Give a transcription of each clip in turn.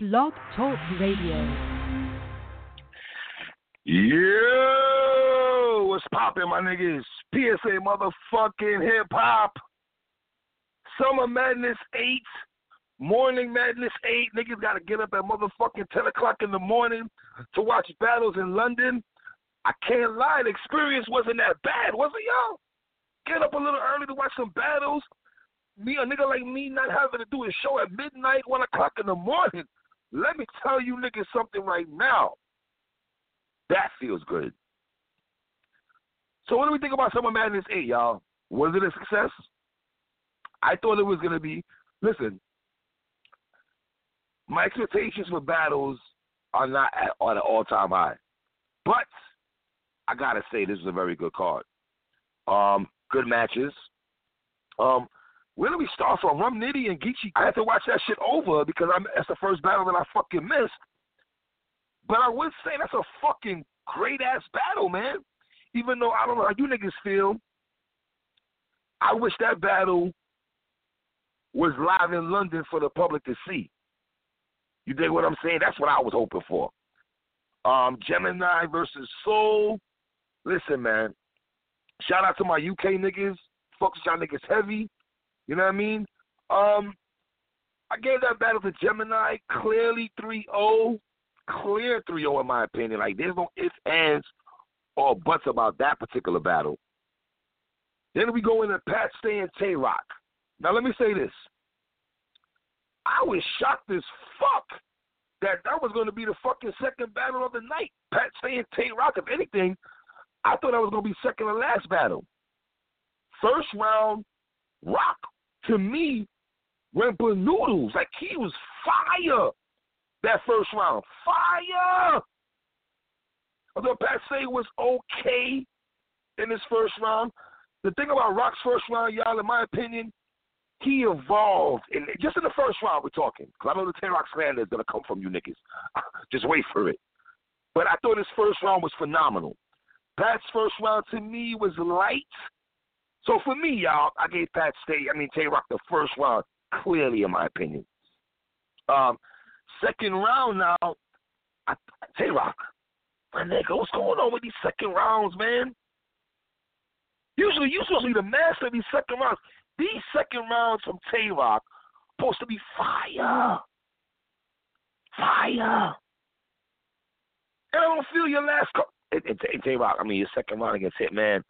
Blog Talk Radio. Yo, what's poppin', my niggas? PSA motherfucking hip hop. Summer Madness 8, Morning Madness 8. Niggas gotta get up at motherfucking 10 o'clock in the morning to watch battles in London. I can't lie, the experience wasn't that bad, was it, y'all? Get up a little early to watch some battles. Me, a nigga like me, not having to do a show at midnight, 1 o'clock in the morning. Let me tell you niggas something right now. That feels good. So what do we think about Summer Madness 8, y'all? Was it a success? I thought it was going to be. Listen, my expectations for battles are not at, on an all-time high. But I got to say this is a very good card. Um, good matches. Um, where do we start from? Rum Nitty and Geechi. I had to watch that shit over because I'm, that's the first battle that I fucking missed. But I would say that's a fucking great ass battle, man. Even though I don't know how you niggas feel, I wish that battle was live in London for the public to see. You dig what I'm saying? That's what I was hoping for. Um, Gemini versus Soul. Listen, man. Shout out to my UK niggas. Focus y'all niggas heavy. You know what I mean? Um, I gave that battle to Gemini clearly 3-0. Clear 3-0 in my opinion. Like there's no ifs, ands, or buts about that particular battle. Then we go into Pat Stay and Tay Roc. Now let me say this. I was shocked as fuck that that was going to be the fucking second battle of the night. Pat Stay and Tay Roc. If anything, I thought that was going to be second to last battle. First round, Rock to me went noodles. Like he was fire that first round. Fire! Although Pat Stay was okay in his first round, the thing about Rock's first round, y'all, in my opinion, he evolved. In, just in the first round, we're talking. Because I know the 10 Rock slander is going to come from you niggas. just wait for it. But I thought his first round was phenomenal. Pat's first round to me was light. So for me, y'all, I gave Pat Stay, I mean Tay Roc the first round, clearly in my opinion. Um, second round now, I, Tay Roc, my nigga, what's going on with these second rounds, man? Usually, you're supposed to be the master of these second rounds. These second rounds from Tay Roc supposed to be fire, fire. And I don't feel your last. Co- and, and, and Tay Roc, I mean, your second round against Hitman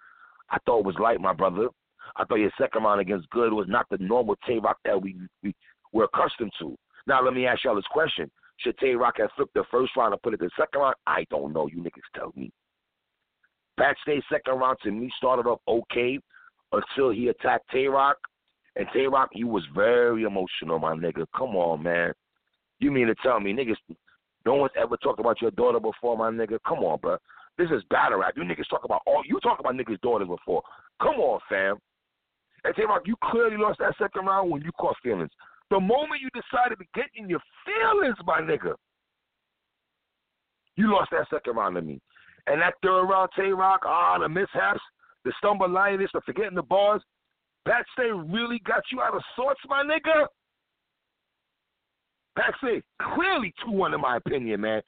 I thought it was light, my brother. I thought your second round against Good was not the normal Tay Roc that we, we we're accustomed to. Now let me ask y'all this question: Should Tay Roc have flipped the first round and put it the second round? I don't know. You niggas tell me. Stay's second round to me started off okay until he attacked Tay Roc. And Tay Roc, you was very emotional, my nigga. Come on, man. You mean to tell me, niggas, no one's ever talked about your daughter before, my nigga? Come on, bro. This is battle rap. You niggas talk about all you talk about niggas' daughters before. Come on, fam. And Tay Roc, you clearly lost that second round when you caught feelings. The moment you decided to get in your feelings, my nigga, you lost that second round to me. And that third round, Tay Roc, ah, the mishaps, the stumble lioness, the forgetting the bars, Stay really got you out of sorts, my nigga. Stay, clearly 2 1 in my opinion, man.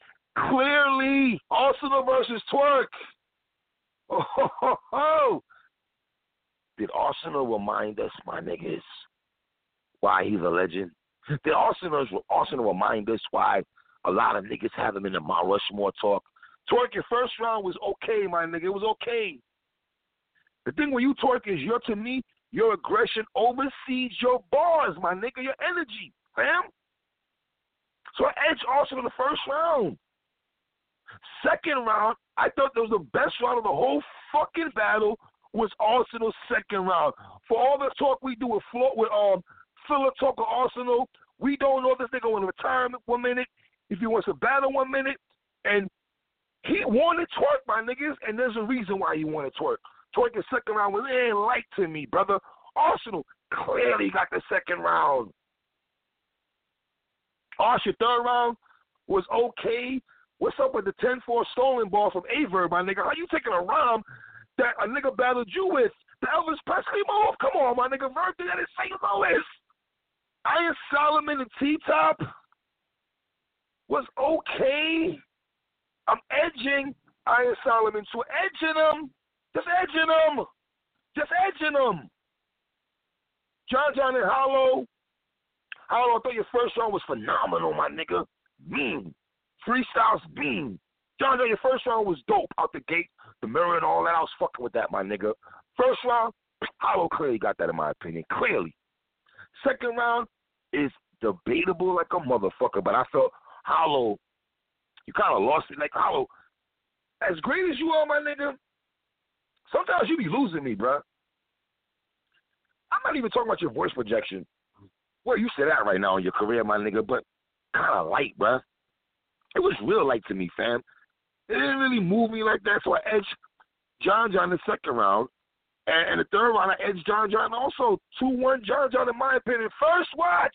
Clearly, Arsonal versus Twerk. Oh, ho, ho, ho. Did Arsonal remind us, my niggas, why he's a legend? Did Arsonal, Arsonal remind us why a lot of niggas have him in the Mount Rushmore talk? Twerk, your first round was okay, my nigga. It was okay. The thing when you twerk is your to me, your aggression oversees your bars, my nigga, your energy, fam. So I edged Arsonal in the first round. Second round, I thought that was the best round of the whole fucking battle was Arsonal's second round. For all the talk we do with Flo- with um Philip talk of Arsonal, we don't know if this nigga want to retirement one minute, if he wants to battle one minute, and he wanted twerk, my niggas, and there's a reason why he wanted twerk. Twerk the second round was ain't light to me, brother. Arsonal clearly got the second round. Arsonal third round was okay, What's up with the 10 4 stolen ball from Averb, my nigga? How you taking a rhyme that a nigga battled you with? The Elvis Presley move? Come on, my nigga. Vert did that in St. Louis. Iron Solomon and T Top. was okay. I'm edging Iron Solomon to edging him. Just edging him. Just edging him. John John and Hollow. Hollow, I thought your first round was phenomenal, my nigga. Beam. Freestyles beam. John John, your first round was dope out the gate. The mirror and all that. I was fucking with that, my nigga. First round, Hollow clearly got that in my opinion. Clearly. Second round is debatable like a motherfucker, but I felt Hollow, you kind of lost it. Like Hollow, as great as you are, my nigga, sometimes you be losing me, bro. I'm not even talking about your voice projection. Where you sit at right now in your career, my nigga, but kind of light, bro. It was real light to me, fam. It didn't really move me like that, so I edged John John in the second round. And, and the third round, I edged John John also. 2 1 John John, in my opinion. First watch.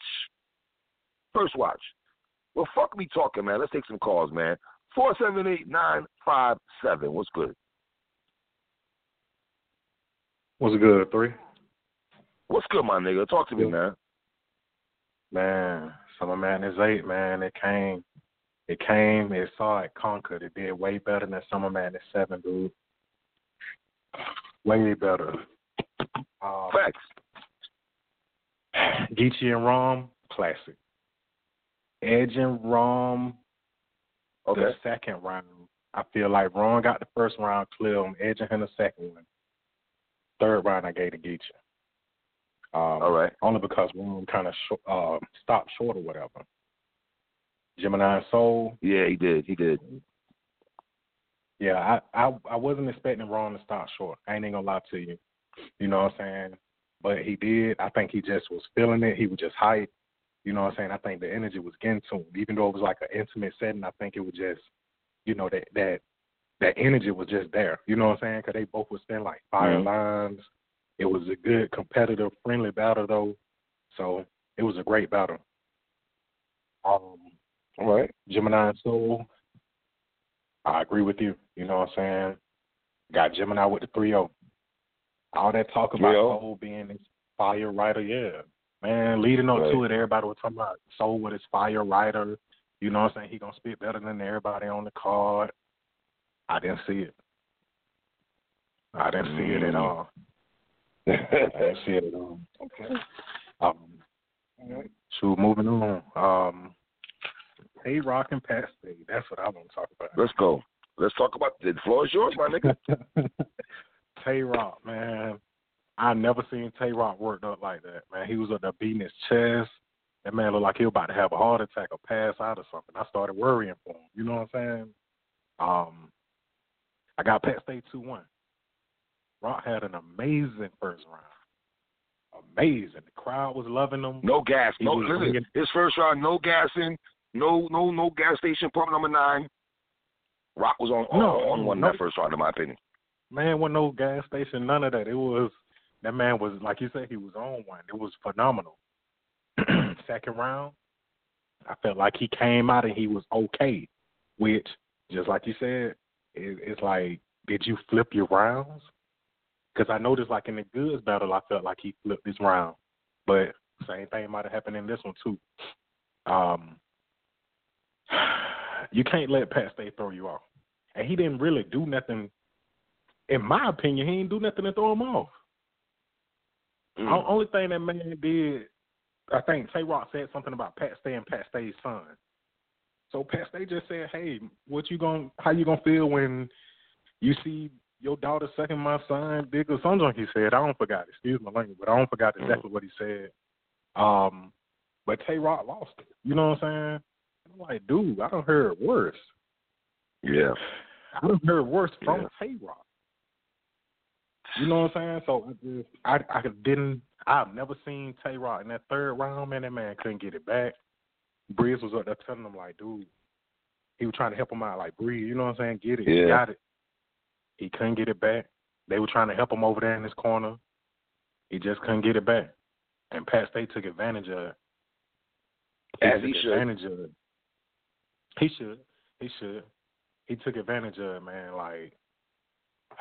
First watch. Well, fuck me talking, man. Let's take some calls, man. 478 957. What's good? What's good, three? What's good, my nigga? Talk to me, man. Man, Summer Madness eight, man. It came, it came, it saw it conquered. It did way better than Summer Madness seven, dude. Way better. Um, Facts. Geechi and Rum, classic. Edge and Rum, Okay. the second round. I feel like Rum got the first round clear. I'm edging him the second one. Third round, I gave to Geechi. Um, All right. Only because Rum kind of sh- uh, stopped short or whatever. Gemini Soul, Yeah, he did. He did. yeah, I, I I wasn't expecting Rum to stop short. I ain't even gonna lie to you. You know what I'm saying? But he did. I think he just was feeling it. He was just hyped. You know what I'm saying? I think the energy was getting to him. Even though it was like an intimate setting, I think it was just, you know, that that that energy was just there. You know what I'm saying? Because they both were spinning like fire Mhm. lines. It was a good, competitive, friendly battle though. So it was a great battle. Um, All right. Gemini and Soul. I agree with you. You know what I'm saying? Got Gemini with the 3 0. All that talk about 3-0? Soul being this fire writer, yeah. Man, leading up to it, everybody was talking about Soul with his fire writer. You know what I'm saying? He gonna spit better than everybody on the card. I didn't see it. I didn't see it at Mm. all. I didn't see it at all. Okay. Um, so moving on. Um, Tay Roc and Pat Stay. That's what I want to talk about. Let's go. Let's talk about the floor is yours, my nigga. Tay Roc, man. I never seen Tay Roc worked up like that, man. He was up there beating his chest. That man looked like he was about to have a heart attack or pass out or something. I started worrying for him. You know what I'm saying? Um, I got Pat Stay two one. Rock had an amazing first round. Amazing. The crowd was loving him. No gas. He No listen. His first round, no gassing. No, no, no gas station. Pump number nine. Rock was on No, on, on one no. that first round, in my opinion. Man, with no gas station, none of that. It was that man was like you said, he was on one. It was phenomenal. Second round, I felt like he came out and he was okay. Which, just like you said, it, it's like, did you flip your rounds? Because I noticed, like in the Goodz battle, I felt like he flipped his round, but same thing might have happened in this one too. Um, you can't let Pat Stay throw you off, and he didn't really do nothing in my opinion, he didn't do nothing to throw him off. Mm. The only thing that man did, I think Tay Roc said something about Pat Stay and Pat Stay's son. So Pat Stay just said, "Hey, what you going How you gonna feel when you see your daughter sucking my son?" Big or something he said. I don't forgot. Excuse my language, but I don't forgot exactly what he said. Um, but Tay Roc lost it. You know what I'm saying? I'm like, dude, I don't hear it worse. Yeah. I don't hear it worse from Yeah. Tay Roc. You know what I'm saying? So I just I I didn't I've never seen Tay Roc in that third round, man, that man couldn't get it back. Breeze was up there telling him like, dude, he was trying to help him out, like Breeze, you know what I'm saying? Get it, he Yeah. got it. He couldn't get it back. They were trying to help him over there in his corner. He just couldn't get it back. And Pat Stay took advantage of it. As took he should. advantage of it. He should. He should. He took advantage of it, man. Like,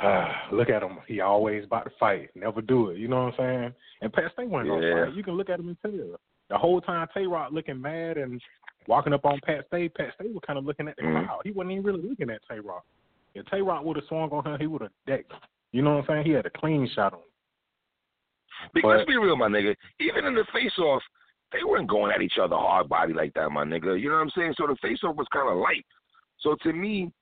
uh, look at him. He always about to fight. Never do it. You know what I'm saying? And Pat Stay wasn't Yeah. gonna fight. You can look at him and tell. The whole time Tay Roc looking mad and walking up on Pat Stay, Pat Stay was kind of looking at the Mhm. crowd. He wasn't even really looking at Tay Roc. If Tay Roc would have swung on him, he would have decked. You know what I'm saying? He had a clean shot on him. Because But- let's be real, my nigga. Even in the face off, they weren't going at each other hard body like that, my nigga. You know what I'm saying? So the face off was kind of light. So to me,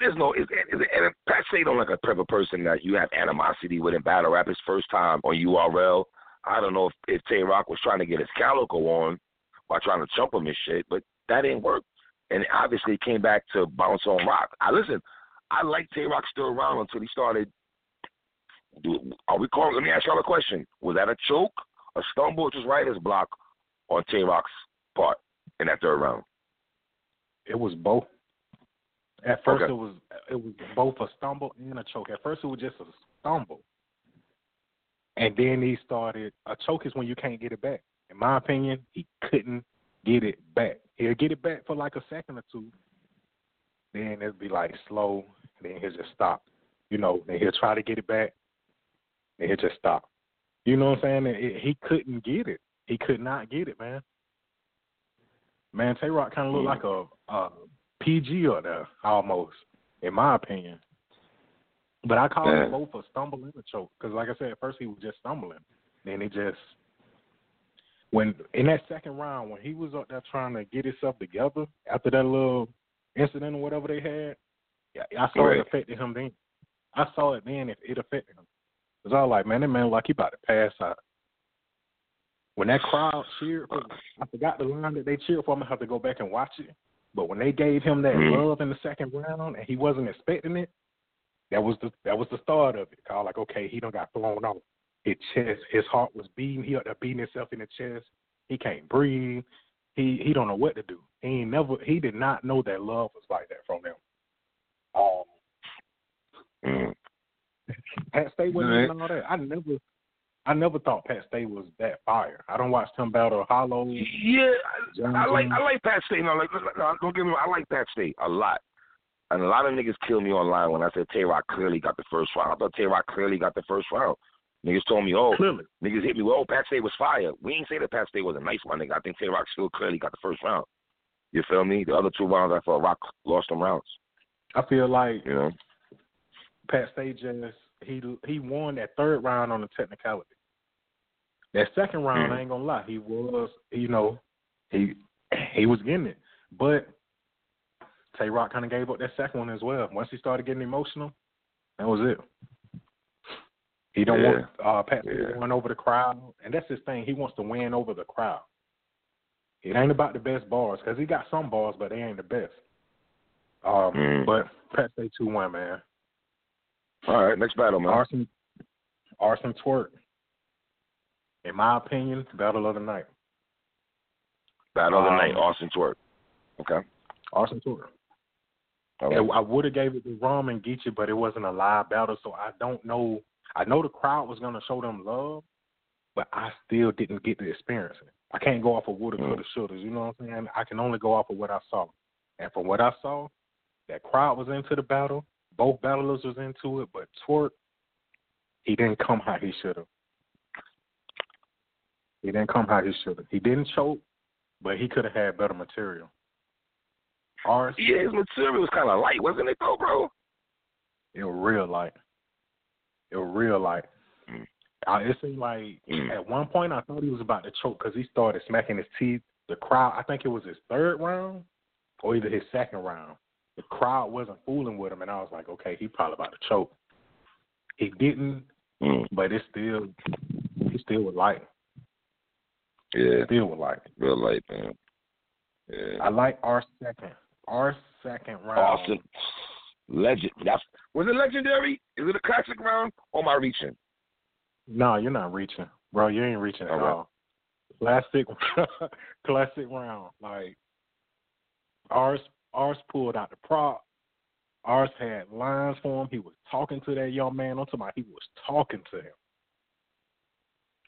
there's no. It's, it's, and Pat Stay don't like a type of person that you have animosity with in battle rap. His first time on URL. I don't know if, if Tay Roc was trying to get his calico on by trying to jump him and shit, but that didn't work. And obviously it came back to bounce on rock. I listen. I like Tay Roc still around until he started are we calling? Let me ask y'all a question. Was that a choke, a stumble, just writer's block on Tay Roc's part in that third round? It was both. At first, Okay. it was it was both a stumble and a choke. At first, it was just a stumble, and then he started. A choke is when you can't get it back. In my opinion, he couldn't get it back. He'll get it back for like a second or two, then it'll be like slow, and then he'll just stop. You know, then he'll try to get it back, and he'll just stop. You know what I'm saying? It, he couldn't get it. He could not get it, man. Man, Tay Roc kind of looked like a, a PG or there almost, in my opinion. But I call Yeah. it both a stumble and a choke because, like I said, at first he was just stumbling, then he just when in that second round when he was up there trying to get himself together after that little incident or whatever they had, yeah, I saw Right. it affected him then. I saw it then if it affected him. Cause I was like, man, that man like he about to pass out. When that crowd cheered for, I forgot the line that they cheered for. I'm gonna have to go back and watch it. But when they gave him that Mhm. love in the second round and he wasn't expecting it, that was the that was the start of it. I was like, okay, he done got thrown off. His chest, his heart was beating. He up there beating himself in the chest. He can't breathe. He he don't know what to do. He ain't never he did not know that love was like that from them. Um, Mm. Pat Stay wasn't Right. even all that. I never, I never thought Pat Stay was that fire. I don't watch him battle Hollow. Yeah, John I, I like I like Pat Stay. No, like no, don't get me wrong. I like Pat Stay a lot. And a lot of niggas kill me online when I said Tay Roc clearly got the first round. I thought Tay Roc clearly got the first round. Niggas told me, oh, Clearly, niggas hit me, well, Pat Stay was fire. We ain't say that Pat Stay was a nice one, nigga. I think Tay Roc still clearly got the first round. You feel me? The other two rounds, I thought Rock lost them rounds. I feel like You know? Pat Stay just he he won that third round on the technicality. That second round, Mhm. I ain't gonna lie, he was you know he he was getting it, but Tay Roc kind of gave up that second one as well. Once he started getting emotional, that was it. He don't Yeah. want uh, Pat Yeah. to win over the crowd, and that's his thing. He wants to win over the crowd. It ain't about the best bars because he got some bars, but they ain't the best. Um, Mhm. But Pat Stay two one man. All right, next battle, man. Arson, Arson Twerk. In my opinion, battle of the night. Battle of the um, night, Arson Twerk. Okay. Arson Twerk. Right. I would have gave it to Rum and Geechi, but it wasn't a live battle, so I don't know. I know the crowd was gonna show them love, but I still didn't get to experience it. I can't go off of woulda, Mm. coulda, shoulda. You know what I'm saying? I can only go off of what I saw, and from what I saw, that crowd was into the battle. Both battlers was into it, but Twerk, he didn't come how he should have. He didn't come how he should have. He didn't choke, but he could have had better material. Ours, Yeah, his material was kind of light, wasn't it, though, bro? it was real light. It was real light. Mm. I, it seemed like Mm. at one point I thought he was about to choke because he started smacking his teeth. The crowd, I think it was his third round or either his second round. The crowd wasn't fooling with him, and I was like, okay, he probably about to choke. He didn't, Mm. but it still, he still was light. Yeah, Still was light. real light, man. Yeah. I like our second, our second round. Austin, legend. That's was it legendary? Is it a classic round? Or am I reaching? No, you're not reaching, bro. You ain't reaching at All right. all. Classic, classic round. Like ours, ours pulled out the prop. Ours had lines for him. He was talking to that young man. I'm talking about he was talking to him.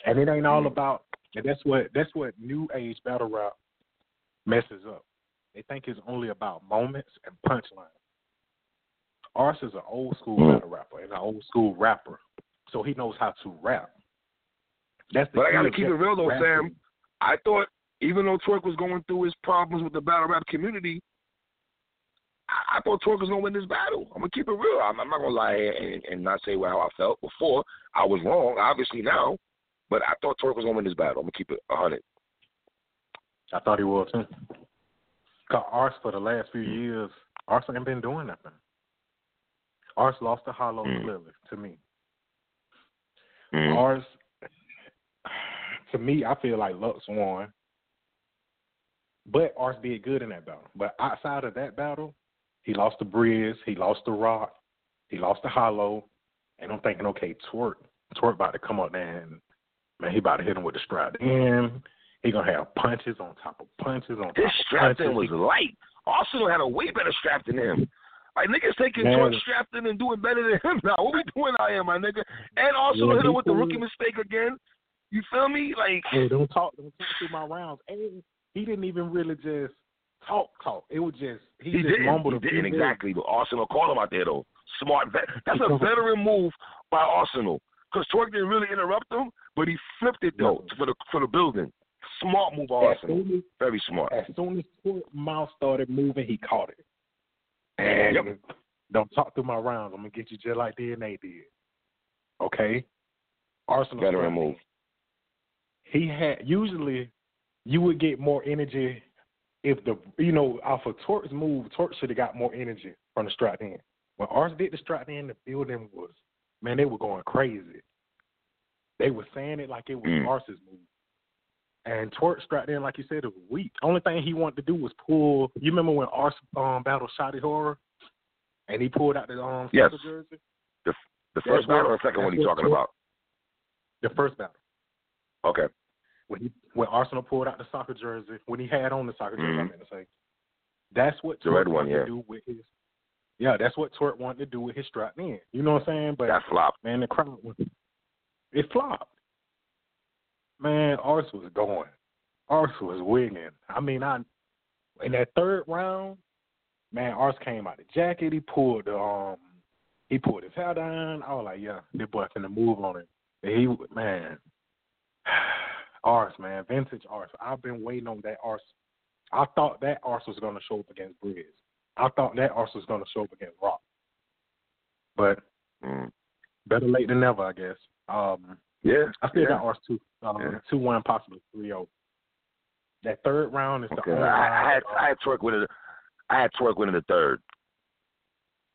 And it ain't all Mm. about. And that's what that's what new age battle rap messes up. They think it's only about moments and punchlines. Ours is an old school Mm. battle rapper and an old school rapper, so he knows how to rap. That's the But I gotta keep it real though, rapping. Sam. I thought even though Twerk was going through his problems with the battle rap community, I, I thought Twork was gonna win this battle. I'm gonna keep it real. I'm, I'm not gonna lie and, and not say how I felt before. I was wrong, obviously now, but I thought Twork was gonna win this battle. I'm gonna keep it hundred. I thought he was too. Cause Ars for the last few years, Ars ain't been doing nothing. Ars lost to Hollow Mm. clearly to me. Mm. Ars, to me, I feel like Lux won. But Ars did good in that battle. But outside of that battle, he lost to Brizz, he lost to Rock, he lost to Hollow, and I'm thinking, okay, Twerk, Twerk about to come up there and man, he about to hit him with the strap in. He gonna have punches on top of punches on top His of strap punches. was light. Arsonal had a way better strap than him. Like niggas taking Man. Twork strapped in and doing better than him now. What we doing out here, my nigga? And Arsonal Yeah, hit him with the rookie mistake again. You feel me? Like Hey, don't talk, don't talk through my rounds. And he didn't even really just talk, talk. It was just he, he just didn't. mumbled He a didn't exactly. But Arsonal called him out there though. Smart vet. That's a veteran move by Arsonal. Because Twerk didn't really interrupt him, but he flipped it though No. for the for the building. Smart move As Arsonal. as, Very smart. as soon as Twerk mouth started moving, he caught it. And Yep. don't talk through my rounds. I'm gonna get you just like DNA did. Okay, Arsonal Veteran move. He had usually you would get more energy if the you know off of Twerk's move. Twerk should have got more energy from the strap in. When Ars did the strap in, the building was man, they were going crazy. They were saying it like it was Mm. Ars's move. And Twerk strapped in, like you said, it was weak. Only thing he wanted to do was pull. You remember when Ars um, battled Shotty Horroh, and he pulled out the um Yes. jersey. The That's first battle or the second one you talking about? The first battle Okay. When he when Arsonal pulled out the soccer jersey when he had on the soccer jersey. Mhm. I'm going to say that's what Twerk red one, wanted yeah. to do with his. Yeah, that's what Twerk wanted to do with his strap in. You know what I'm saying? But That flopped. man, the crowd was it flopped. Man, Ars was going. Ars was wigging. I mean, I in that third round, man, Ars came out of the jacket. He pulled the um, he pulled his hair down. I was like, yeah, this boy finna move on it. And he man, Ars man, vintage Ars. I've been waiting on that Ars. I thought that Ars was gonna show up against Brizz. I thought that Ars was gonna show up against Rock. But Mm. better late than never, I guess. Um, Yeah. I still yeah. got Ars two, um, Yeah. two one, possibly three zero. That third round is the only I, I had round, uh, I had Twerk winning. the- I had Twerk winning the third.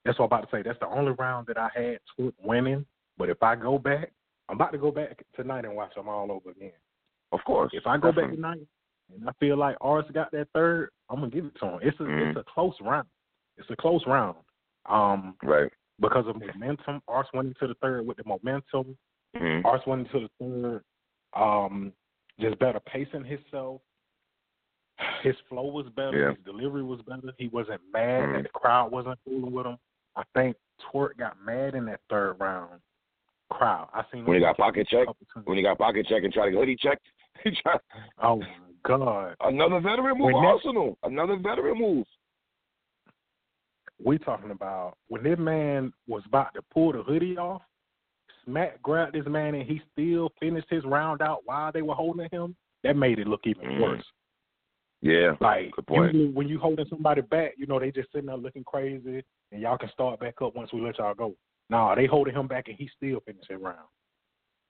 That's what I'm about to say. That's the only round that I had Twerk winning. But if I go back, I'm about to go back tonight and watch them all over again. Of course. If I go back tonight and I feel like Ars got that third, I'm gonna give it to him. It's a Mhm. it's a close round. It's a close round. Um, Right. because of momentum, Ars went into the third with the momentum. Mm-hmm. Ars went into the third, um, just better pacing himself. His flow was better. Yeah. His delivery was better. He wasn't mad Mhm. that the crowd wasn't fooling with him. I think Twerk got mad in that third round. Crowd. I seen When he got pocket check? When he got pocket check and tried to get hoodie checked, Oh my god. another veteran move. When that- Arsonal. Another veteran move. We talking about when this man was about to pull the hoodie off, Smack grabbed this man and he still finished his round out while they were holding him. That made it look even Mhm. worse. Yeah. Like usually when you holding somebody back, you know they just sitting there looking crazy, and y'all can start back up once we let y'all go. Nah, they holding him back and he still finishing round,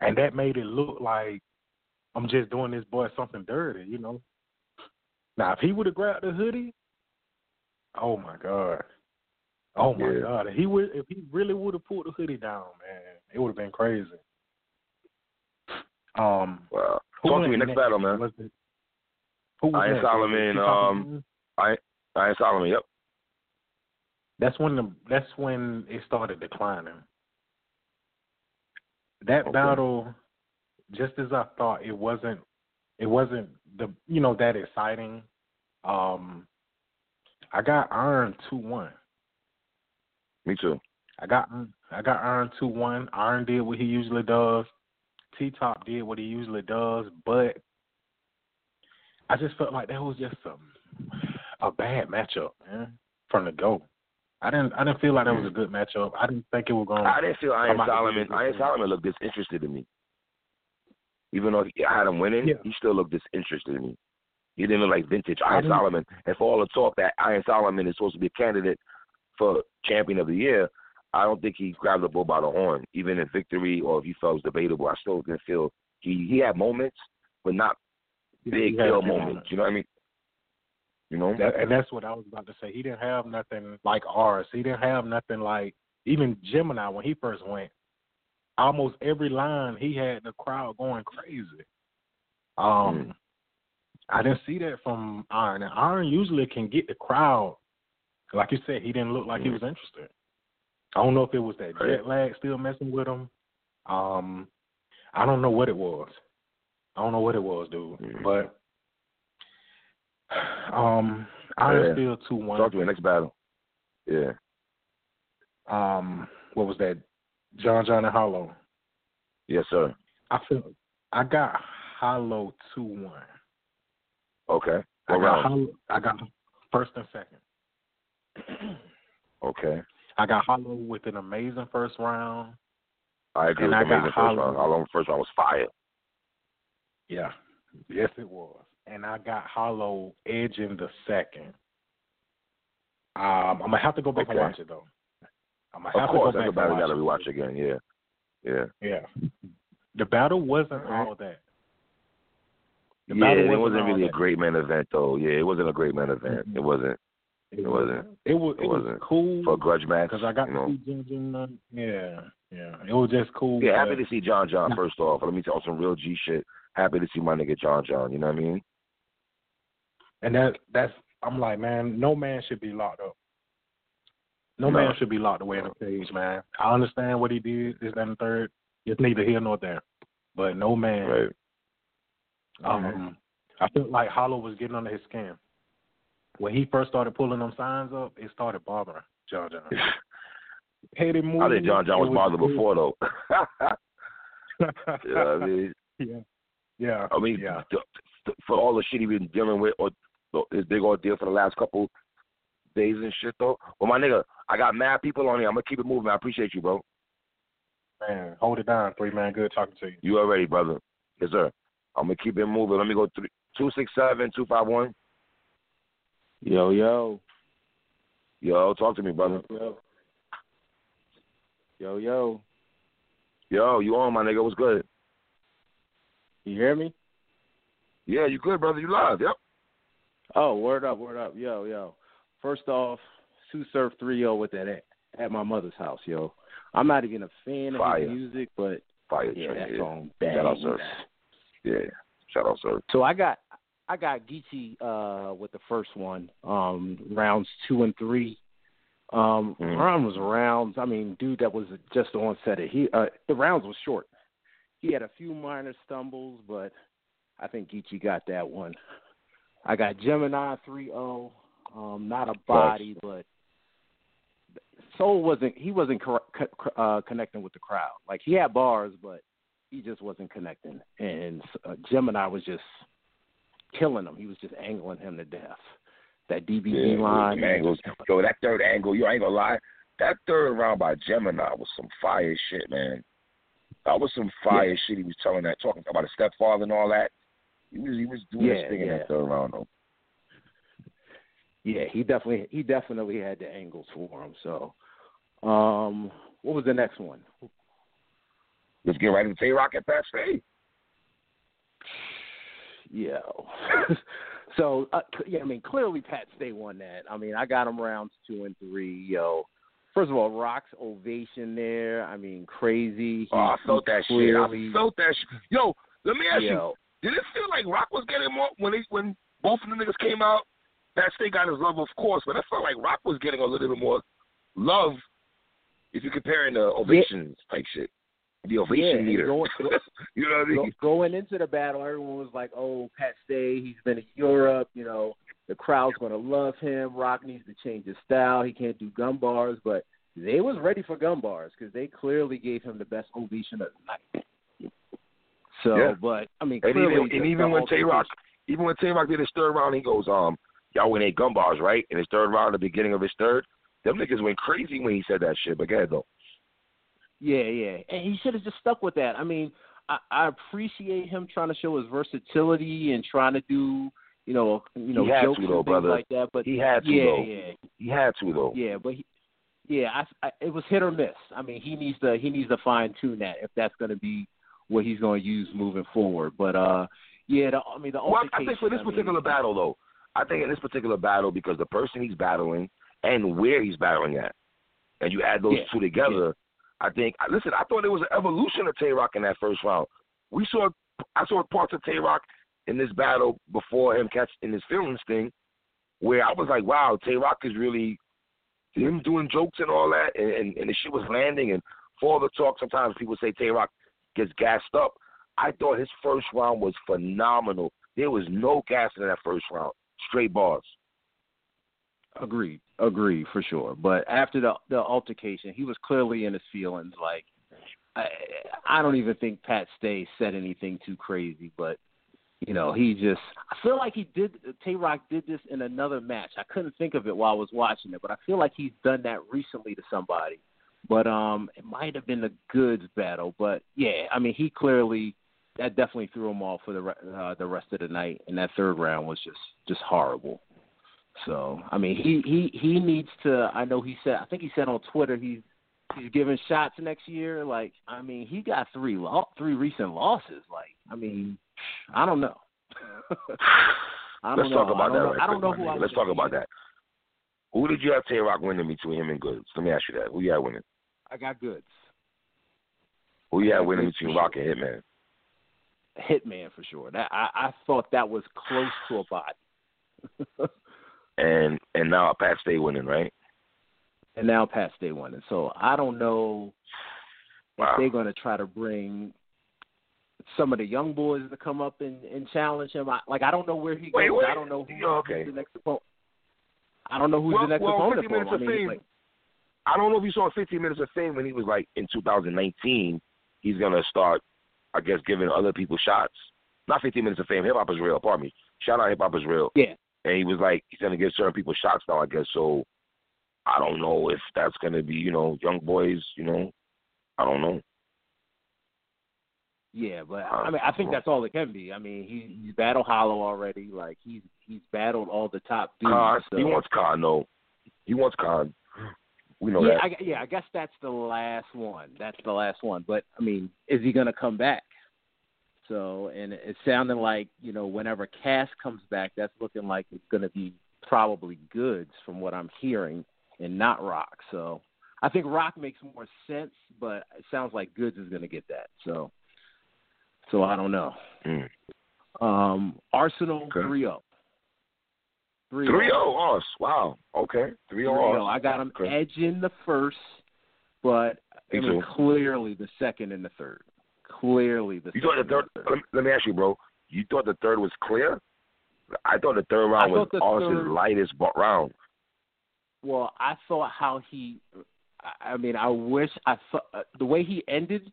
and that made it look like I'm just doing this boy something dirty, you know. Now if he would have grabbed the hoodie, oh my god, oh my Yeah. god, if he would if he really would have pulled the hoodie down, man, it would have been crazy. Um, Wow. Talk to me next battle, man. Was it, who was Iron next? Solomon, um, Iron Solomon. Yep. That's when the that's when it started declining. That Okay. battle, just as I thought, it wasn't it wasn't the you know that exciting. Um, I got Iron two one. Me too. I got I got Iron two one. Iron did what he usually does. T Top did what he usually does, but I just felt like that was just a a bad matchup, man, from the go. I didn't I didn't feel like that was a good matchup. I didn't think it was going. I didn't feel Iron I'm not gonna Solomon. Iron. Solomon looked disinterested in me. Even though he, I had him winning, Yeah. he still looked disinterested in me. He didn't look like vintage Iron Solomon. And for all the talk that Iron Solomon is supposed to be a candidate for champion of the year, I don't think he grabbed the bull by the horn. Even in victory or if he felt it was debatable, I still didn't feel he he had moments, but not big deal moments. You know what I mean? You know, that, and that's what I was about to say. He didn't have nothing like ours. He didn't have nothing like even Gemini when he first went. Almost every line he had the crowd going crazy. Um, mm. I didn't see that from Iron. And Iron usually can get the crowd. Like you said, he didn't look like mm. he was interested. I don't know if it was that jet lag still messing with him. Um, I don't know what it was. I don't know what it was, dude. Mm. But um, Iron yeah. still two one. Talk to me next battle. Yeah. Um, what was that? John John and Hollow. Yes, sir. I feel I got Hollow two one. Okay. What I got Hollow, I got first and second. okay. I got Hollow with an amazing first round. I agree and with I amazing first Hollow. round. Hollow first round was fire. Yeah. Yes it was and I got Hollow edge in the second. Um, I'm gonna have to go back okay. and watch it though. I'm gonna have of course, to go back battle and watch gotta rewatch again. Yeah, yeah, yeah. The battle wasn't all that. The yeah, it wasn't, really a great main event though. Yeah, it wasn't a great main event. Mm-hmm. It wasn't. It, it wasn't. It was. It, it wasn't cool for a grudge match because I got you know? to see John John. Yeah, yeah. It was just cool. Yeah, happy to see John John. First off, let me tell some real G shit. Happy to see my nigga John John. You know what I mean? And that that's I'm like, man, no man should be locked up. No, no. man should be locked away in a cage, man. I understand what he did, this, and the third. It's neither here nor there. But no man. Right. Um. I felt like Hollow was getting under his skin. When he first started pulling them signs up, it started bothering John John. Petty move. I think John John was, was bothered cool. before though. you know what I mean? Yeah. Yeah. I mean, yeah. for all the shit he's been dealing with, or his big ordeal for the last couple days and shit though. Well, my nigga, I got mad people on here. I'm gonna keep it moving. I appreciate you, bro. Man, hold it down, three man. Good talking to you. You already, brother. Yes, sir. I'm gonna keep it moving. Let me go three two six seven two five one. Yo, yo. Yo, talk to me, brother. Yo. Yo, yo. Yo, you on my nigga? What's good? You hear me? Yeah, you good, brother. You live. Yep. Oh, word up, word up, yo, yo. First off, Sue Surf 3-0 with that at, at my mother's house, yo. I'm not even a fan Fire. of his music, but Fire yeah, that yeah. song bang. Shout out, Surf. Yeah, shout out, Surf. So I got I got Geechi uh, with the first one, um, rounds two and three. Um, mm. Round was rounds. I mean, dude, that was just on set. He uh, the rounds was short. He had a few minor stumbles, but I think Geechi got that one. I got Gemini 3-0. Um, not a body, but Soul wasn't. He wasn't co- uh, connecting with the crowd. Like he had bars, but he just wasn't connecting. And uh, Gemini was just killing him. He was just angling him to death. That DBZ yeah, line. Angles. Yo, that third angle. You ain't gonna lie. That third round by Gemini was some fire shit, man. That was some fire yeah. shit. He was telling that, talking about his stepfather and all that. He was he was doing yeah, his thing in that third round though. Yeah, he definitely he definitely had the angles for him. So, um, what was the next one? Let's get right into Tay Roc at Pat Stay. Yeah. so uh, yeah, I mean clearly Pat Stay won that. I mean I got him rounds two and three. Yo, first of all, Rock's ovation there. I mean crazy. He, oh, I felt that clearly, shit. I felt that shit. Yo, let me ask yo, you. Did it feel like Rock was getting more when he when both of the niggas came out? That Stay got his love, of course, but I felt like Rock was getting a little bit more love if you're comparing the ovations yeah. type shit. The ovation yeah, leader. Going, you know what I mean? Going into the battle, everyone was like, "Oh, Pat Stay, he's been in Europe. You know, the crowd's going to love him. Rock needs to change his style. He can't do gun bars." But they was ready for gun bars because they clearly gave him the best ovation of the night. So, yeah. but I mean, and even, and even when Tay Roc, even when Tay Roc did his third round, he goes, "Um, y'all win eight gun bars, right?" In his third round, the beginning of his third, them niggas went crazy when he said that shit. But go ahead though. Yeah, yeah, and he should have just stuck with that. I mean, I, I appreciate him trying to show his versatility and trying to do, you know, you know, He had jokes to, though, and things brother. like that. But He had to, yeah, though. yeah, He had to though. yeah, but he, yeah, I, I, it was hit or miss. I mean, he needs to he needs to fine tune that if that's going to be what he's going to use moving forward. But uh, yeah, the, I mean the Well, I think for this I mean, particular battle though, I think in this particular battle because the person he's battling and where he's battling at, and you add those Yeah, two together, I think. Listen, I thought it was an evolution of Tay Roc in that first round. We saw, I saw parts of Tay Roc in this battle before him catch in his feelings thing, where I was like, wow, Tay Roc is really him doing jokes and all that, and, and, and the shit was landing. And for all the talk, sometimes people say Tay Roc gets gassed up. I thought his first round was phenomenal. There was no gas in that first round. Straight bars. Agreed, agreed for sure. But after the the altercation, he was clearly in his feelings. Like I, I don't even think Pat Stay said anything too crazy, but you know, he just. I feel like he did. Tay Roc did this in another match. I couldn't think of it while I was watching it, but I feel like he's done that recently to somebody. But um, it might have been the Goodz battle. But yeah, I mean, he clearly that definitely threw him off for the uh, the rest of the night, and that third round was just just horrible. So I mean, he he he needs to. I know he said. I think he said on Twitter he's he's giving shots next year. Like I mean, he got three lo- three recent losses. Like I mean, I don't know. I don't Let's know. talk about I that know. right I don't know who I Let's talk about that. Who did you have Tay Roc winning between him and Goodz? Let me ask you that. Who you had winning? I got Goodz. Who you had winning between Rock and Hitman? Hitman for sure. That I, I thought that was close to a body. And and now Pat Stay winning, right? and now Pat Stay winning. So I don't know Wow. if they're going to try to bring some of the young boys to come up and, and challenge him. I, like I don't know where he Wait, goes. wait. I don't know who, okay. who's the next opponent. I don't know who's Well- the next well, opponent 50 for him. minutes I of mean, fame. like, I don't know if you saw 15 minutes of fame when he was like in 2019. He's gonna start, I guess, giving other people shots. Not 15 minutes of fame. Hip hop is real. Pardon me. Shout out Hip hop is real. yeah, And he was like, he's gonna give certain people shots now. I guess so. I don't know if that's gonna be, you know, young boys. You know, I don't know. yeah, but I mean, I think that's all it can be. I mean, he he's battled Hollow already. Like he's he's battled all the top dudes. Khan, so. he wants Khan though. He wants Khan. We know yeah, that. I, yeah, I guess that's the last one. That's the last one. But I mean, is he going to come back? So, and it- it sounded like you know, whenever Cass comes back, that's looking like it's going to be probably Goodz from what I'm hearing, and not Rock. So, I think Rock makes more sense, but it sounds like Goodz is going to get that. So, so I don't know. Mm. Um, Arsonal three zero. Three Three zero us. Wow. Okay. Three zero 3-0. I got him Okay. edging the first, but Me I mean, too. clearly the second and the third. Clearly the You thought the third? Let me, let me ask you, bro. You thought the third was clear? I thought the third round was Austin's third- lightest round. Well, I thought how he. I- I mean, I wish I thought uh, the way he ended.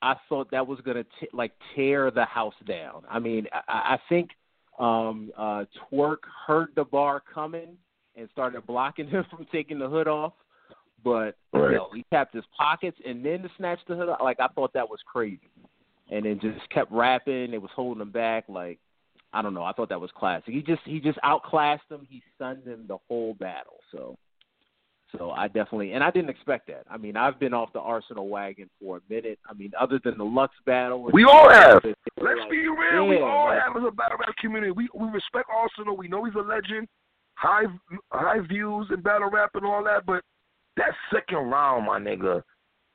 I thought that was gonna t- like tear the house down. I mean, I, I think um uh Twerk heard the bar coming and started blocking him from taking the hood off. But Right. you know, he tapped his pockets and then to snatch the hood. Like I thought that was crazy. And then just kept rapping. It was holding him back. Like I don't know. I thought that was classic. He just he just outclassed him. He stunned him the whole battle. So so I definitely and I didn't expect that. I mean, I've been off the Arsonal wagon for a minute. I mean, other than the Lux battle, We all have. Let's like- be real. we all like- have as a battle rap community. We we respect Arsonal. We know he's a legend. High high views in battle rap and all that. But that second round, my nigga,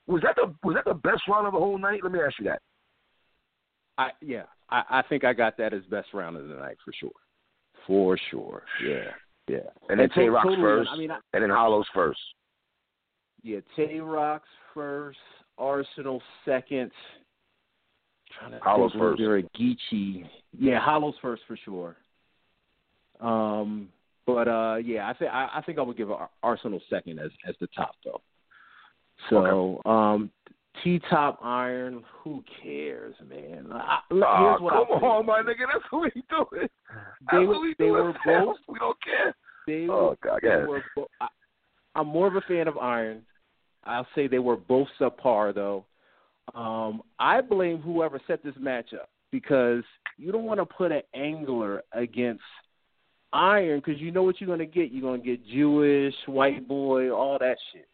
was that the was that the best round of the whole night? Let me ask you that. I yeah, I, I think I got that as best round of the night for sure, for sure. Yeah, yeah. And then Tay Roc's totally, first, I mean, I, and then Hollow's first. yeah, Tay Roc's first, Arsonal second. Trying to Hollow's think, first. there a Geechi? Yeah, Hollow's first for sure. Um, but uh, yeah, I think I, I think I would give Arsonal second as as the top though. So um, T top iron, who cares, man? I, Ah, come I'll on, my nigga. That's what we doing. They That's were- we they were both- We don't care. They Oh were, God, they were bo- I, I'm more of a fan of Iron. I'll say they were both subpar though. Um, I blame whoever set this matchup because you don't want to put an angler against Iron because you know what you're gonna get. You're gonna get Jewish, white boy, all that shit.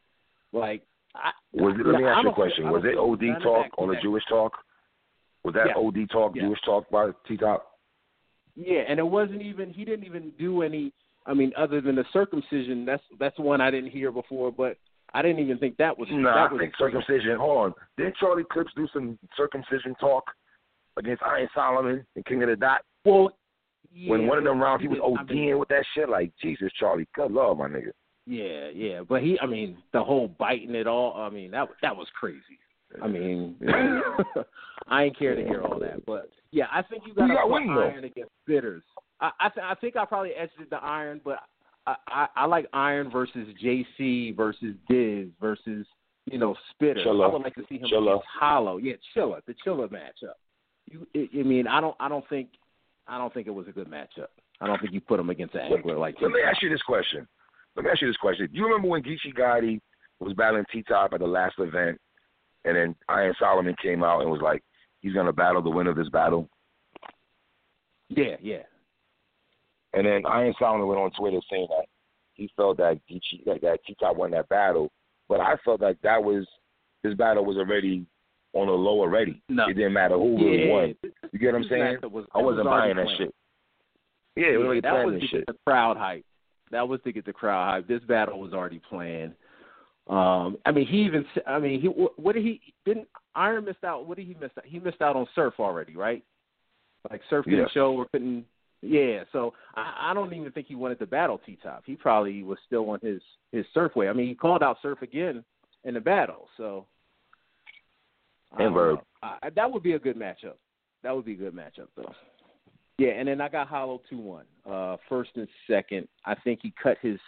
Like, I, Was it, let me I ask you a question. Was it OD talk on the. Jewish talk? Was that Yeah. OD talk, Yeah. Jewish talk by T Top? Yeah, and it wasn't even he didn't even do any. I mean, other than the circumcision, that's that's one I didn't hear before. But I didn't even think that was Nah, that I think circumcision. Hold on. Didn't Charlie Clips do some circumcision talk against Iron Solomon and King of the Dot? well. Yeah, when one of them rounds he was did- I ODing mean, with that shit, like Jesus, Charlie, good lord, my nigga. Yeah, yeah, but he, I mean, the whole biting it all. I mean, that that was crazy. I mean, I ain't care to hear all that, but yeah, I think you got to got put winning, though? Iron against Bitters. I I, th- I think I probably edged it to Iron, but I, I I like Iron versus JC versus Diz versus you know Spitter. Chilla. I would like to see him Chilla. against Hollow. Yeah, Chilla, the Chilla matchup. You, I I mean, I don't I don't think I don't think it was a good matchup. I don't think you put him against an angler like that. Let me ask you this question. Let me ask you this question. Do you remember when Geechi Gotti was battling T Top at the last event, and then Iron Solomon came out and was like, he's gonna battle the winner of this battle, Yeah, yeah. and then Iron Solomon went on Twitter saying that he felt that Geechi that, that T Top won that battle, but I felt like that was this battle was already on the low already. No. It didn't matter who really yeah, won. You get what I'm saying? was- I was wasn't already buying that shit. Yeah, we already that was to shit. get the crowd hype. That was to get the crowd hype. This battle was already planned. Um, I mean, he even. I mean, he. What did he? Didn't Iron missed out? What did he miss out? He missed out on Surf already, right? Like Surf didn't Yeah. show or couldn't. Yeah, so I, I don't even think he wanted to battle T Top. He probably was still on his his Surf way. I mean, he called out Surf again in the battle, so. And Verb. I, that would be a good matchup. That would be a good matchup, though. Yeah, and then I got Hollow two one. Uh, first and second. I think he cut his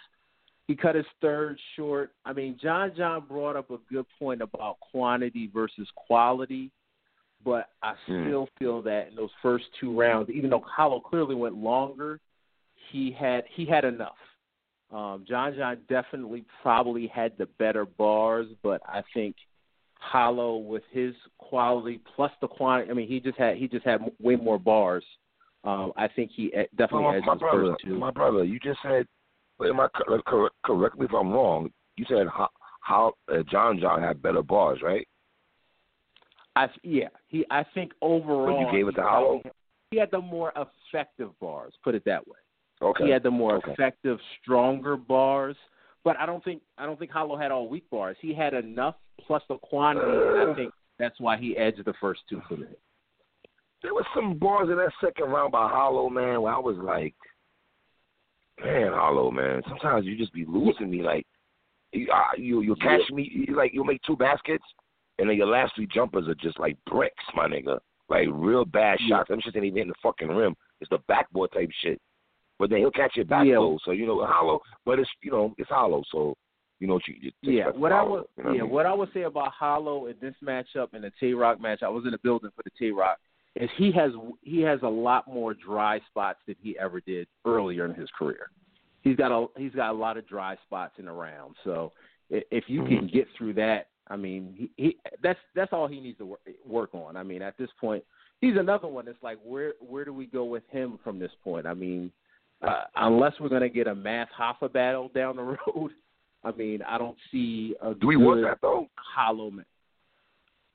he cut his third short. I mean, John John brought up a good point about quantity versus quality, but I Hmm. still feel that in those first two rounds, even though Hollow clearly went longer, he had he had enough. Um, John John definitely probably had the better bars, but I think Hollow with his quality plus the quantity. I mean, he just had he just had way more bars. Um, I think he e- definitely my, edged my his brother, first two. my brother, you just said, am I cor- cor- correct me if I'm wrong? You said how, how uh, John John had better bars, right? I yeah, he I think overall But you gave it he to Hollow? He had the more effective bars. Put it that way. Okay. He had the more Okay. effective, stronger bars. But I don't think I don't think Hollow had all weak bars. He had enough plus the quantity, and I think that's why he edged the first two for me. there was some bars in that second round by Hollow, man, where I was like, man, Hollow, man. Sometimes you just be losing me. Like, you uh, you you catch me, you, like you'll make two baskets, and then your last three jumpers are just like bricks, my nigga. Like real bad Yeah. shots. Them shit ain't even hitting the fucking rim. It's the backboard type shit. But then he'll catch your back Yeah. low. So you know, hollow. But it's you know, it's hollow. So you know what you, you Yeah, what I would you know what yeah, I mean? what I would say about Hollow in this matchup and the Tay Roc match, I was in the building for the Tay Roc, is he has he has a lot more dry spots than he ever did earlier in his career. He's got a he's got a lot of dry spots in the round. So if you can get through that, I mean, he, he that's that's all he needs to work, work on. I mean, at this point, he's another one that's like where where do we go with him from this point? I mean, uh, unless we're going to get a Math Hoffa battle down the road, I mean, I don't see a Do we want that though? hollow man.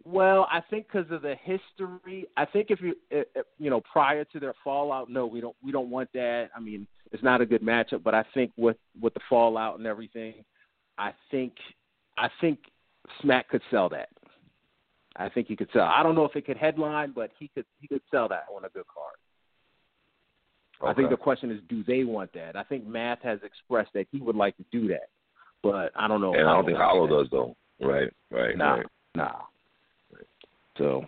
Well, I think because of the history, I think if you if, if, you know prior to their fallout, no, we don't we don't want that. I mean, it's not a good matchup, but I think with with the fallout and everything, I think I think Smack could sell that. I think he could sell. I don't know if it could headline, but he could he could sell that on a good card. I think the question is, do they want that? I think Math has expressed that he would like to do that, but I don't know. if and I don't think wants Hollow does though. Right, right, Nah, right. nah. So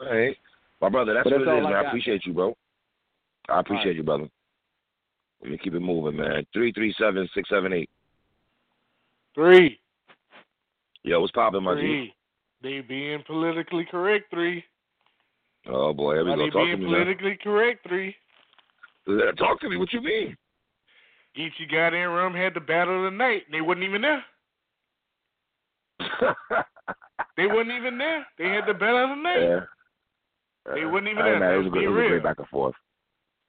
All right. My brother, that's But what that's it I man. I appreciate you, bro. I appreciate right. you, brother. Let me keep it moving, man. Three three seven six seven eight. Three. Yo, what's popping, my G? They being politically correct, three. Oh boy, here we go. Talk to being me, man. politically correct, three. Talk to me. What you mean? Geechi got in rum had the battle of the night. and They wasn't even there. They wasn't even there. They had the battle of the night. yeah. They wouldn't even All right, have- man, it was a good, it was a great back and forth.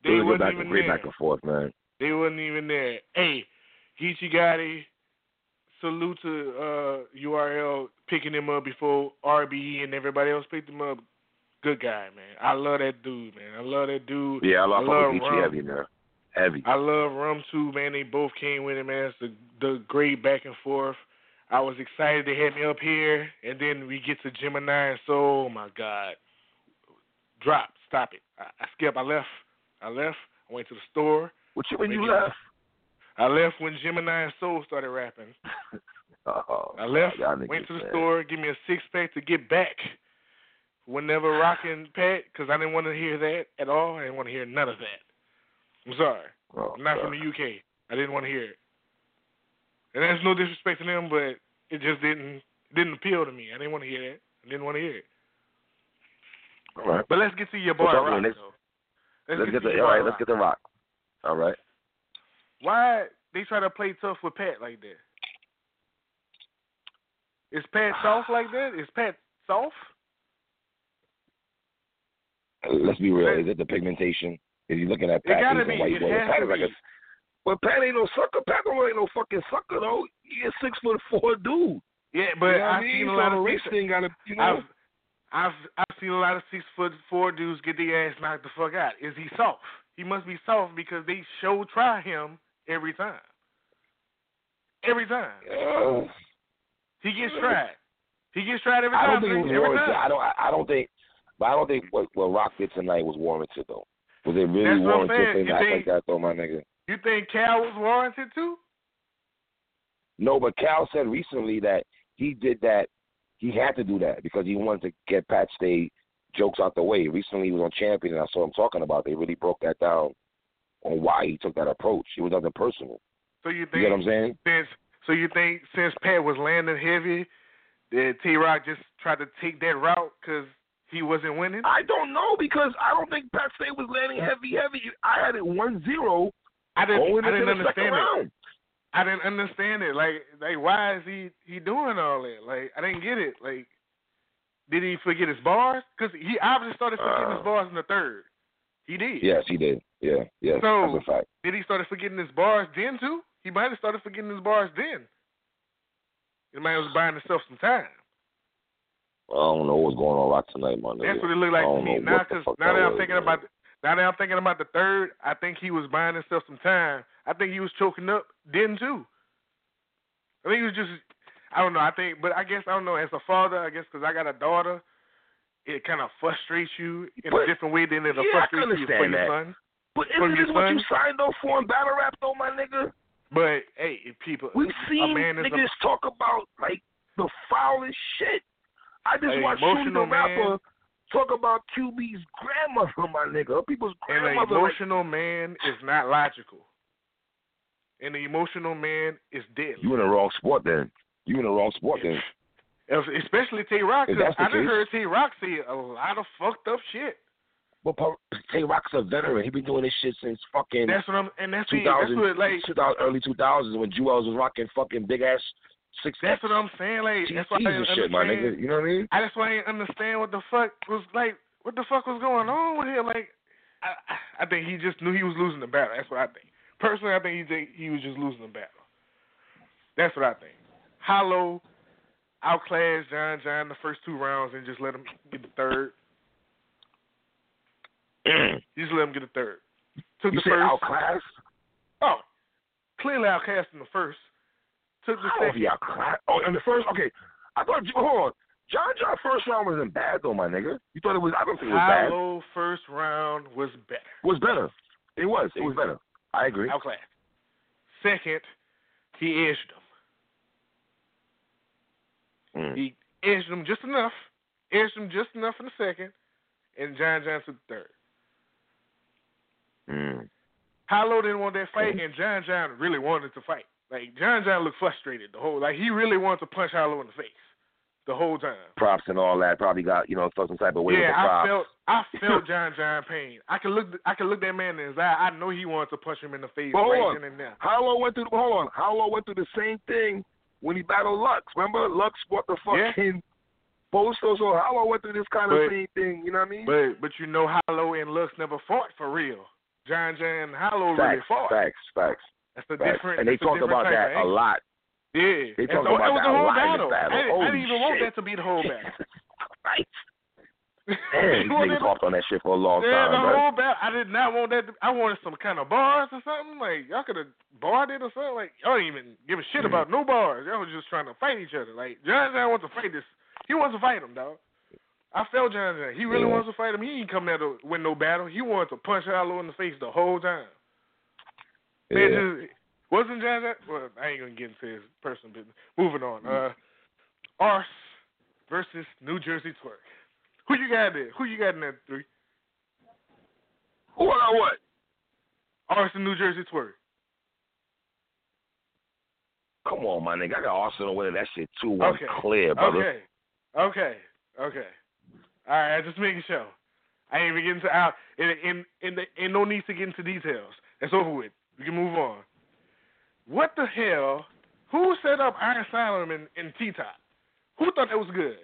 They it was a wasn't back, even great there. back and forth, man. They wasn't even there. Hey, Geechi Gotti, salute to uh, URL picking him up before RBE and everybody else picked him up. Good guy, man. I love that dude, man. I love that dude. Yeah, I love, I love Geechi heavy, man. Heavy. I love Rum too, man. They both came with it, man. It's the the great back and forth. I was excited they had me up here, and then we get to Gemini and Soul. Oh my God, drop, stop it. I, I skipped. I left. I left. I went to the store. What you when you left? I left when Gemini and Soul started rapping. Oh, I left, went to the man. store, give me a six pack to get back. Whenever rocking Pat, because I didn't want to hear that at all. I didn't want to hear none of that. I'm sorry. Oh, I'm not God. from the UK. I didn't want to hear it. And that's no disrespect to them, but it just didn't didn't appeal to me. I didn't want to hear that. I didn't want to hear it. All right. But let's get to your boy up, Rock. man? Let's- Let's get to the your all right. Let's Rock. get the rock. All right. Why they try to play tough with Pat like that? Is Pat soft like that? Is Pat soft? Let's be real. Is it the pigmentation? Is he looking at It Pat? gotta he's a be. white It boy. has Pat to like a. But Pat ain't no sucker. Pat don't ain't no fucking sucker though. He a six foot four dude. Yeah, but you know I I've mean? seen a lot the of race thing gotta, you know. I've I've I've seen a lot of six foot four dudes get their ass knocked the fuck out. Is he soft? He must be soft because they show try him every time. Every time Uh, he gets tried. He gets tried every time. I don't think it was warranted. I don't. I, I don't think. But I don't think what, what Rock did tonight was warranted though. Was it really That's what I'm warranted saying. for You to act think- like that though, my nigga? You think Cal was warranted too? No, but Cal said recently that he did that. He had to do that because he wanted to get Pat Stay jokes out the way. Recently, he was on Champion, and I saw him talking about. It. They really broke that down on why he took that approach. It was nothing personal. So you think? You get what I'm saying? since so you think since Pat was landing heavy, that T Rock just tried to take that route because he wasn't winning? I don't know because I don't think Pat Stay was landing heavy, heavy. I had it one zero I didn't. I didn't understand it. round. I didn't understand it. Like, like why is he he doing all that? Like, I didn't get it. Like, did he forget his bars? Because he obviously started forgetting Uh, his bars in the third. He did. Yes, he did. Yeah, yes, So- that's a fact. Did he started forgetting his bars then too? He might have started forgetting his bars then. He might have was buying himself some time. I don't know what's going on Rock tonight, my nigga. That's what it looked like to me. Now, 'cause now that I'm thinking man. about now that I'm thinking about the third, I think he was buying himself some time. I think he was choking up then too. I think he was just, I don't know. I think, but I guess I don't know. As a father, I guess because I got a daughter, it kind of frustrates you in But- a different way than it'll Yeah, frustrate you for your son. But isn't this what you signed up for in battle rap, though, my nigga? But hey, people, We've a seen man is a- niggas talk about like the foulest shit. I just Hey, watched Shooty the man. rapper talk about QB's grandmother, my nigga. People's And an grandmother. like, emotional man is not logical. And the emotional man is deadly. you in the wrong sport then. You in the wrong sport then. Especially Tay Roc, 'cause I done heard Tay Roc say a lot of fucked up shit. But Tay Roc's a veteran. He been doing this shit since fucking That's what I'm, and that's the, that's what like 2000 early 2000s when Jewels was rocking fucking big ass six that's what I'm saying. Like that's why I didn't shit, my nigga. You know what I mean? I that's why I didn't understand what the fuck was like. What the fuck was going on with him? Like, I I- think he just knew he was losing the battle. That's what I think. Personally, I think he he was just losing the battle. That's what I think. Hollow outclassed John John the first two rounds and just let him get the third. Just let him get the third. Took you the first. Outclassed? Oh, clearly outclassed in the first. Took the don't second. Oh, in the first, okay. I thought, hold on. John John first round wasn't bad though, my nigga. You thought it was? I don't think it was bad. Hollow first round was better. It was better. It was. It was better. I agree. Outclassed. Second, he edged him. Mm. He edged him just enough. Edged him just enough in the second, and John John took third. Mm. Hollow didn't want that fight, and John John really wanted to fight. Like John John looked frustrated the whole. Like he really wanted to punch Hollow in the face the whole time. Props and all that. Probably got you know some type of way yeah, with the I felt I felt John John pain. I could look I could look that man in his eye. I know he wanted to punch him in the face But hold right on. then and there. Hollow went through. Hold on. Hollow went through the same thing when he battled Lux. Remember, Lux fought the Yeah. fucking Bosto. So Hollow went through this kind of same thing. You know what I mean? But but you know Hollow and Lux never fought for real. John John Hollow Facts, really fought. facts, facts, That's a facts. different. And they that's a talked different about that a lot. Yeah, They talked so about it was that the a whole battle. battle. I, didn't- I didn't even want that to be the whole battle. right. Man, these niggas talked on that shit for a long yeah, time, the bro. whole battle. I did not want that. To, I wanted some kind of bars or something. Like y'all could have barred it or something. Like y'all didn't even give a shit Mm. about no bars. Y'all was just trying to fight each other. Like John John wants to fight this. He wants to fight him, dog. I felt John John. He really Yeah. wants to fight him. He ain't come there to win no battle. He wanted to punch Hollow in the face the whole time. Man, Yeah. just, wasn't John John? Well, I ain't gonna get into his personal business. Moving on. Mm. Uh, Arse versus New Jersey Twerk. Who you got there? Who you got in that three? Who got what? Arse and New Jersey Twerk. Come on, my nigga. I got Arsonal winning that shit 2 1 Okay. clear, brother. Okay. Okay. Okay. All right. I just making sure. I ain't even getting to out. And and and, and no need to get into details. That's over with. We can move on. What the hell? Who set up Iron Solomon and T Top? Who thought that was good?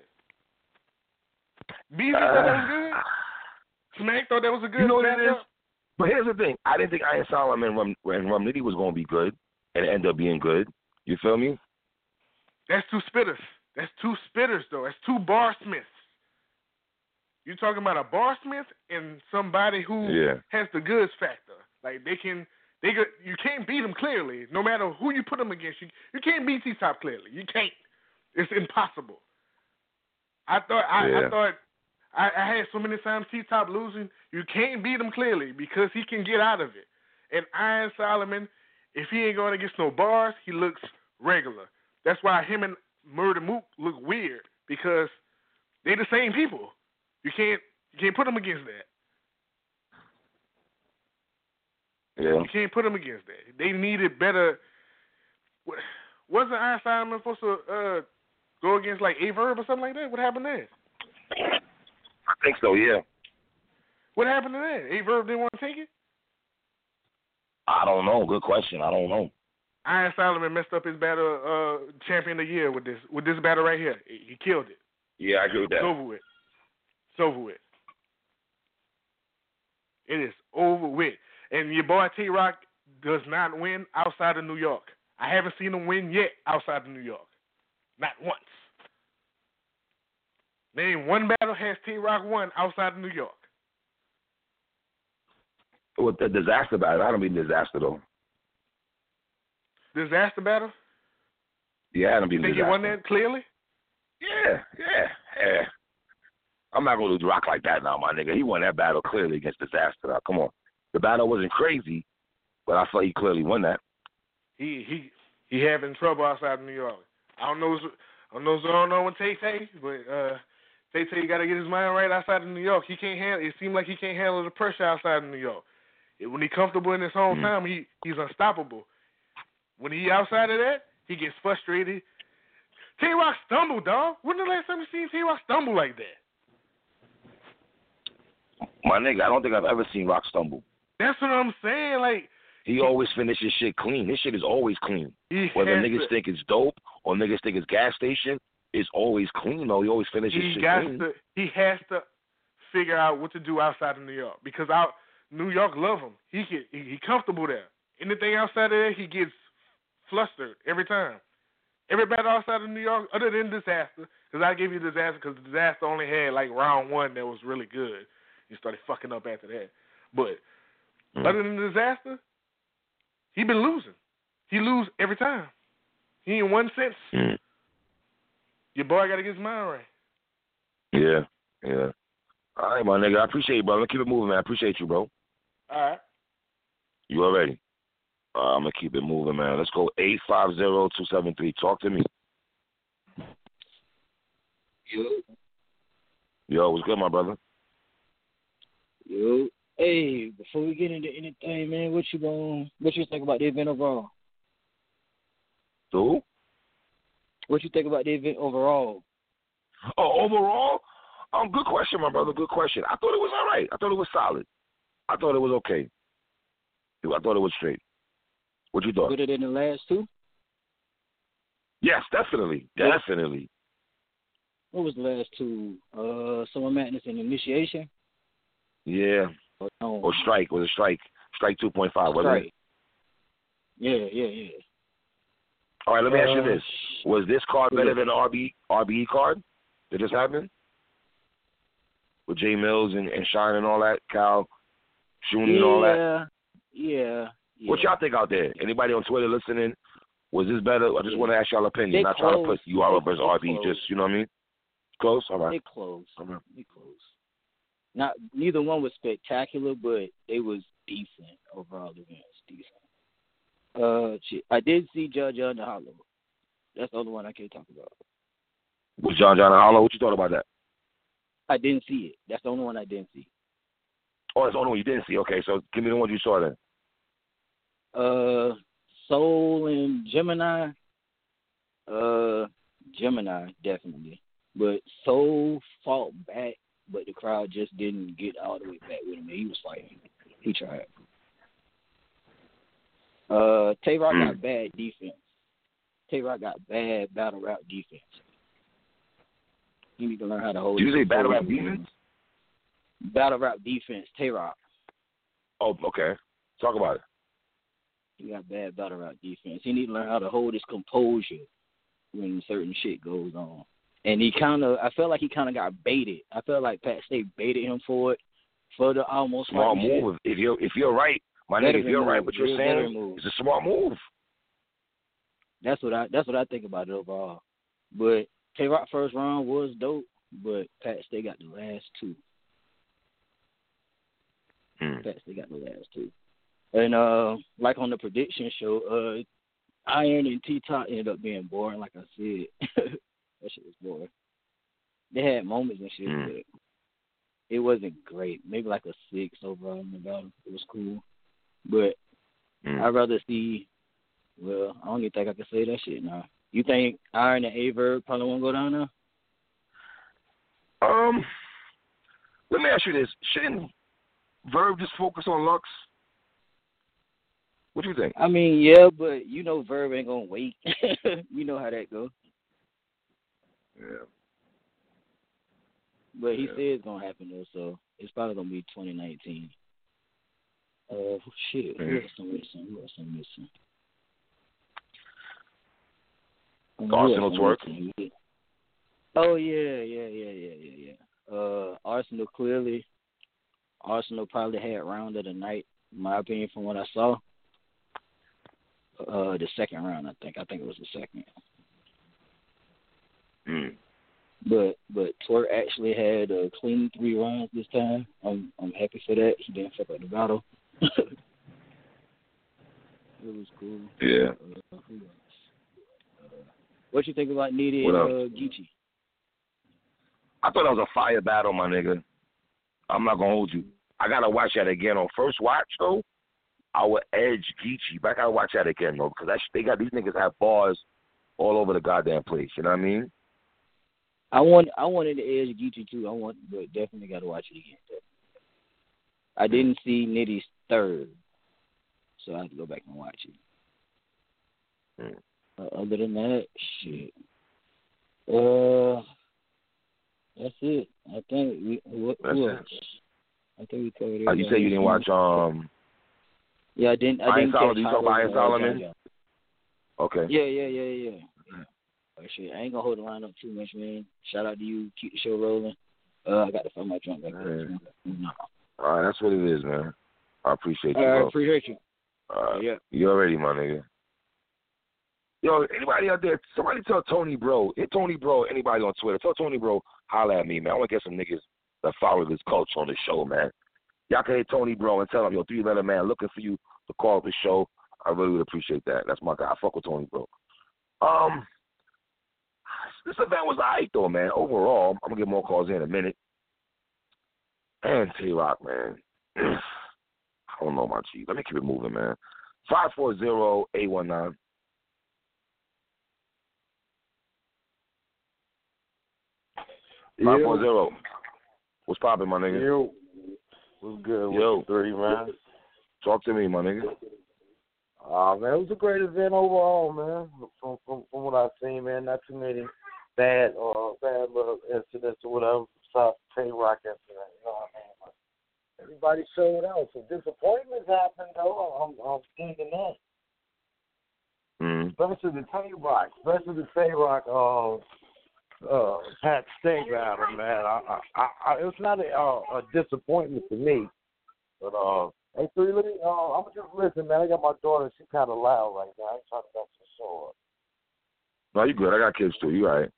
BZ thought that was good. Smack thought that was a good. Uh, You know what it matchup? But here's the thing. I didn't think Iron Solomon and Rum, and was going to be good, and ended up being good. You feel me? That's two spitters. That's two spitters though. That's two bar smiths. You're talking about a barsmith and somebody who Yeah. has the goods factor. Like they can, they you can't beat them clearly. No matter who you put them against, you you can't beat T Top clearly. You can't. It's impossible. I thought I, Yeah. I thought I, I had so many times T Top losing. You can't beat him clearly because he can get out of it. And Iron Solomon, if he ain't going against no bars, he looks regular. That's why him and Murder Mook look weird because they're the same people. You can't you can't put them against that. Yeah. You can't put them against that. They needed better. wa- Wasn't Iron Solomon supposed to uh, go against like Aye Verb or something like that? What happened there? I think so, yeah. What happened to that? Aye Verb didn't want to take it. I don't know. Good question. I don't know. Iron Solomon messed up his battle uh, champion of the year with this with this battle right here. He killed it. Yeah, I agree with It's that. over with. It's over with. It is over with. And your boy T Rock does not win outside of New York. I haven't seen him win yet outside of New York. Not once. Name one battle has T Rock won outside of New York. With the disaster battle, I don't mean disaster though. Disaster battle? Yeah, I don't mean You think he disaster. won that clearly? Yeah, yeah, yeah. I'm not gonna lose rock like that now, my nigga. He won that battle clearly against disaster. Now, come on. The battle wasn't crazy, but I thought he clearly won that. He he he having trouble outside of New York. I don't know. I don't know. I don't know when Tay Tay, but uh, Tay Tay got to get his mind right outside of New York. He can't handle. It seemed like he can't handle the pressure outside of New York. When he comfortable in his hometown, he he's unstoppable. When he outside of that, he gets frustrated. T Rock stumbled, dog. When the last time you seen T Rock stumble like that? My nigga, I don't think I've ever seen Rock stumble. That's what I'm saying. Like He always finishes shit clean. His shit is always clean. Whether niggas to, think it's dope or niggas think it's gas station, it's always clean though. He always finishes he shit clean. to he has to figure out what to do outside of New York because out New York love him. He get he, he comfortable there. Anything outside of there, he gets flustered every time. Everybody outside of New York, other than disaster, because I give you disaster because disaster only had like round one that was really good. He started fucking up after that. But Mm. other than the disaster, he been losing. He lose every time. He ain't won since. Mm. Your boy got to get his mind right. Yeah, yeah. All right, my nigga. I appreciate you, bro. I'm keep it moving, man. I appreciate you, bro. All right. You already? Uh, I'm gonna keep it moving, man. Let's go eight five zero two seven three. Talk to me. Yo, Yo, what's good, my brother? yo. Hey, before we get into anything, man, what you going what you think about the event overall? Who? What you think about the event overall? Oh, overall, um, good question, my brother. Good question. I thought it was all right. I thought it was solid. I thought it was okay. I thought it was straight. What you thought? Better than the last two? Yes, definitely, definitely. What was the last two? Uh Summer Madness and Initiation? Yeah. Or? Or strike. Was a strike. Strike two point five, wasn't Right. it? Yeah, yeah, yeah. All right, let me ask you Uh, this: Was this card better yeah. than the RB RBE card that just happened with Jay Mills and, and Shine and all that, Cal, Shuni and all that? Yeah, yeah, yeah. What y'all think out there? Anybody on Twitter listening? Was this better? I just Yeah. want to ask y'all opinion. They Not trying to close. put URL They- versus RB. close. Just you know what I mean? Close. All right. They close. Okay. They close. Not neither one was spectacular, but it was decent overall. Events decent. Uh, shit. I did see Judge Under Hollow. That's the only one I can't talk about. Was John John Hollow? What you thought about that? I didn't see it. That's the only one I didn't see. Oh, that's the only one you didn't see. Okay, so give me the one you saw then. Uh, Soul and Gemini. Uh, Gemini definitely, but Soul fought back, but the crowd just didn't get all the way back with him. He was fighting. He tried. Uh, Tay Roc got bad defense. Tay Roc got bad battle rap defense. He need to learn how to hold. Did you say battle rap defense? Battle rap defense. Tay Roc. Oh, okay. Talk about it. He got bad battle rap defense. He need to learn how to hold his composure when certain shit goes on. And he kind of, I felt like he kind of got baited. I felt like Pat Stay baited him for it, for the almost fighting move. If you're if you're right, my nigga, if you're right, move. what you're saying move. is a smart move. That's what I, that's what I think about it overall. But Tay Roc first round was dope, but Pat Stay got the last two. Hmm. Pat Stay got the last two. And uh, like on the prediction show, uh, Iron and T Top ended up being boring. Like I said, that shit was boring. They had moments and shit, Mm. but it wasn't great. Maybe like a six overall in the battle. It was cool, but Hmm. I'd rather see. Well, I don't even think I can say that shit now. You think Iron and Aye Verb probably won't go down there? Um, let me ask you this: Shouldn't Verb just focus on Lux? What do you think? I mean, yeah, but you know Verb ain't gonna wait. you know how that goes. Yeah. But he Yeah. said it's gonna happen though, so it's probably gonna be 2019. Uh, shit. Who Mhm. else I'm missing? Who else I'm missing? The who Arsonal twerk? Oh yeah, yeah, yeah, yeah, yeah, yeah. Uh, Arsonal clearly. Arsonal probably had round of the night, in my opinion, from what I saw. Uh, the second round, I think. I think it was the second. Hmm. But but Twerk actually had a clean three rounds this time. I'm I'm happy for that. He didn't fuck up the battle. it was cool. Yeah. Uh, what you think about Nitty What and uh, Geechi? I thought that was a fire battle, my nigga. I'm not gonna hold you. I gotta watch that again on first watch though. I would edge Geechi, but I gotta watch that again though, because they got these niggas have bars all over the goddamn place. You know what I mean? I want I wanted to edge Geechi too. I want, but definitely got to watch it again. Definitely. I didn't see Nitty's third, so I have to go back and watch it. Hmm. Uh, other than that, shit. Uh, that's it. I think we. What, That's who else? I think we covered it. Uh, you say you didn't watch um Yeah, I didn't. I Iron didn't Solomon? catch You talking about Solomon? John John. okay. Yeah, yeah, yeah, yeah. Shit, I ain't gonna hold the line up too much, man. Shout out to you. Keep the show rolling. Uh, I got to find my drunk back there. No. All right, that's what it is, man. I appreciate you, All right, appreciate you. Uh, yeah. You already, my nigga. Yo, anybody out there, somebody tell Tony Bro, hit Tony Bro, anybody on Twitter, tell Tony Bro, holla at me, man. I want to get some niggas that follow this culture on the show, man. Y'all can hit Tony Bro and tell him, yo, three letter man, looking for you to call the show. I really would appreciate that. That's my guy. I fuck with Tony Bro. Um, this event was alright though, man. Overall, I'm gonna get more calls in a minute. And T Rock, man. I don't know my G. Let me keep it moving, man. Five four zero eight one nine. Five four zero. What's popping, my nigga? Yo, what's good Yo. the three, man? Talk to me, my nigga. Uh, man, it was a great event overall, man. From from, from what I've seen, man, not too many bad or bad little incidents or whatever. Besides Tay Roc incident, you know what I mean? But everybody showed out. So disappointments happen though. I'm I'm thinking that. Mm. Especially the Tay Roc, especially the Tay Roc uh uh Pat battle, man. I, I, I, it's not a uh, a disappointment to me. But uh hey three Lee, uh I'm just listen, man. I got my daughter, she's kinda loud right now. I ain't trying to mess the show up. No, you good. I got kids too. You all right?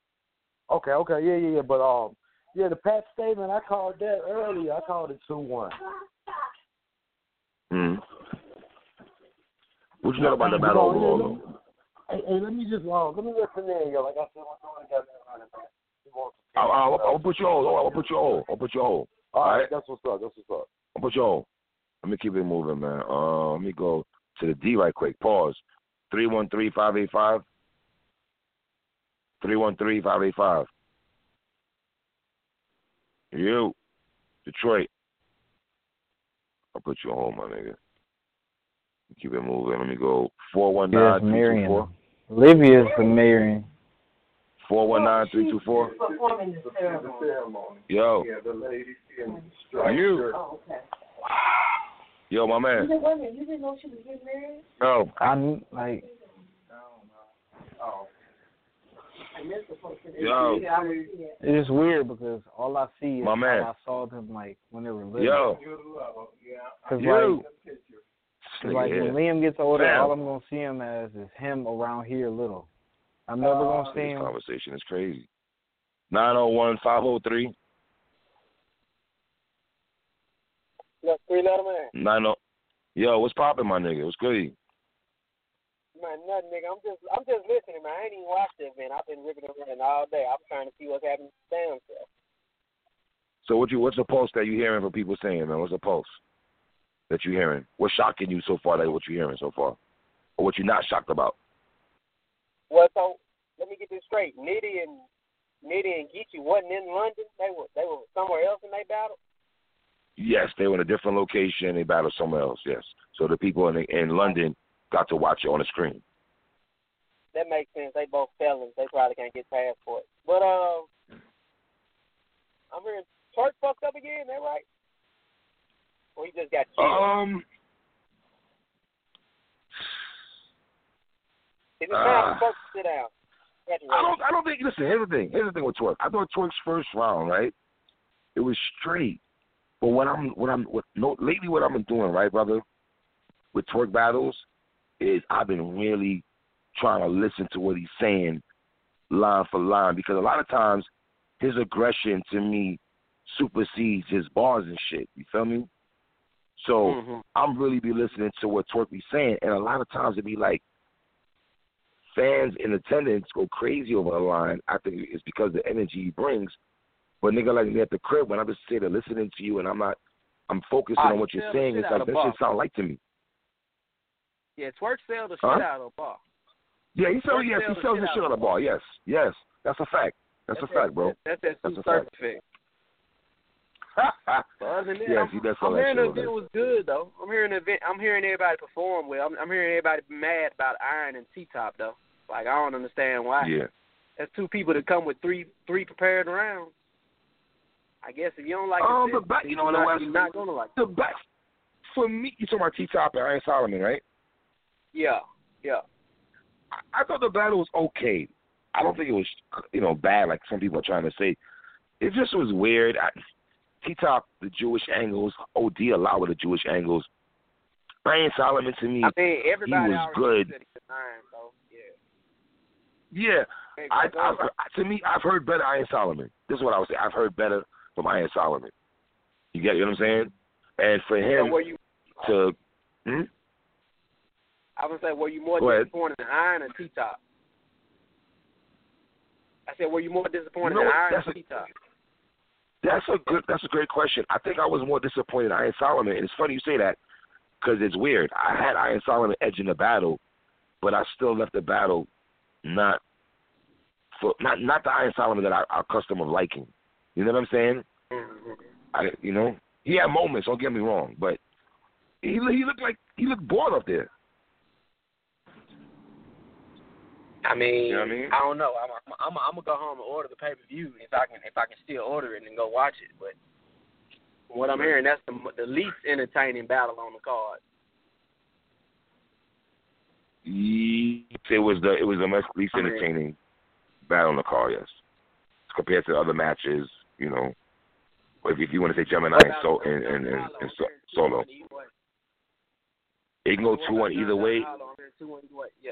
Okay, okay, yeah, yeah, yeah. But um yeah, the Pat statement I called that earlier. I called it two one. Hmm. What you know about the battle overall? Hey, hey, let me just uh, let me listen in, yo. Like I said, my daughter got me running back. She wants to- I'll, I'll, I'll put you on. I'll put you on. I'll put you on. All all right, right. that's what's up. That's what's up. I'll put you on. Let me keep it moving, man. Uh, let me go to the D right quick. Pause. Three one three five eight five. Three one three five eight five. You, Detroit. I'll put you on, hold, my nigga. Keep it moving. Let me go. Four one Yes, nine three two Marion. four. Livia's the Marion. Four one nine three two four. Yo. You. Yo, my man. Yo. I'm like Yo. it's just weird because all I see is My man. how I saw them like when they were little. Yo. Cause You. like, 'cause, Nigga like here. when Liam gets older, Fam. all I'm gonna see him as is him around here little. I'm never gonna see This him. conversation is crazy. 901 503 Look, three letter man. 90. Yo, what's poppin', my nigga? What's good? Man, nothing, nigga. I'm just, I'm just listening, man. I ain't even watched the event. I've been ripping running all day. I'm trying to see what's happening to damn. So what you what's the pulse that you hearing from people saying, man? What's the pulse that you hearing? What's shocking you so far Like what you hearing so far? Or what you're not shocked about? Well, so let me get this straight. Nitty and Nitty and Geechi wasn't in London. They were, they were somewhere else in they battle. Yes, they were in a different location. They battled somewhere else. Yes. So the people in in London got to watch it on the screen. That makes sense. They both felons. They probably can't get passports. But um, I'm hearing Church fucked up again. That right? Or he just got killed? Um. Is it time uh, to sit down? I don't. I don't think. Listen. Here's the thing. Here's the thing with Twerk. I thought Twerk's first round, right? It was straight. But what I'm, what I'm, what no, lately, what I've been doing, right, brother, with Twerk battles, is I've been really trying to listen to what he's saying, line for line, because a lot of times his aggression to me supersedes his bars and shit. You feel me? So Mhm. I'm really be listening to what Twerk be saying, and a lot of times it be like fans in attendance go crazy over the line. I think it's because the energy he brings. But nigga like me at the crib, when I'm just sitting there listening to you and I'm not, I'm focusing Ah, on what you're saying. It's like that shit sound like to me. Yeah, Twerk sell the Huh? shit out of the bar. Yeah, he sells. Yes, he the sells shit out of the the bar. Yes, yes, that's a fact. That's, a fact, bro. That's that That's a fact. Effect. But other than that, yes, I'm, he does sell I'm that hearing the event was good though. I'm hearing the event. I'm hearing everybody perform well. I'm, I'm hearing everybody mad about Iron and T Top though. Like I don't understand why. Yeah. That's two people that come with three three prepared rounds. I guess if you don't like Um, the the back, you know what? you're not, you're not gonna like. The best for me. You talking about T Top and Iron Solomon, right? Yeah, yeah. I, I thought the battle was okay. I don't think it was, you know, bad like some people are trying to say. It just was weird. I, T Top, the Jewish angles, OD a lot with the Jewish angles. Iron Solomon to me, I mean everybody was good. said Iron, so yeah. yeah. Hey, I, I, to me, I've heard better Iron Solomon. This is what I would say. I've heard better from Iron Solomon. You get what I'm saying? And for him you? to, hmm? I would say were you more Go ahead. disappointed in Iron or T Top? I said were you more disappointed You know in? Iron or T Top? That's a good. That's a great question. I think I was more disappointed in Iron Solomon, and it's funny you say that because it's weird. I had Iron Solomon edging the battle, but I still left the battle not for not not the Iron Solomon that I, I'm accustomed of liking. You know what I'm saying? Mm-hmm. I you know he had moments. Don't get me wrong, but he he looked like he looked bored up there. I mean, You know I mean? don't know. I'm I'm I'm, I'm gonna go home and order the pay per view if I can if I can still order it and go watch it. But what I'm hearing, that's the the least entertaining battle on the card. It was the it was the most least entertaining battle on the card, yes. Compared to other matches, you know. If, if you want to say Gemini and, so, and, and, and, and so, Solo. It can go two one either way.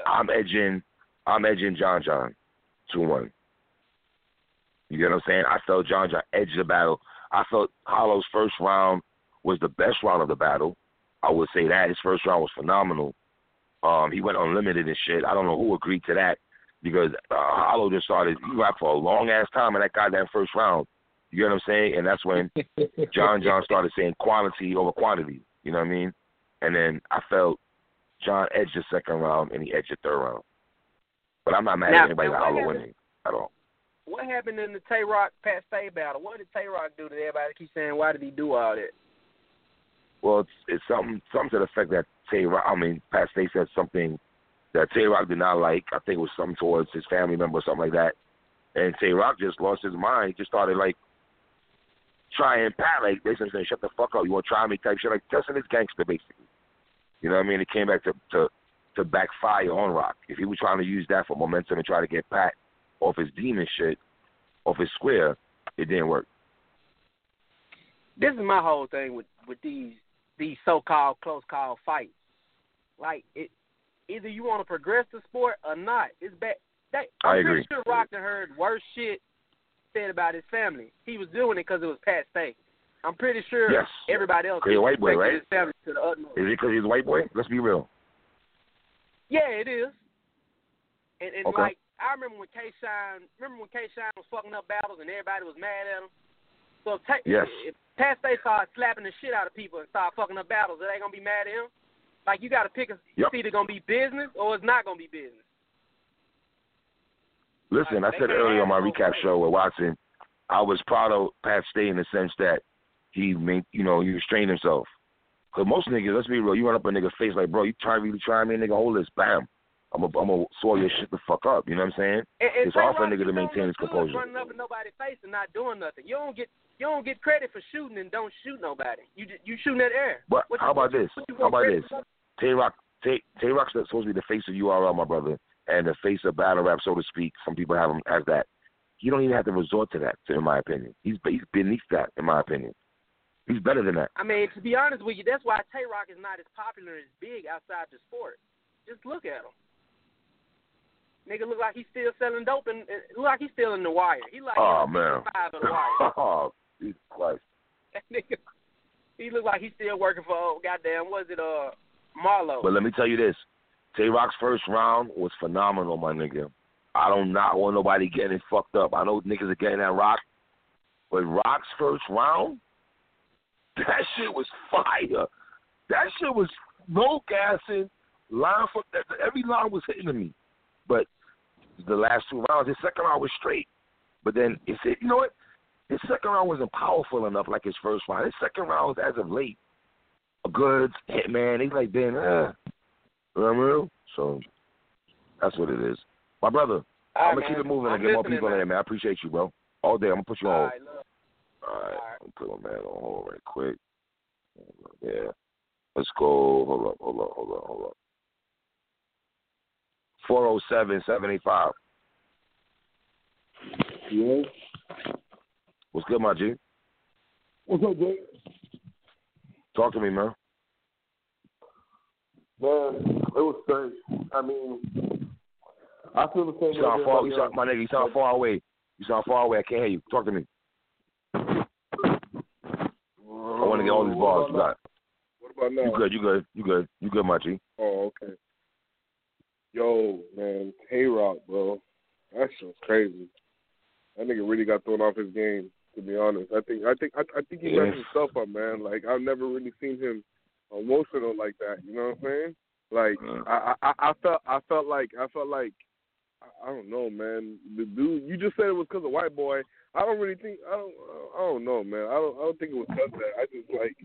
I'm edging I'm edging John John two one. You get what I'm saying? I felt John John edge the battle. I felt Hollow's first round was the best round of the battle. I would say that his first round was phenomenal. Um, he went unlimited and shit. I don't know who agreed to that because uh, Hollow just started. He rocked for a long ass time in that goddamn first round. You get what I'm saying? And that's when John John started saying quality over quantity. You know what I mean? And then I felt John edged the second round and he edged the third round. But I'm not mad Now- at anybody that Hollow winning at all. What happened in the Tay Roc Pat Stay battle? What did Tay Roc do that everybody keep saying? Why did he do all that? Well, it's it's something something to the effect that Tay Roc. I mean, Pat Stay said something that Tay Roc did not like. I think it was something towards his family member or something like that. And Tay Roc just lost his mind. Just started like trying Pat, like basically saying, "Shut the fuck up! You want to try me?" type shit, like testing his gangster basically. You know what I mean? It came back to to to backfire on Rock. If he was trying to use that for momentum and try to get Pat off his demon shit, off his square, it didn't work. This is my whole thing with with these these so called close call fights. Like it, either you want to progress the sport or not. It's bad. That, I'm I agree. pretty sure Rock done heard worse shit said about his family. He was doing it because it was Pat Stay. I'm pretty sure Yes. everybody else He's a white boy, right? his family to the utmost. Is it because he's a white boy? Let's be real. Yeah, it is. And, and Okay. like I remember when K Shine, remember when K Shine was fucking up battles and everybody was mad at him. So if, Ta- Yes. if Pat Stay started slapping the shit out of people and start fucking up battles, are they gonna be mad at him? Like you got to pick a. Yep. It's either gonna be business or it's not gonna be business. Listen, I said earlier on my recap show with Watson, I was proud of Pat Stay in the sense that he made, you know, he restrained himself. Cause most niggas, let's be real, you run up a nigga face like, bro, you try really try me, nigga, hold this, bam. I'm gonna, I'm gonna swallow your shit the fuck up. You know what I'm saying? And It's hard for a nigga to maintain his composure. Running up in nobody's face and not doing nothing. You don't get you don't get credit for shooting and don't shoot nobody. You you shooting at air. But What how you- about this? How about this? Tay Roc, Tay, Tay Roc's supposed to be the face of URL, my brother, and the face of battle rap, so to speak. Some people have him as that. He don't even have to resort to that, in my opinion. He's he's beneath that, in my opinion. He's better than that. I mean, to be honest with you, that's why Tay Roc is not as popular as big outside the sport. Just look at him. Nigga look like he's still selling dope and look like he's still in the wire. He like Oh man. five of the wire. oh, Jesus Christ. That nigga, he look like he's still working for oh, goddamn was it uh Marlo? But let me tell you this: Tay Roc's first round was phenomenal, my nigga. I don't not want nobody getting fucked up. I know niggas are getting that Rock, but Rock's first round, that shit was fire. That shit was no gassing, line for every line was hitting to me. But the last two rounds, his second round was straight. But then it's it, you know what? His second round wasn't powerful enough like his first round. His second round was as of late. Goodz, Hitman, he's like then, uh, you know what I mean? So that's what it is. My brother, All I'm right, gonna keep it moving I'm and get more people in man. there, man. I appreciate you, bro. All day, I'm gonna put you All on. right, look. All right, I'm put my man on hold right quick. Yeah, let's go. Hold up, hold up, hold up, hold up. Four zero seven seven eight five. Yeah. What's good, my G? What's up, Jay? Talk to me, man. Man, it was strange. I mean, I feel the same You sound way. far, you sound, my nigga. You sound far away. You sound far away. I can't hear you. Talk to me. I want to get all these bars. You got. What about now? You good? You good? You good? You good, my G? Oh, okay. Yo, man, Tay Roc, bro. That shit's crazy. That nigga really got thrown off his game. To be honest, I think I think I, I think he Yeah. messed himself up, man. Like I've never really seen him emotional like that. You know what I'm saying? Like. I, I I felt I felt like I felt like I, I don't know, man. The dude you just said it was because of white boy. I don't really think I don't I don't know, man. I don't I don't think it was of that. I just like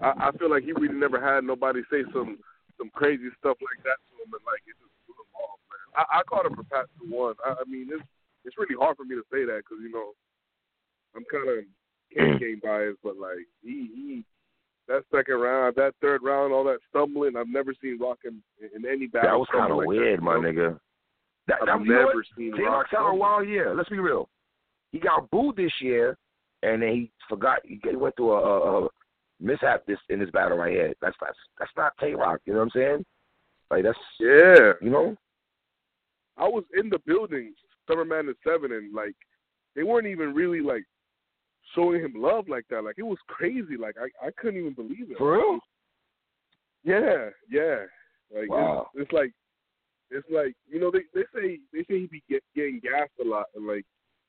I, I feel like he really never had nobody say some some crazy stuff like that to him, and like it just blew him off, man. I, I called him for Pat two one. I, I mean, it's it's really hard for me to say that because you know I'm kind of mm. King game bias, but like he he that second round, that third round, all that stumbling, I've never seen Rock in, in any battle. That was kind of like weird, that, my nigga. That, that, I've you know never seen Rock a wild year. Let's be real. He got booed this year, and then he forgot. He went through a, a, a mishap this in this battle right here. That's that's that's not Tay Roc. You know what I'm saying? Like that's Yeah, you know. I was in the building, Summer Madness Seven, and like they weren't even really like showing him love like that. Like it was crazy. Like I I couldn't even believe it. For real? Yeah, yeah. Like Wow. it's, it's like it's like you know they they say they say he be get, getting gassed a lot, and like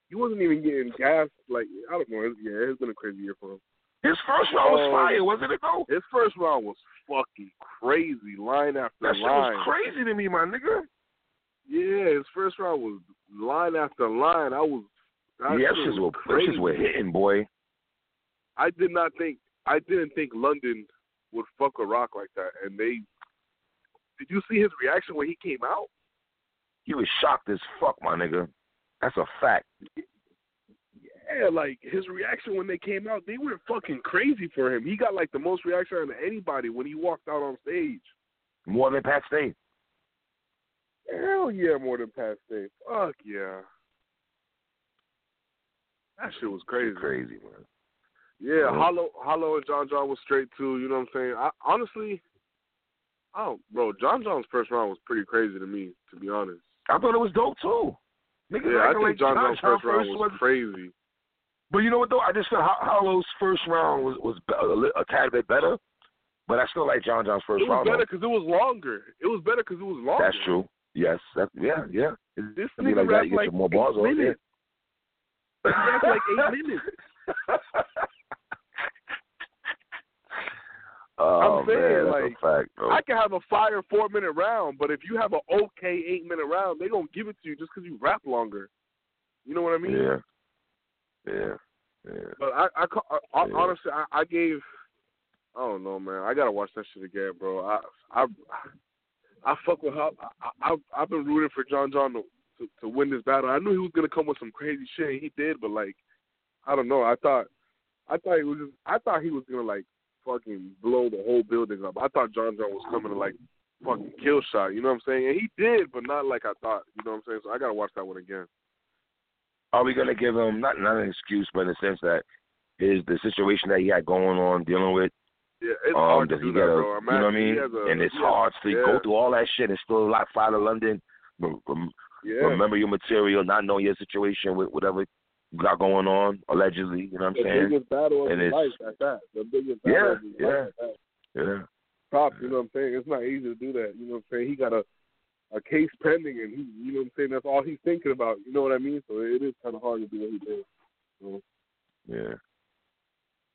he wasn't even getting gassed. Like I don't know. Yeah, it's been a crazy year for him. His first round was Um, fire, wasn't it though? His first round was fucking crazy, line after line. That shit was crazy to me, my nigga. Yeah, his first round was line after line. I was. That yeah, shit shit was was that were hitting, boy. I did not think. I didn't think London would fuck a Roc like that, and they. Did you see his reaction when he came out? He was shocked as fuck, my nigga. That's a fact. Yeah, like his reaction when they came out, they went fucking crazy for him. He got like the most reaction out of anybody when he walked out on stage. More than Pat Stay. Hell yeah, more than Pat Stay. Fuck yeah. That shit was crazy. Crazy, man. Yeah, Mhm. Hollow Hollow and John John was straight too, you know what I'm saying? I honestly I don't bro, John John's first round was pretty crazy to me, to be honest. I thought it was dope too. Niggas Yeah, I think John John John's John first round was was crazy. But you know what though? I just Ho- Hollow's first round was was a, a tad bit better. But I still like John John's first round. It was round. better because it was longer. It was better because it was longer. That's true. Yes. That, yeah. Yeah. This it'd be nigga like that. You get like more bars on. He like eight minutes. Oh I'm saying, man, like, fact. I can have a fire four minute round, but if you have an okay eight minute round, they gonna give it to you just because you rap longer. You know what I mean? Yeah. Yeah. Yeah. But I, I, I, I Yeah. honestly, I, I gave. I don't know, man. I gotta watch that shit again, bro. I, I, I fuck with how I, I, I've been rooting for John John to, to to win this battle. I knew he was gonna come with some crazy shit. and He did, but like, I don't know. I thought, I thought he was. Just, I thought he was gonna like fucking blow the whole building up. I thought John John was coming to like fucking kill shot. You know what I'm saying? And he did, but not like I thought. You know what I'm saying? So I gotta watch that one again. Are we gonna give him not not an excuse, but in the sense that is the situation that he had going on dealing with Yeah, it's um, hard to does do he that, get a, you know what I mean? a- and it's yeah, hard to yeah. go through all that shit and still lot fly to London. Rem- rem- Yeah. Remember your material, not knowing your situation with whatever got going on, allegedly. You know what I'm the saying? biggest battle of And his it's- life at that. The biggest Yeah, battle of his yeah. life at that. Yeah. Props, you know what I'm saying? It's not easy to do that. You know what I'm saying? He got a a case pending and he you know what I'm saying, that's all he's thinking about. You know what I mean? So it is kinda hard to do what he did. So, Yeah.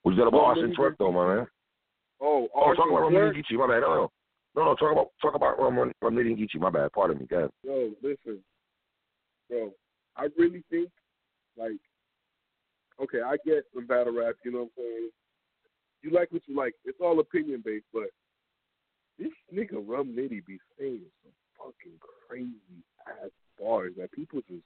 What you got about Oh, Austin maybe- Twork though, my man? oh, Oh, talk about? Ramnidi Geechee, my bad. No, no. No, no, talk about talk about Rum Nitty Geechi, my bad. Pardon me, guys. Yo, listen. Bro, I really think like okay, I get some battle rap, you know what I'm saying? You like what you like. It's all opinion based, but this nigga Rum Nitty be saying some fucking crazy ass bars that people just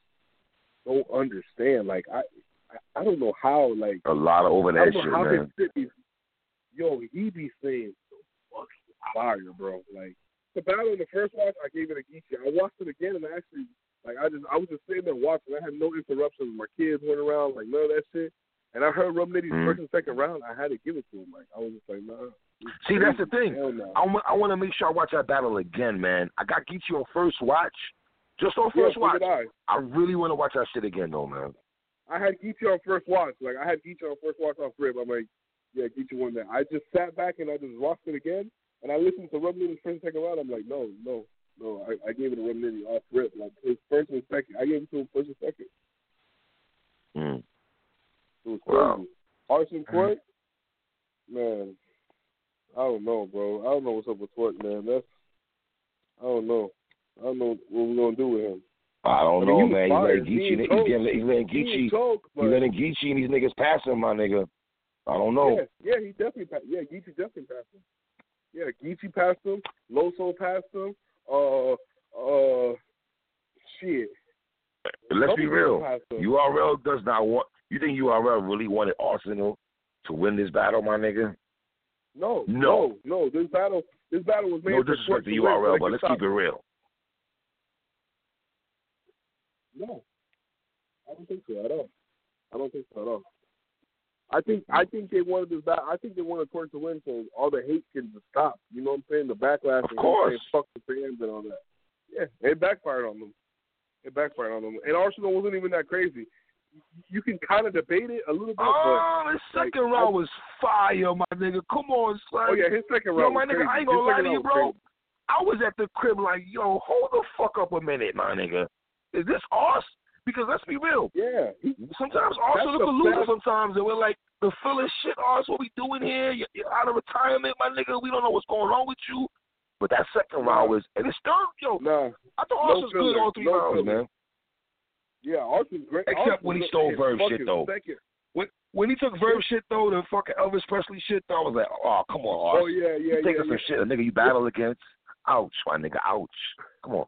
don't understand. Like I I, I don't know how like A lot of over that shit, man. be yo, he be saying some fucking fire, bro. Like the battle in the first watch, I gave it a Geechi. I watched it again and I actually like I just I was just sitting there watching. I had no interruptions. My kids went around, like none of that shit. And I heard Rum Nitty's Mhm. first and second round. I had to give it to him. Like I was just like, nah. See, that's the thing. No. I want, I want to make sure I watch that battle again, man. I got Geechi on first watch. Just on first so watch. I. I really want to watch that shit again, though, man. I had Geechi on first watch. Like I had Geechi on first watch off rip. I'm like, yeah, Geechi won that. I just sat back and I just watched it again, and I listened to Rum Nitty's first and second round. I'm like, no, no, no. I, I gave it to Rum Nitty off rip. Like his first and second, I gave it to him first and second. Mm. It was crazy. Wow. Arson Twork, man, I don't know, bro. I don't know what's up with Twork, man. That's I don't know. I don't know what we're gonna do with him. I don't I mean, know, he man. He's fire. letting He Geechi, ain't he's, he's letting He Geechi, ain't he's letting Geechi and these niggas pass him, my nigga. I don't know. yeah, yeah, he definitely passed. Yeah, Geechi definitely passed him. Yeah, Geechi passed him. Loso passed him. Uh, uh, shit. Let's be real. URL does not want You think URL really wanted Arsonal to win this battle, my nigga? No, No. no. This battle, this battle was made No disrespect to URL, but let's keep it real. No, I don't think so at all. I don't think so at all. I think mm. I think they wanted this back. I think they wanted Twork to win so all the hate can just stop. You know what I'm saying? The backlash Of and course. saying fuck the fans and all that. Yeah, it backfired on them. It backfired on them. And Arsonal wasn't even that crazy. You can kind of debate it a little bit, Oh, his second like, round I- was fire, my nigga. Come on, son. oh yeah, his second round. Yo, my nigga, crazy. I ain't gonna His lie to you, bro. I was at the crib like, yo, hold the fuck up a minute, my nigga. Is this us? Because let's be real. Yeah, Sometimes That's Arsonal the can lose sometimes, and we're like, the feeling shit, Ars, what we doing here? You're, you're out of retirement, my nigga. We don't know what's going on with you. But that second round was, and it's third, yo, nah, I thought No Arsonal was good all three no rounds, man. yeah, Arsonal's great. Except when he stole Verb shit, though. Second. When when he took Verb shit though, the fucking Elvis Presley shit though, I was like, oh come on, Ars. Oh yeah, yeah, you taking yeah. some yeah. shit, a nigga you battle against. Ouch, my nigga, ouch. Come on.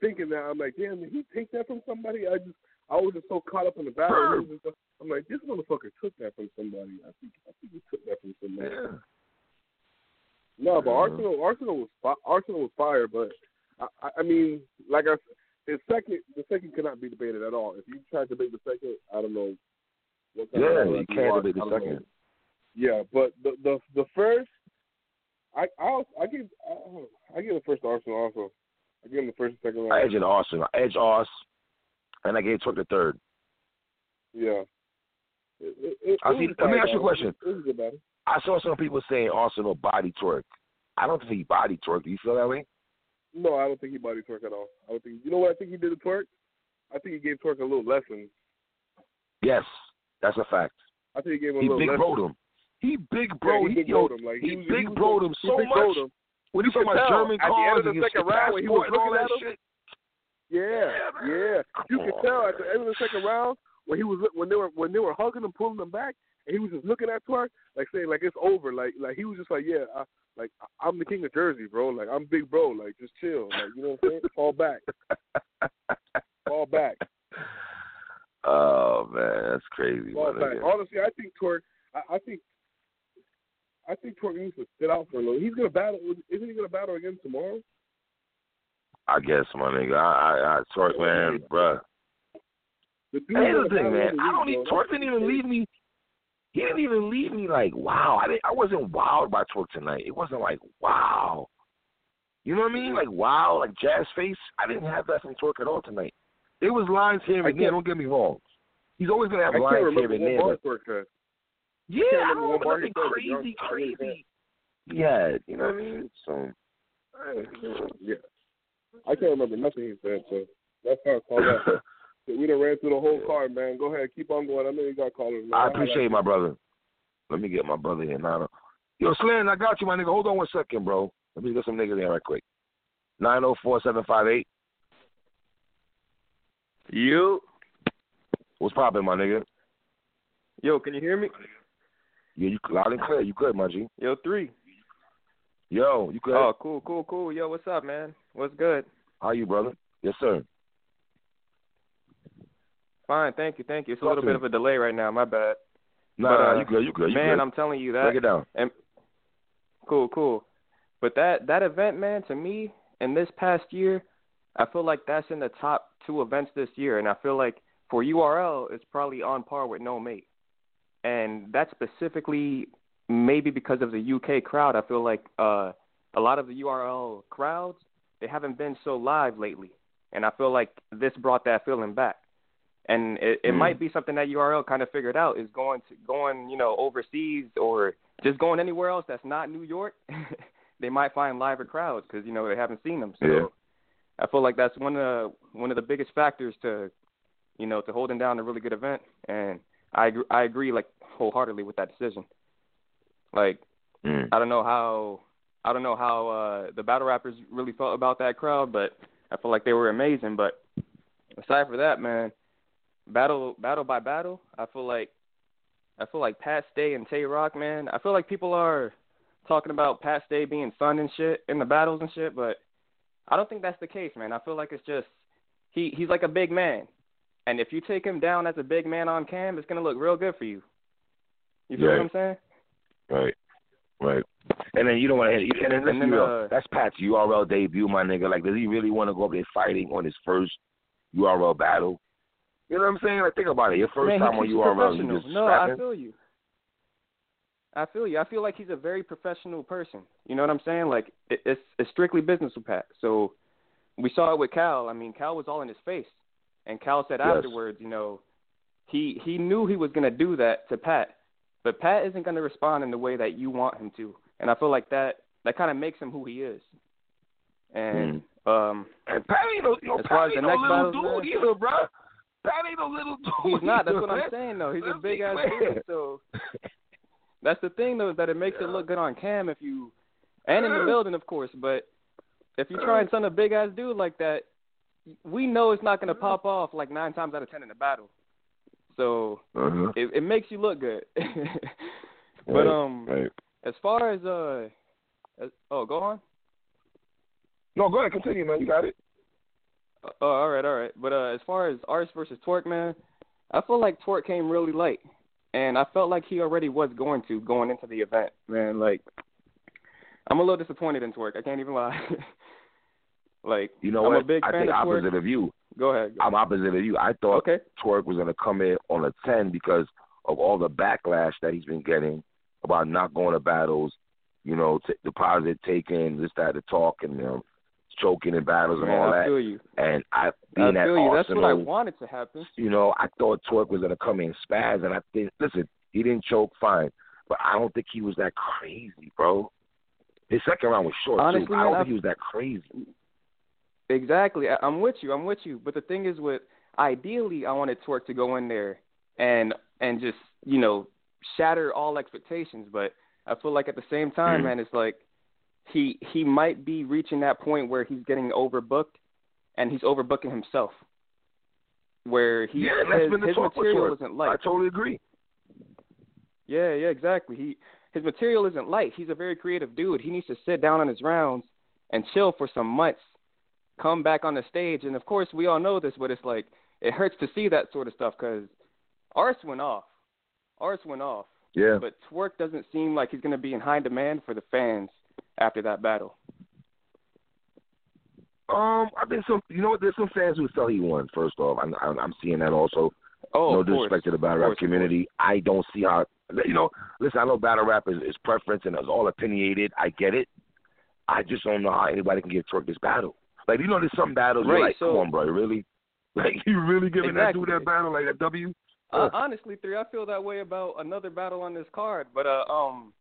Thinking that I'm like, damn, did he take that from somebody? I just I was just so caught up in the battle. Just- I'm like, this motherfucker took that from somebody. I think I think he took that from somebody. Yeah. No, but Mhm. Arsonal Arsonal was fi- Arsonal was fire, but I, I- mean, like I the second the second cannot be debated at all. If you try to debate the second, I don't know. What kind Yeah, battle you can't watch, debate the don't know. second. Yeah, but the the the first, I I I give I, I give the first to Arsonal also. I give him the first and second round. I edged. I edged Ars, and I gave Twork the third. Yeah. It, it, it, I see- let me ask you a question. It was a good battle. I saw some people saying Arsonal body Twork. I don't think he body Twork. Do you feel that way? No, I don't think he body Twork at all. I don't think. You know what I think he did to Twork? I think he gave Twork a little lesson. Yes, that's a fact. I think he gave him a He little big lesson. broed him. He big bro. Yeah, he big yo, broed him. Like he, was, big so- him he so big much. him. When he You talking about German at the end of the and second round when he was passport and all looking that at him. shit. Yeah, yeah. You could tell at the end of the second round when he was when they were when they were hugging him, pulling him back, and he was just looking at Twork like saying like it's over. Like like he was just like yeah, I, like I'm the king of Jersey, bro. Like I'm big bro. Like just chill. Like you know what I'm saying? Fall back. Fall back. Oh man, that's crazy. Fall back. Honestly, I think Twork. I, I think. I think Twork needs to sit out for a little. He's gonna battle. Isn't he gonna battle again tomorrow? I guess, my nigga. I, I, I Twork, man, bruh. The Here's the thing, man. I don't need bro. Twork didn't even leave me. He didn't even leave me like wow. I didn't. I wasn't wowed by Twork tonight. It wasn't like wow. You know what I mean? Like wow, like jazz face. I didn't have that from Twork at all tonight. There was lines here and there. Don't get me wrong. He's always gonna have I lines here and there. bar But Twork said. Yeah, I remember don't what know bar he nothing said, crazy, honest. I really crazy. Yeah, you know what I mean. So. Yeah. I can't remember nothing he said, so that's how I call that. we done ran through the whole card, man. Go ahead, keep on going. I know you got callers. Man. I appreciate my brother. Let me get my brother here now. Yo, Slan, I got you, my nigga. Hold on one second, bro. Let me get some niggas in right quick. Nine zero four seven five eight. You. What's poppin', my nigga? Yo, can you hear me? Yeah, you loud and clear. You good, my G? Yo, three. Yo, you good? Oh, cool, cool, cool. Yo, what's up, man? What's good? How you, brother? Yes, sir. Fine, thank you, thank you. It's a little bit me. of a delay right now. My bad. Nah, But, nah, uh, you good? You good? You man, good? I'm telling you that. Break it down. And cool, cool. But that that event, man, to me, in this past year, I feel like that's in the top two events this year, and I feel like for URL, it's probably on par with NOME, and that's specifically maybe because of the UK crowd. I feel like uh, a lot of the URL crowds they haven't been so live lately, and I feel like this brought that feeling back. And it, it Mm. might be something that URL kind of figured out is going to going you know overseas or just going anywhere else that's not New York. they might find liver crowds because you know they haven't seen them. So Yeah. I feel like that's one of the, one of the biggest factors to you know to holding down a really good event. And I agree, I agree like wholeheartedly with that decision. Like Mm. I don't know how I don't know how uh the battle rappers really felt about that crowd, but I feel like they were amazing. But aside for that, man, battle battle by battle, I feel like I feel like Pat Stay and Tay Roc, man. I feel like people are talking about Pat Stay being fun and shit in the battles and shit, but I don't think that's the case, man. I feel like it's just he he's like a big man. And if you take him down as a big man on cam, it's gonna look real good for you. You feel Right. what I'm saying? Right. Right. And then you don't want to. And then And then, be real. uh, That's Pat's URL debut, my nigga. Like, does he really want to go up there fighting on his first URL battle? You know what I'm saying? Like, think about it. Your first Man, time on URL, you professional. just No, I feel you. I feel you. I feel like he's a very professional person. You know what I'm saying? Like it, it's it's strictly business with Pat. So we saw it with Cal. I mean, Cal was all in his face, and Cal said Yes. afterwards, you know, he he knew he was going to do that to Pat, but Pat isn't going to respond in the way that you want him to. And I feel like that that kind of makes him who he is. And um, And Pat ain't no, you know, As far Pat as the ain't no little dude man. either, bro. Pat ain't no little dude. He's not. That's either, what I'm saying, though. He's a Let's big ass dude. So that's the thing, though, is that it makes it look good on cam if you, and in the building, of course. But if you try and send a big ass dude like that, we know it's not going to pop off like nine times out of ten in a battle. So Uh-huh. it, it makes you look good. but Right, um, right. as far as uh, as, oh, go on. No, go ahead, continue, man. You got it. Oh, all right, all right. But uh, as far as Ars versus Twork, man, I feel like Twork came really late, and I felt like he already was going to going into the event, man. Like, I'm a little disappointed in Twork. I can't even lie. like, You know I'm what? a big I fan think of Twork. opposite of you. Go ahead. I'm opposite of you. I thought Okay. Twork was going to come in on a 10 because of all the backlash that he's been getting about not going to battles, you know, t- deposit taken, this, that, the talk, and you know, choking in battles and Man, all I that. feel you. And I, I being at feel you. That's what I wanted to happen. you know, I thought Twerk was going to come in spaz, and I think, listen, he didn't choke, fine, but I don't think he was that crazy, bro. His second round was short Honestly, too. I don't man, think he was that crazy. Exactly. I, I'm with you. I'm with you. But the thing is, with ideally, I wanted Twork to go in there and and just you know shatter all expectations. But I feel like at the same time, Mhm. man, it's like he he might be reaching that point where he's getting overbooked, and he's overbooking himself. Where he yeah, that's his, the his material isn't light. I totally agree. Yeah, yeah, exactly. He his material isn't light. He's a very creative dude. He needs to sit down on his rounds and chill for some months, come back on the stage, and of course we all know this, but it's like it hurts to see that sort of stuff because Ars went off. Ars went off. Yeah. But Twork doesn't seem like he's going to be in high demand for the fans after that battle. Um, I think some. You know what? There's some fans who felt he won. First off, I'm I'm, I'm seeing that also. Oh, no disrespect to the battle rap community. I don't see how. You know, listen. I know battle rap is, is preference and it's all opinionated. I get it. I just don't know how anybody can give Twork this battle. Like you know, there's some battles you're Right, like, so- come on, bro, really? Like you really giving that dude that battle like that W? Uh, honestly, three, I feel that way about another battle on this card, but uh, um,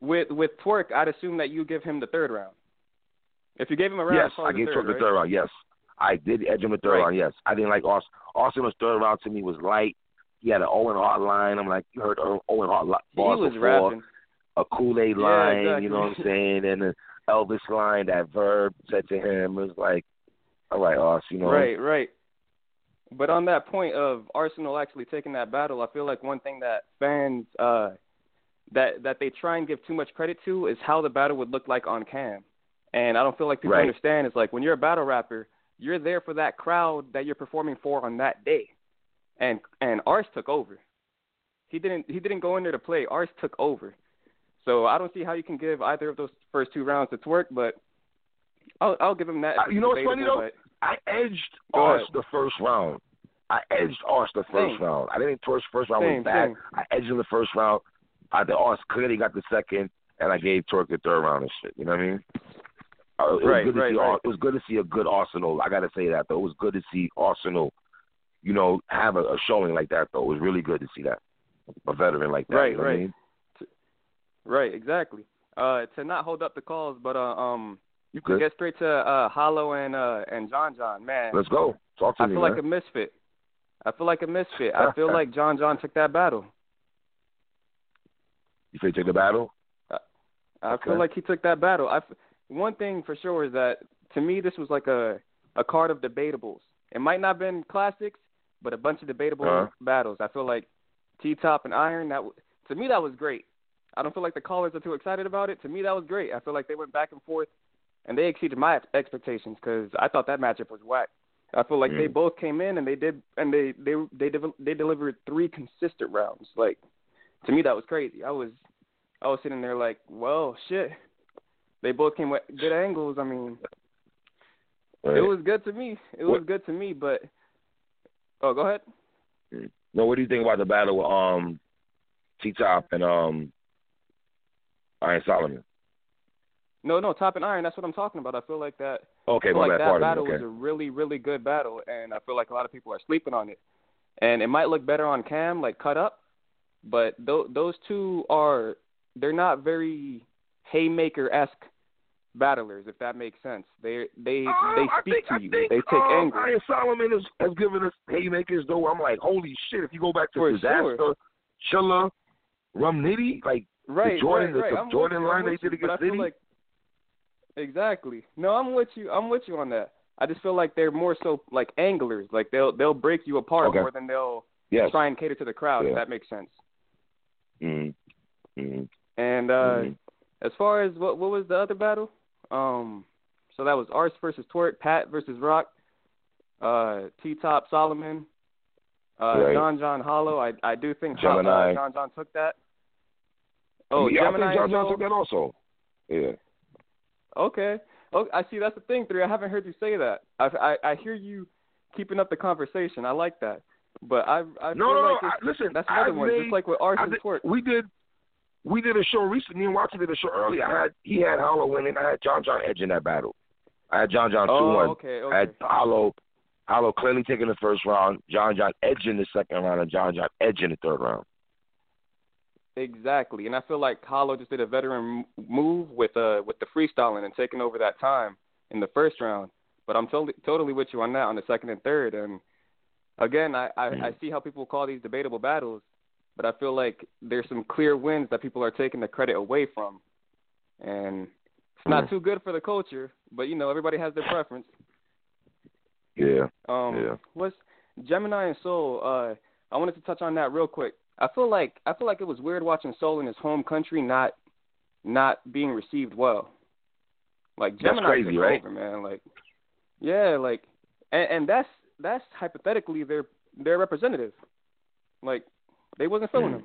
with with Twork, I'd assume that you give him the third round. If you gave him a round, yes, I gave Twork the right? third round. Yes, I did edge him the third Right. round. Yes, I didn't like Austin. Austin's third round to me was light. He had an Owen Hart line. I'm like, you heard Owen Hart li- He was before. rapping. a Kool Aid Yeah, line, exactly. you know what I'm saying, and Elvis line that Verb said to him was like, all right, Us, you know, Right, right. But on that point of Arsonal actually taking that battle, I feel like one thing that fans uh that that they try and give too much credit to is how the battle would look like on cam. And I don't feel like people Right. understand is like when you're a battle rapper, you're there for that crowd that you're performing for on that day. And and Ars took over. He didn't he didn't go in there to play. Ars took over. So I don't see how you can give either of those first two rounds to Twork, but I'll I'll give him that. Uh, you know what's funny though? but- I edged Go Ars ahead. the first round. I edged Ars the first Same. round. I didn't think Twork's first round Same, was bad. same. I edged him the first round. I the Ars clearly got the second, and I gave Twork the third round and shit. You know what I mean? Uh, it was Right, good to right, see. right. It was good to see a good Arsonal. I got to say that though. It was good to see Arsonal. You know, have a, a showing like that though. It was really good to see that a veteran like that. Right, you know What I right. mean? Right, exactly. Uh, to not hold up the calls, but uh, um, You good? get straight to uh, Hollow and uh, and John John, man. Let's go. Talk to I me, I feel man. like a misfit. I feel like a misfit. I feel like John John took that battle. You feel say took the battle? I Okay. feel like he took that battle. I, one thing for sure is that to me this was like a a card of debatables. It might not have been classics, but a bunch of debatable Uh-huh. battles. I feel like T Top and Iron. That to me that was great. I don't feel like the callers are too excited about it. To me that was great. I feel like they went back and forth, and they exceeded my expectations because I thought that matchup was whack. I feel like they Mm. both came in and they did and they they they de- they delivered three consistent rounds. Like to me that was crazy. I was I was sitting there like, well, shit. They both came with good angles. I mean, Right. it was good to me. It was good to me, but oh, go ahead. No, what do you think about the battle with um T Top and um Iron Solomon? No, no, top and iron. That's what I'm talking about. I feel like that. Okay, I feel my like bad. that Pardon me. battle Okay. was a really, really good battle, and I feel like a lot of people are sleeping on it. And it might look better on cam, like cut up, but th- those two are they're not very haymaker esque battlers, if that makes sense. They they Um, they speak think, to I you. think, they take um, angles. Iron Solomon has, has given us haymakers, though. I'm like, holy shit! If you go back to For Dizaster, sure. Chilla, Rum Nitty, like Right, the Jordan, right, right. the I'm Jordan you, line they did you, but I against City. like exactly. No, I'm with you. I'm with you on that. I just feel like they're more so like anglers. Like they'll they'll break you apart Okay. more than they'll yes. try and cater to the crowd. Yeah. If that makes sense. Mm. Mm. And uh Mhm. as far as what what was the other battle? Um so that was Ars versus Twork, Pat versus Roc, uh T Top Solomon, uh Right. John John Hollow. I I do think Gemini. John John took that. Oh, yeah, Gemini I think John John took that also. Yeah. Okay. Oh, I see. That's the thing, three. I haven't heard you say that. I I, I hear you keeping up the conversation. I like that. But I I No, no, like no. I, listen, that's another I've one. made, Just like with Ars I and did- Twork. We did. We did a show recently. Me and Watson did a show earlier. I had he had Hollow winning. I had John John Edge in that battle. I had John John two Oh, one. okay, I had okay. Hollow Hollow clearly taking the first round. John John Edge in the second round, and John John Edge in the third round. Exactly, and I feel like Hollow just did a veteran move with uh with the freestyling and taking over that time in the first round. But I'm totally totally with you on that on the second and third. And again, I I, I see how people call these debatable battles, but I feel like there's some clear wins that people are taking the credit away from, and it's not Mm. too good for the culture. But you know, everybody has their preference. Yeah. Um, Yeah. what's Gemini and Soul? Uh, I wanted to touch on that real quick. I feel like I feel like it was weird watching Soul in his home country not not being received well. Like That's crazy, right? over, man. Like, yeah, like, and, and that's that's hypothetically their their representative. Like, they wasn't feeling Mm. him.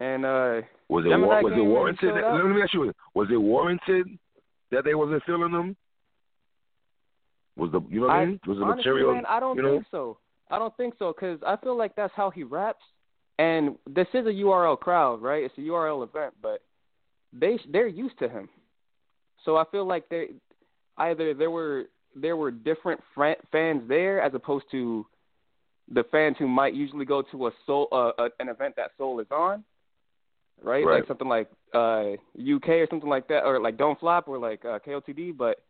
And uh, Was it Gemini was it warranted? That, let me ask you: Was it warranted that they wasn't feeling them? Was the you know what I, I- mean? Was the honestly, material? man, I don't you know? think so. I don't think so because I feel like that's how he raps, and this is a URL crowd, right? It's a URL event, but they they're used to him, so I feel like they either there were there were different fans there as opposed to the fans who might usually go to a soul uh, uh, an event that Soul is on, right? Right. Like something like uh UK or something like that, or like Don't Flop or like uh, KOTD, but.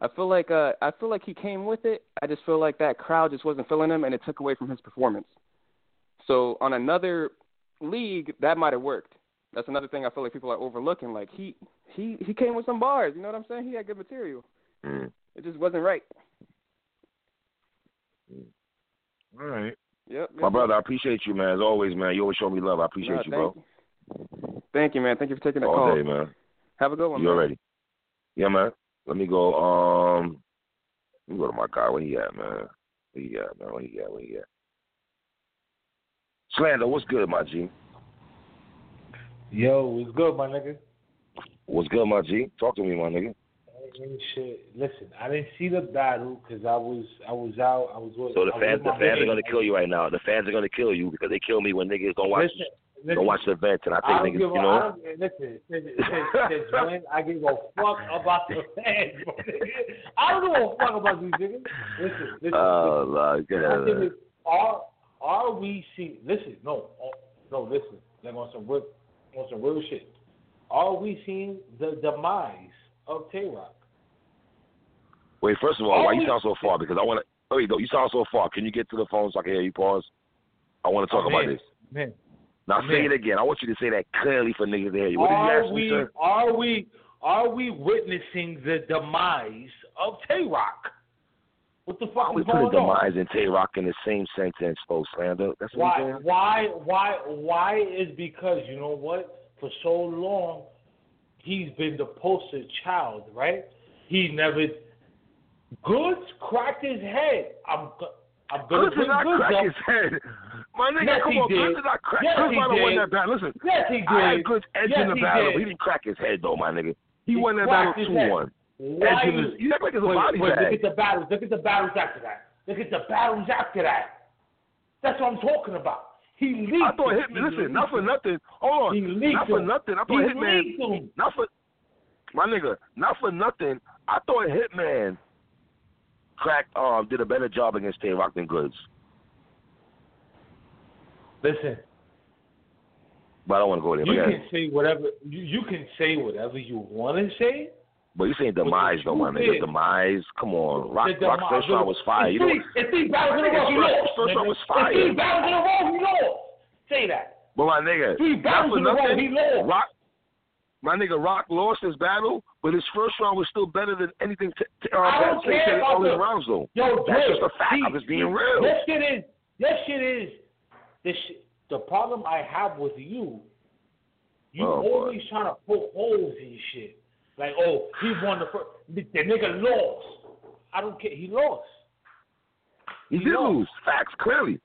I feel like uh I feel like he came with it. I just feel like that crowd just wasn't feeling him and it took away from his performance. So on another league that might have worked. That's another thing I feel like people are overlooking. Like he he he came with some bars, you know what I'm saying? He had good material. Mm. It just wasn't right. All right. Yep. My brother, I appreciate you, man. As always, man. You always show me love. I appreciate you, bro. You. Thank you, man. Thank you for taking the All call. day, man. Have a good one, You man. already? Yeah, man. Let me go. Um, let me go to my guy. Where he at, man? Where he at, man? Where he at? Where he at? Slander, what's good, my G? Yo, what's good, my nigga? What's good, my G? Talk to me, my nigga. Ain't shit. Listen, I didn't see the battle because I was I was out. I was. So the I fans, the fans are gonna kill you right now. The fans are gonna kill you because they kill me when niggas don't watch, Listen, listen, don't watch the event, and I I think don't niggas, you I know. don't, listen, since, since when I give a fuck about the fans. I don't give a fuck about these niggas. Listen, listen. Oh listen. my I think Are are we seeing? Listen, no, oh, no, listen. Like on some real, on some real shit. Are we seeing the demise of Tay Roc? Wait, first of all, why you sound so far? Because I want to. Wait, no, you sound so far. Can you get to the phone so I can hear you? Pause. I want to talk I'm about in. this. Man, Now say it again. I want you to say that clearly for niggas to hear you. What did you are ask me, we sir? are we are we witnessing the demise of Tay Roc? What the fuck We is put going on? demise and Tay Roc in the same sentence, folks. Slander. That's what Why? Why? Why? Why is because you know what? For so long, he's been the poster child, right? He never, Goodz cracked his head. I'm I'm gonna Goodz did not crack up. his head. My nigga, Yes, come on, did. Goodz did not crack. Yes, might have won that battle. Listen, Yes, he I had did. Goodz edge Yes, in the he battle. did. He didn't crack his head though, my nigga. He, He won that battle two one. Why Edge in you- his, you act like it's a Wait, body wait, bag. Look at the battles. Look at the battles after that. Look at the battles after that. That's what I'm talking about. He leaked. I thought. Hitman. He Listen, not for nothing. Hold on. He leaked Not for him. nothing. I He thought Hitman. him. Not for my nigga. Not for nothing. I thought Hitman cracked um did a better job against Tay Roc than Goodz. Listen, But I don't want to go there. you can say whatever you, you can say whatever you want to say. but you saying demise though, my nigga. Demise. Come on. Roc, The Roc's first round was fire. You know, it's three battles in a row. nigga's He first- round was It's fire. battles in a row. He lost. Say that. but my nigga, Three battles in a row. He lost. Roc, my nigga, Roc lost his battle, but his first round was still better than anything. T- t- uh, I don't care about all his rounds though. Yo, That's just a fact. I'm just being real. That shit is. That shit is. The The problem I have with you. You Oh, boy. always trying to poke holes in shit. Like, oh, he won the first. The, the nigga lost. I don't care. He lost. He He did lost. lose. Facts, clearly.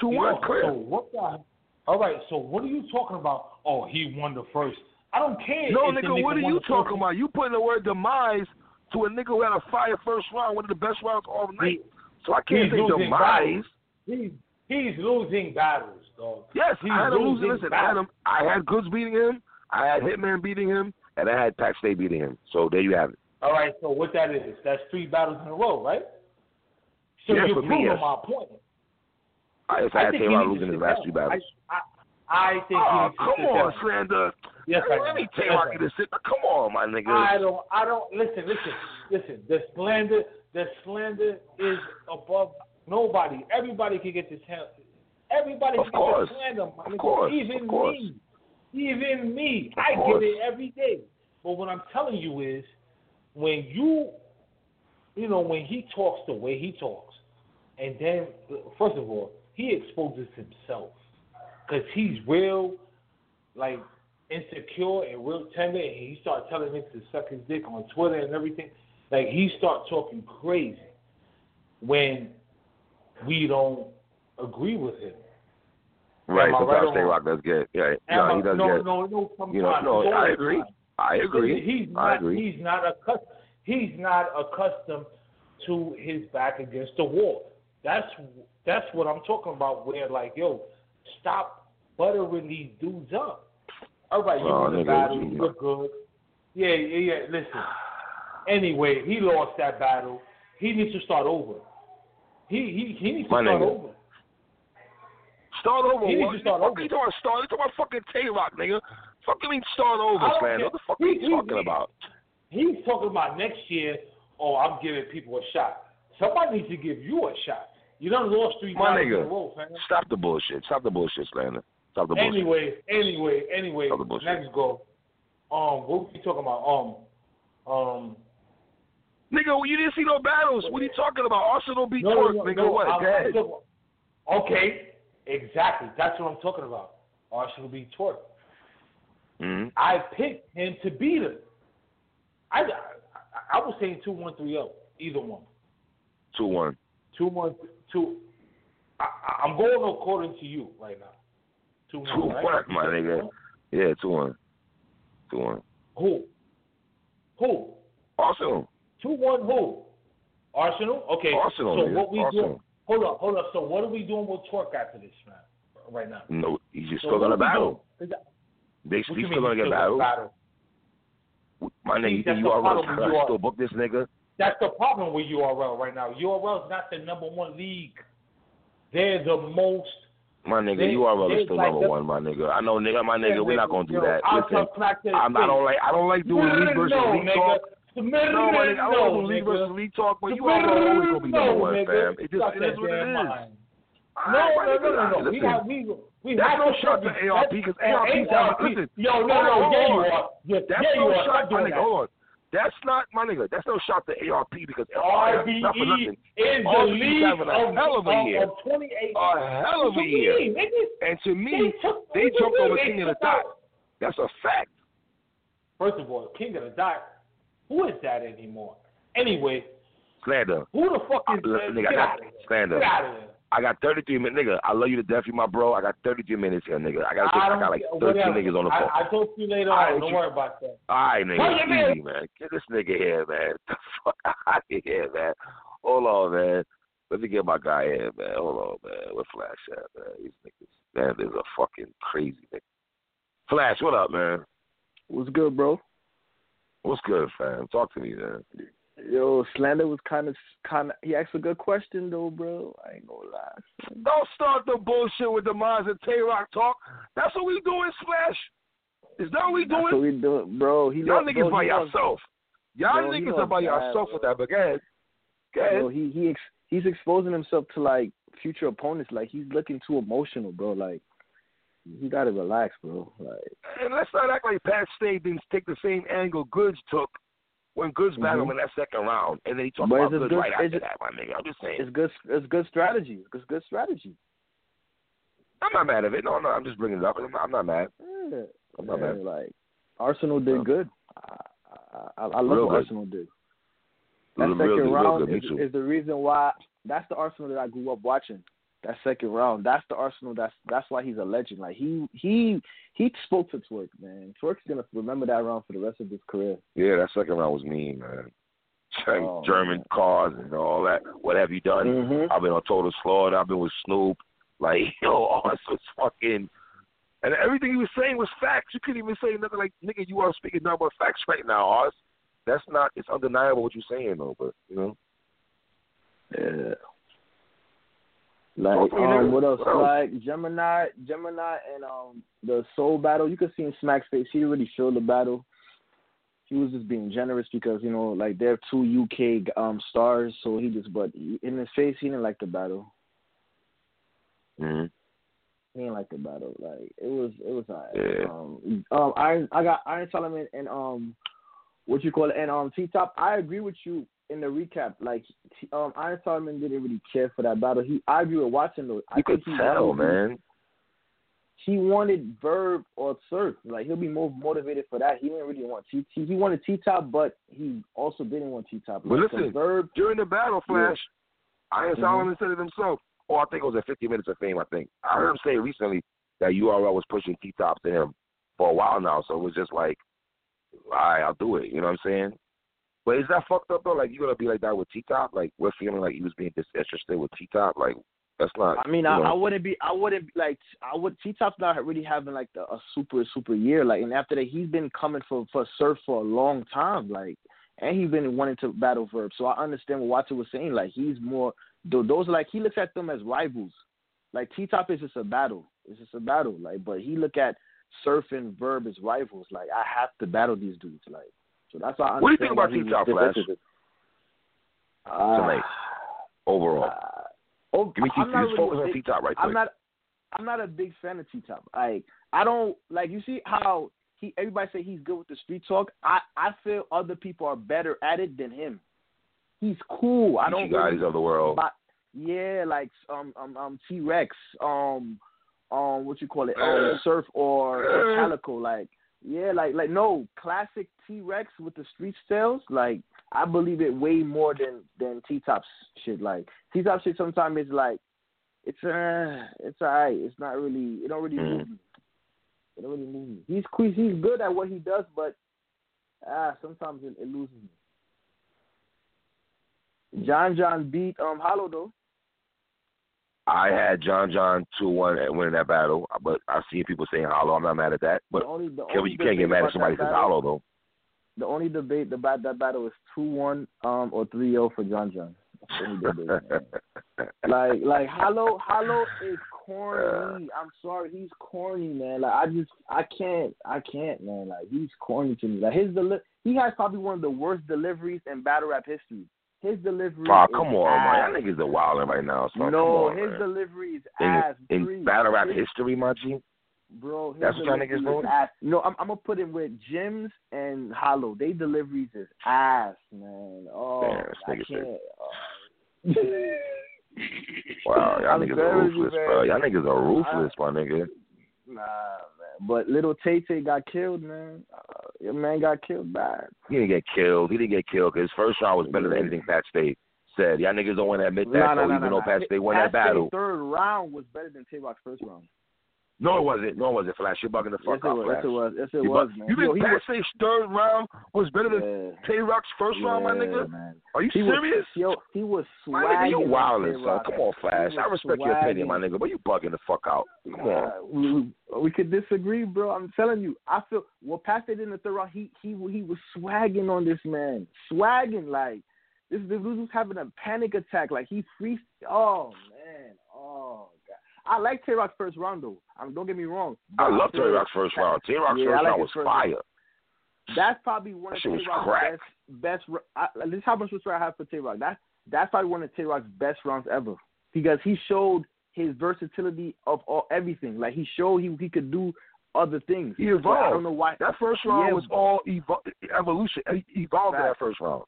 Two He one, clear. So what the? All right. So what are you talking about? Oh, he won the first. I don't care. No, the nigga, what are you talking about? You putting the word demise to a nigga who had a fire first round, one of the best rounds all night. So I can't say demise. He's he's losing battles, dog. Yes, he's I had losing. Listen, I had, him, I had Goodz beating him, I had Hitman beating him, and I had Pat Stay beating him. So there you have it. All right, so what that is, that's three battles in a row, right? So Yeah, you're for me, proving yes. my point. I just I had think needs losing his last three battles. I, I, I think Oh, come on, down. slander. Yes, I Let me Yes, Roc I to sit. Come on, my nigga. I don't, I don't, listen, listen, listen. The slander, the slander is above nobody. Everybody can get this hand. Everybody Of can course. get the slander, Of course. Even Of course. me. Even me. Of I course. get it every day. But what I'm telling you is, when you, you know, when he talks the way he talks, and then, first of all, he exposes himself. Because he's real, like, insecure and real tender, and he start telling niggas to suck his dick on Twitter and everything. Like, he start talking crazy when we don't agree with him. Right, sometimes right or Roc does get. Yeah, no, he does no, get. no, no, sometimes. you know, no, I agree. I agree. He's I not. agree. He's not accustomed. He's not accustomed to his back against the wall. That's that's what I'm talking about. Where like, yo, stop buttering these dudes up. All right, you Oh, the battle. You look good. Yeah, yeah, yeah. Listen. Anyway, he lost that battle. He needs to start over. He he he needs to My start nigga. over. Start over. He needs what? to start fuck over. you talking about start? You talking about fucking Tay Roc, nigga? Fucking mean start over, I care. What the fuck He- are you he- talking he- about? He's talking about next year. Oh, I'm giving people a shot. Somebody needs to give you a shot. You done lost three My battles in a nigga, row, fam. stop the bullshit. Stop the bullshit, slander. Stop the bullshit. Anyway, anyway, anyway. Stop the bullshit. Next go. Um, what we talking about? Um, um. Nigga, you didn't see no battles. What are you talking about? Arsonal beat No, Twork, no, nigga. no, what? I'm- I'm okay, exactly. That's what I'm talking about. Arsonal beat Twork. hmm I picked him to beat him. I, I, I was saying two one three zero. Either one. Two one. Two one two. I, I- I'm going according to you right now. Two Two one. right? one, my nigga. Yeah, two one. Two one. Who? Who? Arsenal. Two one. Who? Arsonal. Okay. Arsonal, So what we Arsonal. doing? Hold up. Hold up. So what are we doing with Twork after this, man? Right now. No, he's just So still gonna battle. They he's still gonna get battled. My nigga, you think the URL problem with trying to URL. still book this nigga? That's the problem with URL right now. URL is not the number one league. They're the most. My nigga, They- URL they is still like number the- one, my nigga. I know, nigga, my nigga, Yeah, we're not gonna do yo, that. Listen, talk smack to his I'm, I don't like, I don't like doing league versus no, league nigga. talk. No, No, my nigga, I don't want to do league nigga. talk, but you all always gonna be number one, fam. It just it is what it is. No, no, no, no, no. We have we we That's no shot to ARP, 'cause oh, ARP's ARP. listen. Yo, no, no, yeah, you are. That's no shot, my nigga. Hold on. That's not my nigga. That's no shot to ARP because not for nothing. is the league having a of, hell of a of, year. of 28. A hell of a year. mean? And to me, They took- they jumped over King of the Dot. That's a fact. First of all, King of the Dot, who is that anymore? Anyway, Slander. who the fuck is uh, nigga, get I got out of here. slander. Get out of here. I got 33 minutes, nigga. I love you to death, you my bro. I got 33 minutes here, nigga. I got, I I got like care. 13 Whatever. niggas on the phone. I, I talk to you later All right, on. Don't you- worry about that. All right, nigga. Wait a minute. Easy, man. Get this nigga here, man. The fuck out of here, man. Hold on, man. Let me get my guy here, man. Hold on, man. Where Flash at, man? These niggas, man, is a fucking crazy nigga. Flash, what up, man? What's good, bro? What's good, fam? Talk to me, man. Yo, Slander was kind of, kind of. He asked a good question though, bro. I ain't gonna lie. Don't start the bullshit with the Maz and Tay Roc talk. That's what we doing, Flash. Is that what we That's doing? what we doing, bro. He Y'all niggas bro, by yourself. Y'all Bro, niggas are by yourself with that, but go ahead. Go ahead. Bro, he he ex, he's exposing himself to like future opponents. Like he's looking too emotional, bro. Like he gotta relax, bro. Like And let's not act like Pat Stay didn't take the same angle Goodz took when Goodz mm-hmm. battled him in that second round, and then he talked But about Goodz good- right after that, my nigga. I'm just saying. it's good. It's good strategy. It's good strategy. I'm not mad at it. No, no, I'm just bringing it up. I'm not, I'm not mad. Yeah, I'm not yeah, mad. like Arsonal did good. I, I, I love Real what good. Arsonal did. That Real, second real round. Is, is the reason why. That's the Arsonal that I grew up watching. That second round. That's the Arsonal. That's that's why he's a legend. Like he he he spoke to Twork, man. Twork's gonna remember that round for the rest of his career. Yeah, that second round was mean, man. Oh, German cars and all that. What have you done? Mhm. I've been on Total Slaughter. I've been with Snoop. Like, yo, was fucking. And everything he was saying was facts. You couldn't even say nothing like, nigga, you are speaking nothing but facts right now, Oz. That's not, it's undeniable what you're saying, though, but, you know. Yeah. Like Talk to me, nigga. um, what else? Like Gemini, Gemini, and um the Soul battle. You could see in Smack's face. He really showed the battle. He was just being generous because you know, like they're two UK um stars. So he just, but in his face, he didn't like the battle. Mm-hmm. He didn't like the battle. Like it was, it was alright. Yeah. Um, um, Iron, I got Iron Solomon and um, what you call it, and um, T Top. I agree with you in the recap. Like, T- um, Iron Solomon didn't really care for that battle. He, I agree with watching though. I You could tell, man. He wanted Verb or Surf. Like he'll be more motivated for that. He didn't really want T. T he wanted T Top, but he also didn't want T Top. But listen, Verb during the battle, Flash, Iron Mhm. Solomon said it himself. Oh, I think it was at 50 Minutes of Fame, I think. I heard him say recently that URL was pushing T-Top to him for a while now, so it was just like, all right, I'll do it. You know what I'm saying? But is that fucked up, though? Like, you to be like that with T-Top? Like, we're feeling like he was being disinterested with T-Top? Like, that's not. I mean, I, know. I wouldn't be. I wouldn't like. I would. T Top's not really having like the, a super super year. Like, and after that, he's been coming for for Surf for a long time. Like, and he's been wanting to battle Verb. So I understand what Watson was saying. Like, he's more. Those like he looks at them as rivals. Like T Top is just a battle. It's just a battle. Like, but he look at Surf and Verb as rivals. Like, I have to battle these dudes. Like, so that's why. I What do you think about why he T-Top, was Flash? Uh, Tonight, overall. Oh, Give me T- I'm not just focus really on big- T-Top right I'm quick. not. I'm not a big fan of T Top. Like I don't like. You see how he everybody say he's good with the street talk. I I feel other people are better at it than him. He's cool. I don't. Guys really- of the world. But, yeah, like um um um T Rex um um what you call it um Surf or, or Calicoe like yeah like like no classic T Rex with the street styles like I believe it way more than than T Top's shit like T Top shit sometimes is like it's uh it's alright it's not really it don't really Mm. move me it don't really move me he's he's good at what he does but ah sometimes it, it loses me. John John beat um Hollow though. I had John John 2 1 and winning that battle, but I've seen people saying hollow. I'm not mad at that. But The only- the only you can't get mad at somebody says hollow, though. The only debate about that battle is two one um or three zero for John John. That's the only debate, like like Hollow Hollow is corny. I'm sorry, he's corny, man. Like I just I can't I can't, man. Like he's corny to me. Like his deli- he has probably one of the worst deliveries in battle rap history. His delivery. Oh, come on, ass. man. Y'all niggas are wilding right now. No, on, his man. delivery is in, ass. in battle rap His- history, my G. Bro, his That's what y'all niggas doing? Ass. No, I'm, I'm gonna put him with Jims and Hollow. They deliveries is ass, man. Oh, Damn, I can't. said- Wow, y'all niggas are ruthless, very- bro. Y'all niggas are ruthless, my nigga. Nah, man. But little Tay Tay got killed, man. Uh, Your man got killed bad. He didn't get killed. He didn't get killed because his first round was better than anything Pat Stay said. Y'all niggas don't want to admit that, Nah, so nah, nah, even though. Pat Stay won Pat that battle. Third round was better than Tay Roc's first round. No, it wasn't. No, it wasn't. Flash, you're bugging the fuck Yes, it out, was. Flash. Yes, it was. Yes, it You was, man. You think Yo, he was- third round was better than Yeah. Tay Roc's first round, my nigga? man. Are you He was- serious? yo, he was My swagging. nigga, you on wildin', son. Come on, Flash. I was respect your opinion, my nigga, but you bugging the fuck out. Come on. Uh, we, we could disagree, bro. I'm telling you. I feel what Pat did in the third round. He he he was swagging on this man, swagging like this. This dude was having a panic attack. Like he freaked. Oh man. Oh. I like Tay Roc's first round though. Um, don't get me wrong. I love Tay Roc's first round. Tay Roc's Yeah, first like round was fire. That's probably one That of Tay Roc's best best. I, this is how much respect I have for Tay Roc. That's that's probably one of Tay Roc's best rounds ever because he showed his versatility of all everything. Like he showed he he could do other things. He evolved. I don't know why That first round Yeah, was all evo- evolution. He evolved in that first round.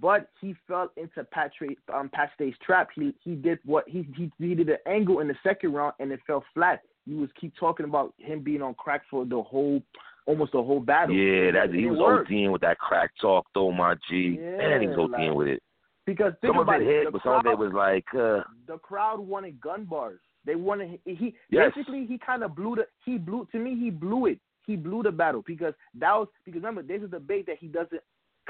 But he fell into Patrick um Pat Stay's trap. He he did what he he he did an angle in the second round and it fell flat. You was keep talking about him being on crack for the whole almost the whole battle. Yeah, that he was worked. ODing with that crack talk, though, my G. Yeah, and he was ODing like- with it. Because think Some of about it hit, but some of it crowd- was like, uh, the crowd wanted gun bars. They wanted he Yes. basically he kind of blew the he blew to me he blew it. He blew the battle because that was because remember there's a debate that he doesn't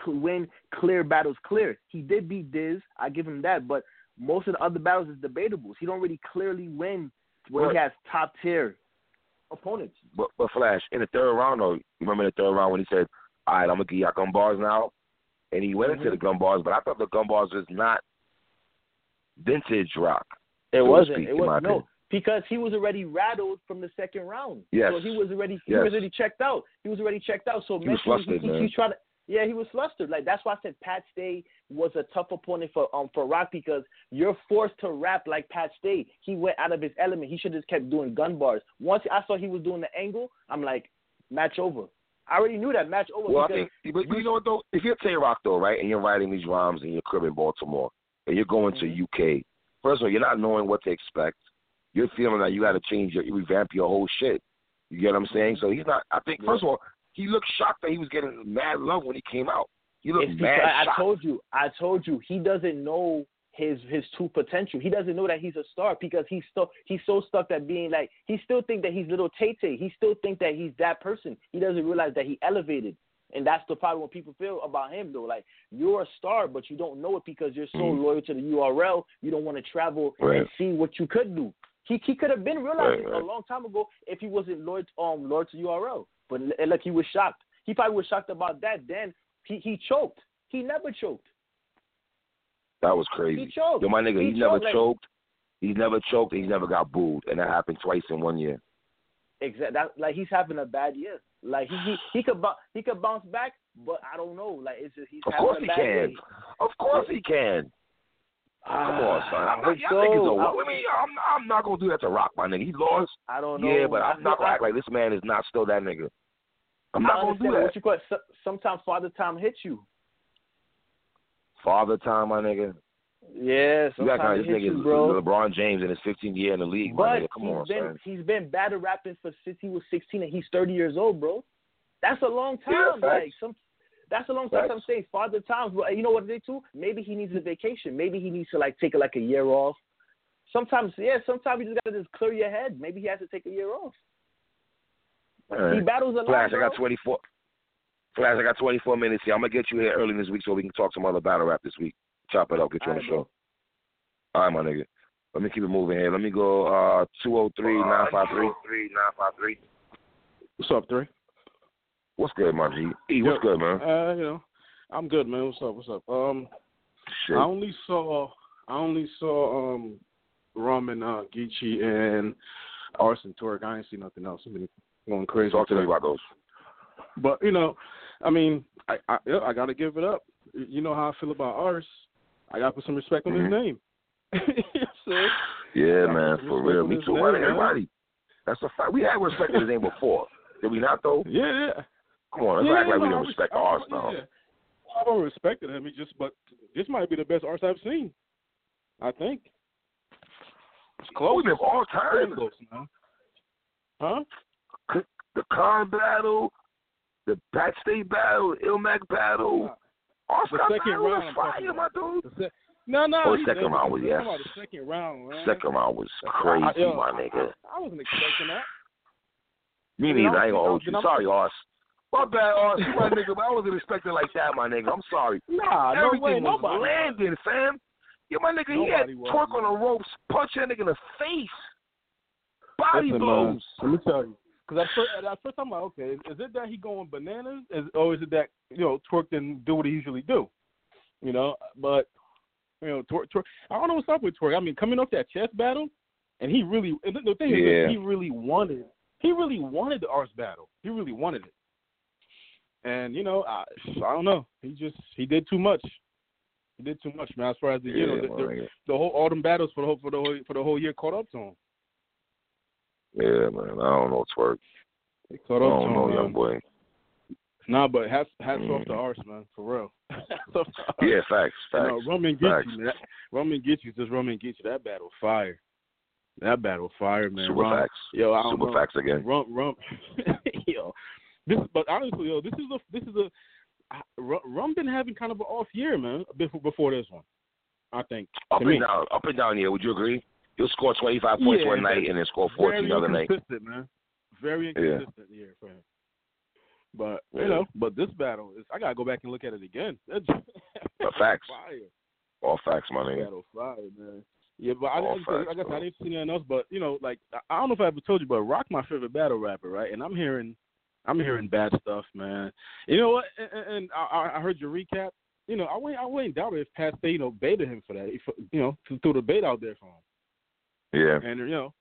win clear battles clear. He did beat Diz, I give him that, but most of the other battles is debatable. He don't really clearly win when he has top tier opponents. but, but Flash, in the third round, though, you remember the third round when he said, all right, I'm going to give y'all gun bars now? And he went into Mhm. the gun bars, but I thought the gun bars was not vintage Roc. It so wasn't. speak, it in my was no opinion. because he was already rattled from the second round. Yes. So he was already he Yes. was already checked out. He was already checked out. So He was flustered, he, man. he's trying to. Yeah, he was flustered. Like that's why I said Pat Stay was a tough opponent for um for Roc because you're forced to rap like Pat Stay. He went out of his element. He should have just kept doing gun bars. Once I saw he was doing the angle, I'm like, match over. I already knew that match over. Well, I think, but you know what though? If you're Tay Roc though, right, and you're writing these rhymes in your crib in Baltimore, and you're going Mm-hmm. to UK, first of all, you're not knowing what to expect. You're feeling like you got to change your, you revamp your whole shit. You get what I'm saying? So he's not. I think first of all, he looked shocked that he was getting mad love when he came out. He looked It's mad I shocked. told you, I told you, he doesn't know his his true potential. He doesn't know that he's a star because he's still he's so stuck at being like he still think that he's little Tay Tay. He still think that he's that person. He doesn't realize that he elevated. And that's the problem what people feel about him though. Like you're a star, but you don't know it because you're so Mm. loyal to the URL. You don't want to travel Right. and see what you could do. He he could have been realizing Right, right. a long time ago if he wasn't loyal um loyal to URL. But l- look, he was shocked. He probably was shocked about that. Then he he choked. He never choked. That was crazy. He choked. Yo, my nigga, He he's never choked, like- choked. He's never choked. He's never got booed, and that happened twice in one year. Exactly. That, like he's having a bad year. Like he he, he could he could bounce back, but I don't know. Like it's just he's Of course a he bad can. Day. Of course he can. Come on, ah, son. I I'm not, so. niggas are, I- I mean, I'm, I'm not gonna do that to Roc, my nigga. He lost. I don't know. Yeah, but I'm I not gonna act like this man is not still that nigga. I'm not gonna understand do that. What you call it? So, sometimes father time hits you. Father time, my nigga. Yeah, You got sometimes kind of this nigga you, bro. LeBron James in his 15th year in the league, my But nigga. Come he's on, been son. he's been battle rapping for since he was 16 and he's 30 years old, bro. That's a long time. Yeah, like some, that's a long time. Facts. I'm saying father times. But you know what they do? Maybe he needs a vacation. Maybe he needs to like take like a year off. Sometimes, yeah. Sometimes you just gotta just clear your head. Maybe he has to take a year off. All right. He battles a lot, Flash, I got 24. Flash, I got 24 minutes here. I'm gonna get you here early this week so we can talk some other battle rap this week. Chop it up, get you on the Alright, show. All right, my nigga. Let me keep it moving here. Let me go uh 203 953. What's up, three? What's good, my G? E, what's Yo, good, man? Uh, you know, I'm good, man. What's up? What's up? Um, Shit. I only saw, I only saw um, Rum and uh, Geechi and Arson Twork. I ain't see nothing else. I've been going crazy. Talk to me about those. But you know, I mean, I I, I got to give it up. You know how I feel about Ars. I got to put some respect on Mhm. his name. so, Yeah, man, for real. Me too, name, man. Everybody. That's a fact. We had respect for his name before. Did we not, though? yeah, yeah. Come on, let's yeah, act like we didn't respect I Ars now. Yeah. I've always respected him. He just, but this might be the best Ars I've seen. I think. It's close. Of all time. close, man. Huh? The con battle, the Pat Stay battle, Ilmac battle, Oscar the second battle round, was fire, my dude. The se- no, no. Oh, second round was- yes. the second round, man. Second round was I- crazy, yo, my nigga. I, I wasn't expecting that. Me neither. I ain't gonna hold you. Sorry, Ars. My bad. You my nigga, but I wasn't expecting like that, my nigga. I'm sorry. Nah, no Everything way, was nobody. landing, fam. Yeah, my nigga, he had Nobody was, Twork on the ropes, punch that nigga in the face, body Listen, blows. man, let me tell you. Because at first, at first I'm like, okay, is, is it that he going bananas, is, or is it that you know Twork didn't do what he usually do? You know, but you know, Twork, Twork. I don't know what's up with Twork. I mean, coming off that chess battle, and he really and the, the thing is, Yeah. that he really wanted, he really wanted the Ars battle. He really wanted it. And you know, I, I don't know. He just he did too much. He did too much, man. As far as the you know the, my the, nigga. the whole all them battles for the whole for the whole for the whole year caught up to him. Yeah, man. I don't know Twork. They I caught up to don't him. know, man. young boy. Nah, but hats hats off to Mm. Ars, man, for real. hats off to Ars. Yeah, facts, You facts. know, Roman facts. Geechi, man. Roman Geechi, just Roman Geechi. That battle fire. That battle fire, man. Super Rom- facts. Yo, I don't Super know. facts again. Rum, rum. yo, this. But honestly, yo, this is a this is a. Rum been having kind of an off year, man. Before before this one, I think. Up and me. down, up and down. Yeah, would you agree? He'll score 25 points Yeah, one night and then score 14 the other night. inconsistent, man. Very Yeah. inconsistent year for him. But Yeah. you know, but this battle is I gotta go back and look at it again. That's facts. fire. All facts, my nigga. Battle fire, man. Yeah, but I, didn't, facts, I guess bro. I didn't see nothing else. But you know, like I- don't know if I ever told you, but Roc my favorite battle rapper, right? And I'm hearing, I'm hearing bad stuff, man. You know what? And, and- I, I heard your recap. You know, I wouldn't, I wouldn't doubt it if Pat you know, baited him for that. If, you know, threw the bait out there for him. Yeah. And you know,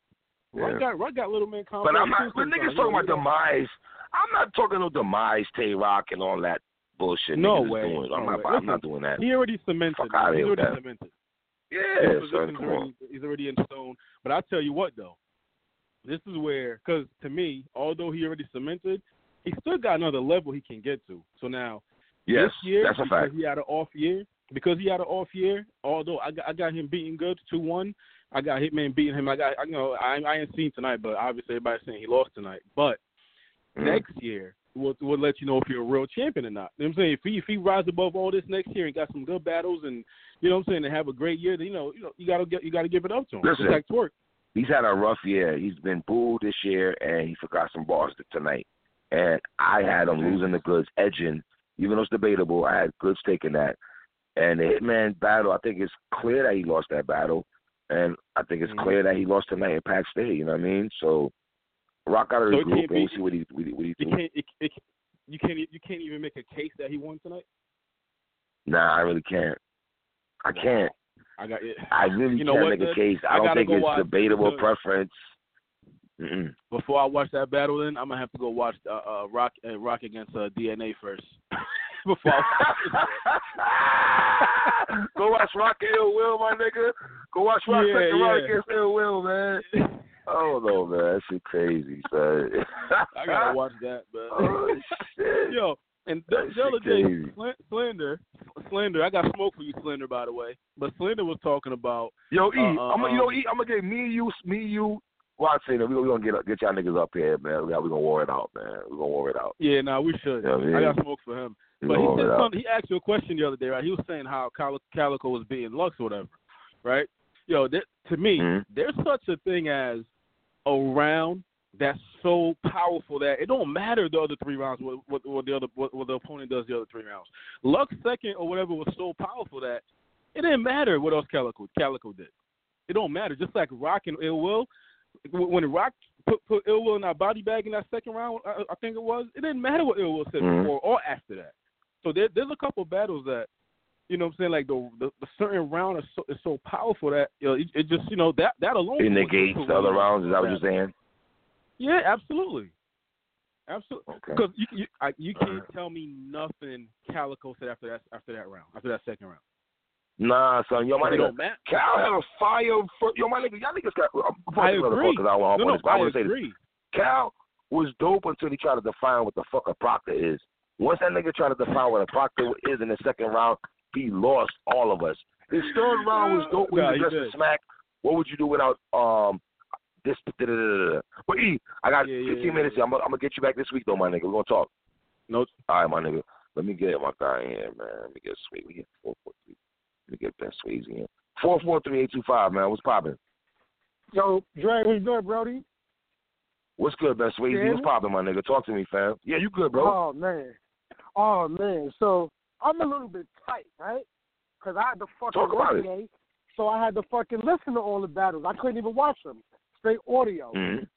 Yeah. Roc got Roc got little man But. I'm not. But niggas talking about demise. I'm not talking no demise, Tay Roc, and all that bullshit. No niggas way. Doing. I'm No not. way. I'm not doing that. He already cemented. Fuck outta He's already that. cemented. Yeah, His son. Come already, on. he's already in stone. But I tell you what, though, this is where, because to me, although he already cemented, he still got another level he can get to. So now, Yes, this year, that's a because fact. he had an off year, because he had an off year. Although I got, I got him beating good two one. I got Hitman beating him. I got, I you know, I, I ain't seen tonight, but obviously everybody's saying he lost tonight. But Mm. next year will will let you know if you're a real champion or not. You know what I'm saying? If he if he rise above all this next year and got some good battles and you know what I'm saying, and have a great year, then you know, you know, you gotta get you gotta give it up to him. Listen. Just like Twork. He's had a rough year. He's been booed this year, and he forgot some bars tonight. And I had him losing the Goodz, edging. Even though it's debatable, I had good stake in that. And the Hitman battle, I think it's clear that he lost that battle, and I think it's Mhm. clear that he lost tonight at Pat Stay. You know what I mean? So Roc out of So the it group, and we'll see what he what he, what he do. can't it, it, you can't you can't even make a case that he won tonight. Nah, I really can't. I can't. I got it. I really You know can't what, make a case. I I don't think it's debatable preference. Mm-mm. Before I watch that battle, then I'm gonna have to go watch uh, uh Roc uh, Roc against uh, DNA first. Before I Go watch Roc and Ill Will, my nigga. Go watch Roc Yeah, second Roc yeah. against Ill Will, man. I don't man. That shit crazy, son. I gotta watch that, but Oh, shit. yo, and the, the other day. Sl- Slender, Slender, I got smoke for you, Slender, by the way. But Slender was talking about Yo, E, Uh, uh, I'm gonna, you know, E, I'm gonna get me, you, me, you. Well, I say that we we gonna get get y'all niggas up here, man. We we gonna war it out, man. We gonna war it out. Yeah, nah, we should. Yeah, I man. got smoke for him. But he said something. He asked you a question the other day, right? He was saying how Cal- Calicoe was being Lux or whatever, right? Yo, there, to me, Mhm. there's such a thing as a round that's so powerful that it don't matter the other three rounds what what, what the other what, what the opponent does the other three rounds. Lux second or whatever was so powerful that it didn't matter what else Calicoe Calicoe did. It don't matter. Just like Roc and Ill Will, when Roc put put Ill Will in that body bag in that second round, I, I think it was. It didn't matter what Ill Will said Mhm. before or after that. So there, there's a couple battles that, you know, what I'm saying like the the, the certain round is so, is so powerful that you know it, it just you know that that alone It would- negates the other rounds. Is that what you're saying? Yeah, absolutely, absolutely. Okay. Because you you, I, you can't tell me nothing Calicoe said after that after that round after that second round. Nah, son. Yo, my nigga. Cal had a fire. For, yo, my nigga. Y'all niggas got. I I agree. Because I want No, no, I I want say this. agree. Cal was dope until he tried to define what the fuck a proctor is. Once that nigga tried to define what a proctor is in the second round, he lost all of us. His third round was dope when Nah, he he was dressed did. to smack. What would you do without um this? Da, da, da, da, da. But E, I got Yeah, yeah, 15 yeah, minutes. here. I'm, gonna- I'm gonna get you back this week though, my nigga. We're gonna talk. No. All right, my nigga. Let me get my guy in here, man. Let me get sweet. We get four four three. Let me get Ben Swayze in. Four four three eight two five, man. What's popping? Yo, Dre, what's good, Brody? What's good, Ben Swayze? Yeah. What's popping, my nigga? Talk to me, fam. Yeah, you good, bro? Oh man, oh man. So I'm a little bit tight, right? Because I had to fucking Talk about work today, so I had to fucking listen to all the battles. I couldn't even watch them, straight audio. Mhm.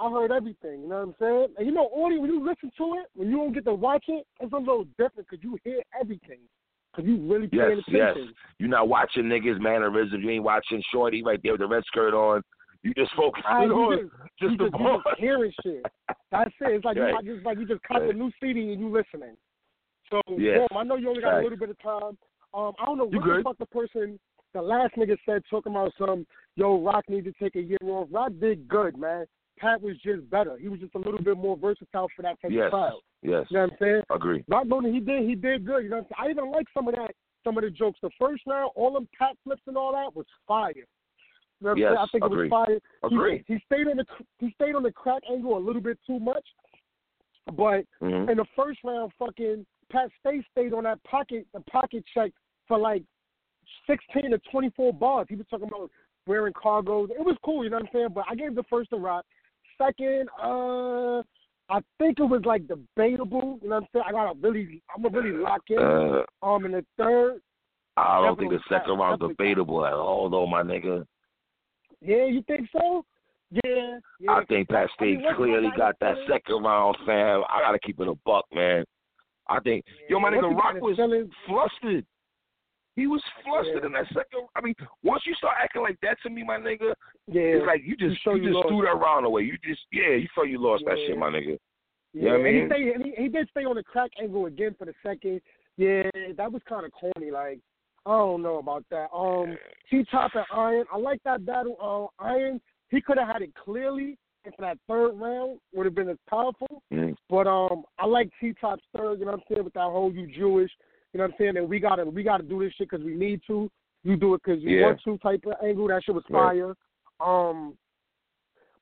I heard everything. You know what I'm saying? And you know, audio when you listen to it, when you don't get to watch it, it's a little different because you hear everything. Because you really paying Yes, yes. attention. You're not watching niggas mannerisms. You ain't watching Shorty right there with the red skirt on. You just focus you on just, just the just, just hearing shit. That's it. It's like Right. you it's like you just caught the new CD and you listening. So, Yes. boom, I know you only got Facts. a little bit of time. Um, I don't know You what the good. fuck the person, the last nigga said talking about some, yo, Roc need to take a year off. Roc did good, man. Pat was just better. He was just a little bit more versatile for that type Yes, of crowd. yes. You know what I'm saying? Agree. Roc Loaded, he did, he did good. You know what I'm saying? I even like some of that, some of the jokes. The first round, all them Pat flips and all that was fire. Yes. I think agree. it was fire. He- Agree. He, stayed on the he stayed on the crack angle a little bit too much, but Mhm. in the first round, fucking Pat Stay stayed on that pocket the pocket check for like sixteen to twenty four bars. He was talking about wearing cargos. It was cool, you know what I'm saying? But I gave the first to Roc. Second, uh, I think it was like debatable. You know what I'm saying? I gotta really, I'm gonna really lock in. Uh, um, in the third, I don't think the second round's definitely debatable at all, though, my nigga. Yeah, you think so? Yeah, yeah. I think Pat I mean, clearly got that second round, fam. I gotta keep it a buck, man. I think, yo, my nigga Roc was feeling? flustered. He was flustered Yeah. in that second. I mean, once you start acting like that to me, my nigga, Yeah, it's like you just you, you just lost. threw that round away. You just yeah, you felt you lost that shit, my nigga. You Yeah, know what I and he, mean? stayed, and he, he did stay on the crack angle again for the second. Yeah, that was kind of corny. Like, I don't know about that. Um, T Top and Iron, I like that battle. Uh, Iron, he could have had it clearly if that third round would have been as powerful. Mm. But um, I like T Top's third. You know what I'm saying? With that whole you Jewish, you know what I'm saying? And we gotta we gotta do this shit because we need to. You do it because you Yeah. want to type of angle. That shit was Right. fire. Um,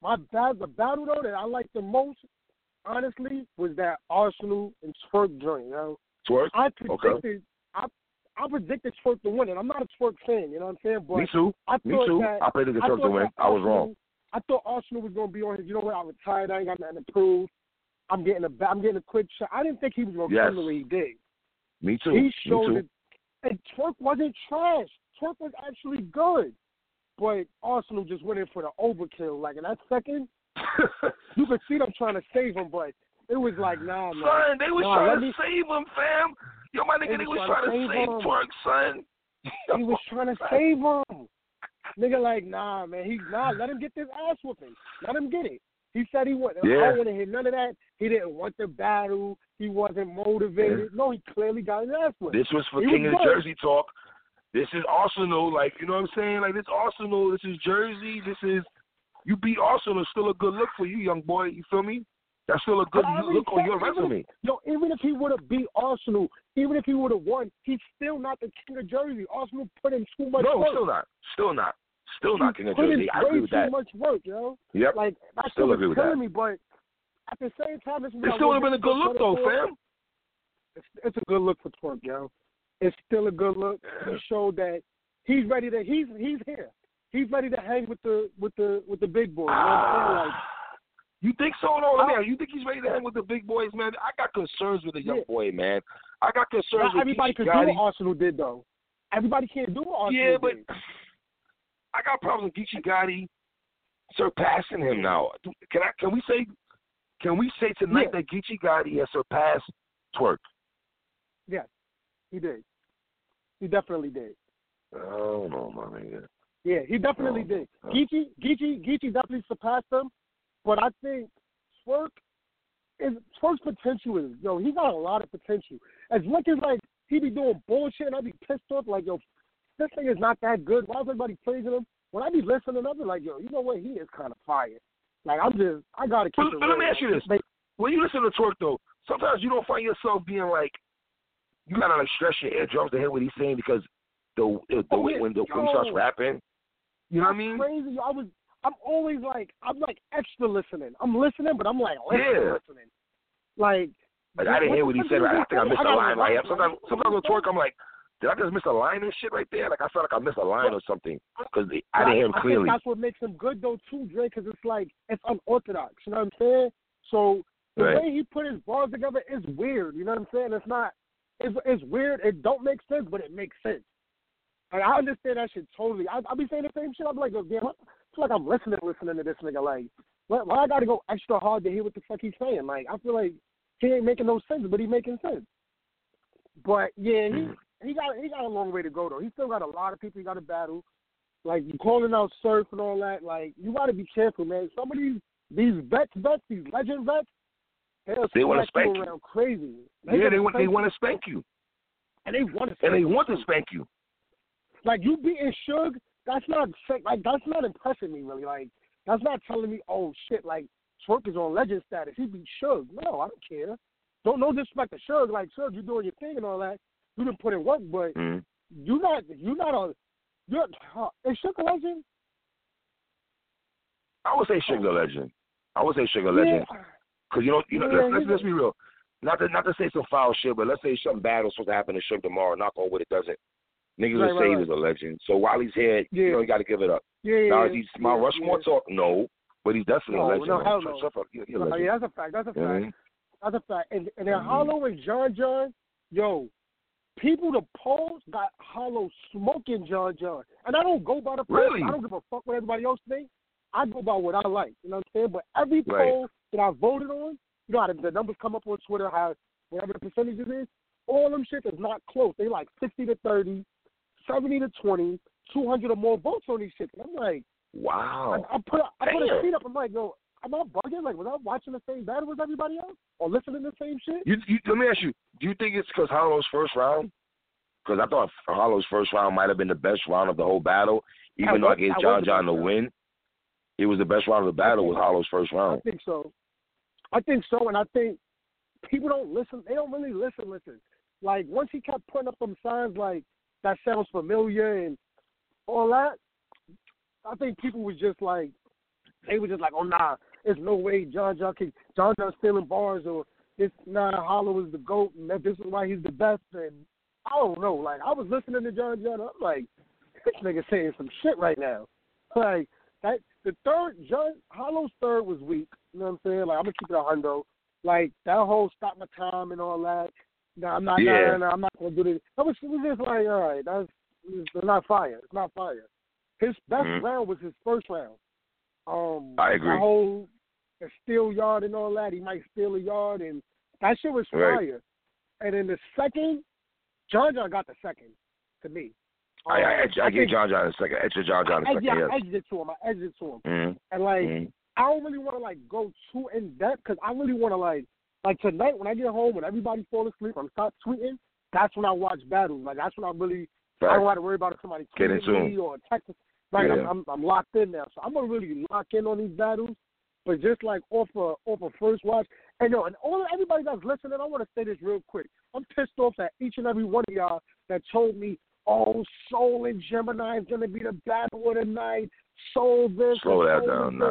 my bad, the battle though that I liked the most, honestly, was that Arsonal and Twork joint. You know, Twork? I Okay. predicted I I predicted Twork to win, and I'm not a Twork fan. You know what I'm saying? But Me too. I Me too. That, I predicted Twork to win. I was wrong. I thought Arsonal was gonna be on his. You know what? I retired. I ain't got nothing to prove. I'm getting a I'm getting a quick shot. I didn't think he was gonna Yes. come the way he did. Me too. He Me showed too. it, and Twork wasn't trash. Twork was actually good, but Arsonal just went in for the overkill. Like in that second, you could see them trying to save him, but it was like, nah, man. Son, they was nah, trying to me, save him, fam. Yo, my nigga, They they, was was trying trying to save save. Twork, son. He was trying to save him. Nigga, like, nah, man. He nah, let him get this ass whooping. Let him get it. He said he wasn't. I Yeah. don't want to hear none of that. He didn't want the battle. He wasn't motivated. No, he clearly got his ass whooped. This was for He King of the good. Jersey talk. This is Arsonal, like you know what I'm saying? Like this Arsonal, this is Jersey, this is you beat Arsonal, still a good look for you, young boy. You feel me? That's still a good I look on your even if- resume. Yo, even if he would have beat Arsonal, even if he would have won, he's still not the king of Jersey. Arsonal put in too much No, work. still not. Still not. Still not King of Jersey. I agree with that. too much work, yo. Yep. Like that Still agree with that. me, but at the same time, what It still would have been a to good look though, fam. It's, it's a good look for Twork, yo. It's still a good look. He showed that he's ready to. He's he's here. He's ready to hang with the with the with the big boys. You know You think so? No, me you. Think he's ready to hang with the big boys, man? I got concerns with the young Yeah. boy, man. I got concerns not with everybody can do what Arsonal did, though. Everybody can't do what Arsonal Yeah, but did. I got problems with Geechi Gotti surpassing him now. Can I? Can we say? Can we say tonight Yeah. that Geechi Gotti has surpassed Twork? Yes, he did. He definitely did. Oh, I don't know, my nigga. Yeah, he definitely Oh, did. oh. Geechi, Geechi, Geechi definitely surpassed him, but I think Twork is Twork's potential is yo. He got a lot of potential. As much as like he be doing bullshit, and I be pissed off like yo, this thing is not that good. Why is everybody praising him? When I be listening, I be like yo, you know what? He is kind of fire. Like I'm just, I gotta keep But, it let me ask you this: Like, When you listen to Twork, though, sometimes you don't find yourself being like, you gotta like stress your eardrums to hear what he's saying because the the, the Oh, yeah. when the when he starts rapping, you know what I mean? Crazy. I was. I'm always like. I'm like extra listening. I'm listening, but I'm like listening, Yeah. listening. Like Like I didn't hear what he said. Right? I think I missed a line here. Sometimes, sometimes on Twork, I'm like, did I just miss a line and shit right there? Like I felt like I missed a line or something because I didn't hear him I clearly. think that's what makes him good though too, Dre, because it's like it's unorthodox. You know what I'm saying? So the Right. way he put his bars together is weird. You know what I'm saying? It's not. It's it's weird. It don't make sense, but it makes sense. Like I understand that shit totally. I I be saying the same shit. I'm like, oh, damn, I feel like I'm listening, listening to this nigga. Like, why, why I got to go extra hard to hear what the fuck he's saying? Like, I feel like he ain't making no sense, but he making sense. But yeah, he mm. he got he got a long way to go though. He still got a lot of people he got to battle. Like you calling out surf and all that. Like you got to be careful, man. Some of these these vets, vets, these legend vets, they'll They wanna spank you around crazy. yeah, they want they want to spank you, and they want to and they want to spank you. Like you beating Suge, that's not like that's not impressing me really. Like that's not telling me, oh shit, like Twork is on legend status. He beat Suge. No, I don't care. Don't no disrespect to Suge. Like Suge, you doing your thing and all that. You didn't put in work, but Mhm. you not you're not a you're uh, is Suge a legend? I would say Sugar Legend. I would say Sugar Legend. Yeah. Cause you know, you know, Yeah, let's, let's, let's be real. Not to not to say some foul shit, but let's say something bad was supposed to happen to Suge tomorrow. Knock on wood, it doesn't. Niggas Right, will right, say he right. was a legend. So while he's here, Yeah. you know, you got to give it up. Yeah, now yeah, is he Mount yeah, Rushmore yeah. talk? No, but he's definitely No, a legend. no, hell no. fuck, he- he No, yeah, that's a fact. That's a You know what fact. That's a fact. And and then Mhm. Hollow and John John, yo, people the polls got Hollow smoking John John. And I don't go by the polls. Really? I don't give a fuck what everybody else thinks. I go by what I like. You know what I'm saying? But every poll that I voted on, you know how the, the numbers come up on Twitter, how whatever the percentages is, all them shit is not close. They like sixty to 30, 70 to 20, 200 or more votes on these shit. And I'm like, Wow. I, I put a, I put a tweet up. I'm like, yo, am I bugging? Like, was I watching the same battle as everybody else, or listening to the same shit? You, you, let me ask you: Do you think it's because Hollow's first round? Because I thought Hollow's first round might have been the best round of the whole battle, even That though I was- gave that John John the round. win. It was the best round of the battle was Hollow's first round. I think so. I think so, and I think people don't listen. They don't really listen. Listen, like once he kept putting up them signs like that sounds familiar and all that, I think people was just like they were just like, oh nah, there's no way John John can John John's stealing bars or this nah Hollow is the goat and that this is why he's the best and I don't know. Like I was listening to John John, I'm like, this nigga saying some shit right now. Like that the third John Hollow's third was weak. You know what I'm saying? Like I'm gonna keep it a hundo. Like that whole stop my time and all that. No, I'm not. Yeah. No, no, I'm not gonna do this. That was, it was just like, all right, that's it's not fire. It's not fire. His best Mhm. round was his first round. Um, I agree. The whole the steal yard and all that. He might steal a yard, and that shit was Right. fire. And then the second, John John got the second to me. I, I, Um, I, I gave John John a second. Extra John John a I, second. yeah, yes. I edged it to him. I edged it to him. Mhm. And like, Mhm. I don't really want to like go too in depth because I really want to like, like tonight when I get home when everybody fall asleep, I'm stop tweeting. That's when I watch battles. Like that's when I really, I don't have to worry about if somebody Get tweeting into me or texting. Like I'm, I'm, I'm locked in now, so I'm gonna really lock in on these battles. But just like off a off a first watch, and yo, and all everybody that's listening, I want to say this real quick. I'm pissed off at each and every one of y'all that told me, "Oh, Soul and Gemini is gonna be the battle of the night." Soul this. Slow that down, this."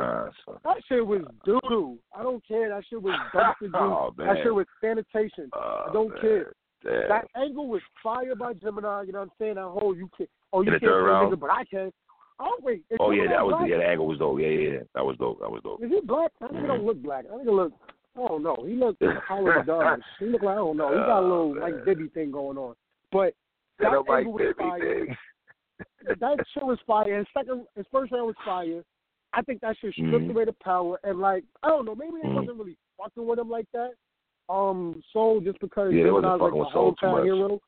nah. That shit was doo doo. I don't care. That shit was dumpster Oh, man. That shit was sanitation. Oh, I don't man. care. Damn. That angle was fired by Gemini. You know what I'm saying? That whole you can oh you In can't nigga, but I can. Oh wait. Oh yeah, that was black? yeah. The angle was dope. Yeah, yeah, yeah. That was dope. That was dope. Is he black? That nigga don't mm-hmm. look black. That nigga look. I don't know. He look Hollow Dodge. He look like I don't know. He got a Oh, little man. like Bibby thing going on. But That that don't like angle was Bibby fire. thing. That shit was fire. His second, his first round was fire. I think that shit stripped Mhm. away the power and like I don't know, maybe they Mhm. wasn't really fucking with him like that. Um, Soul just because Yeah, they wasn't like with Soul too hometown much. hero.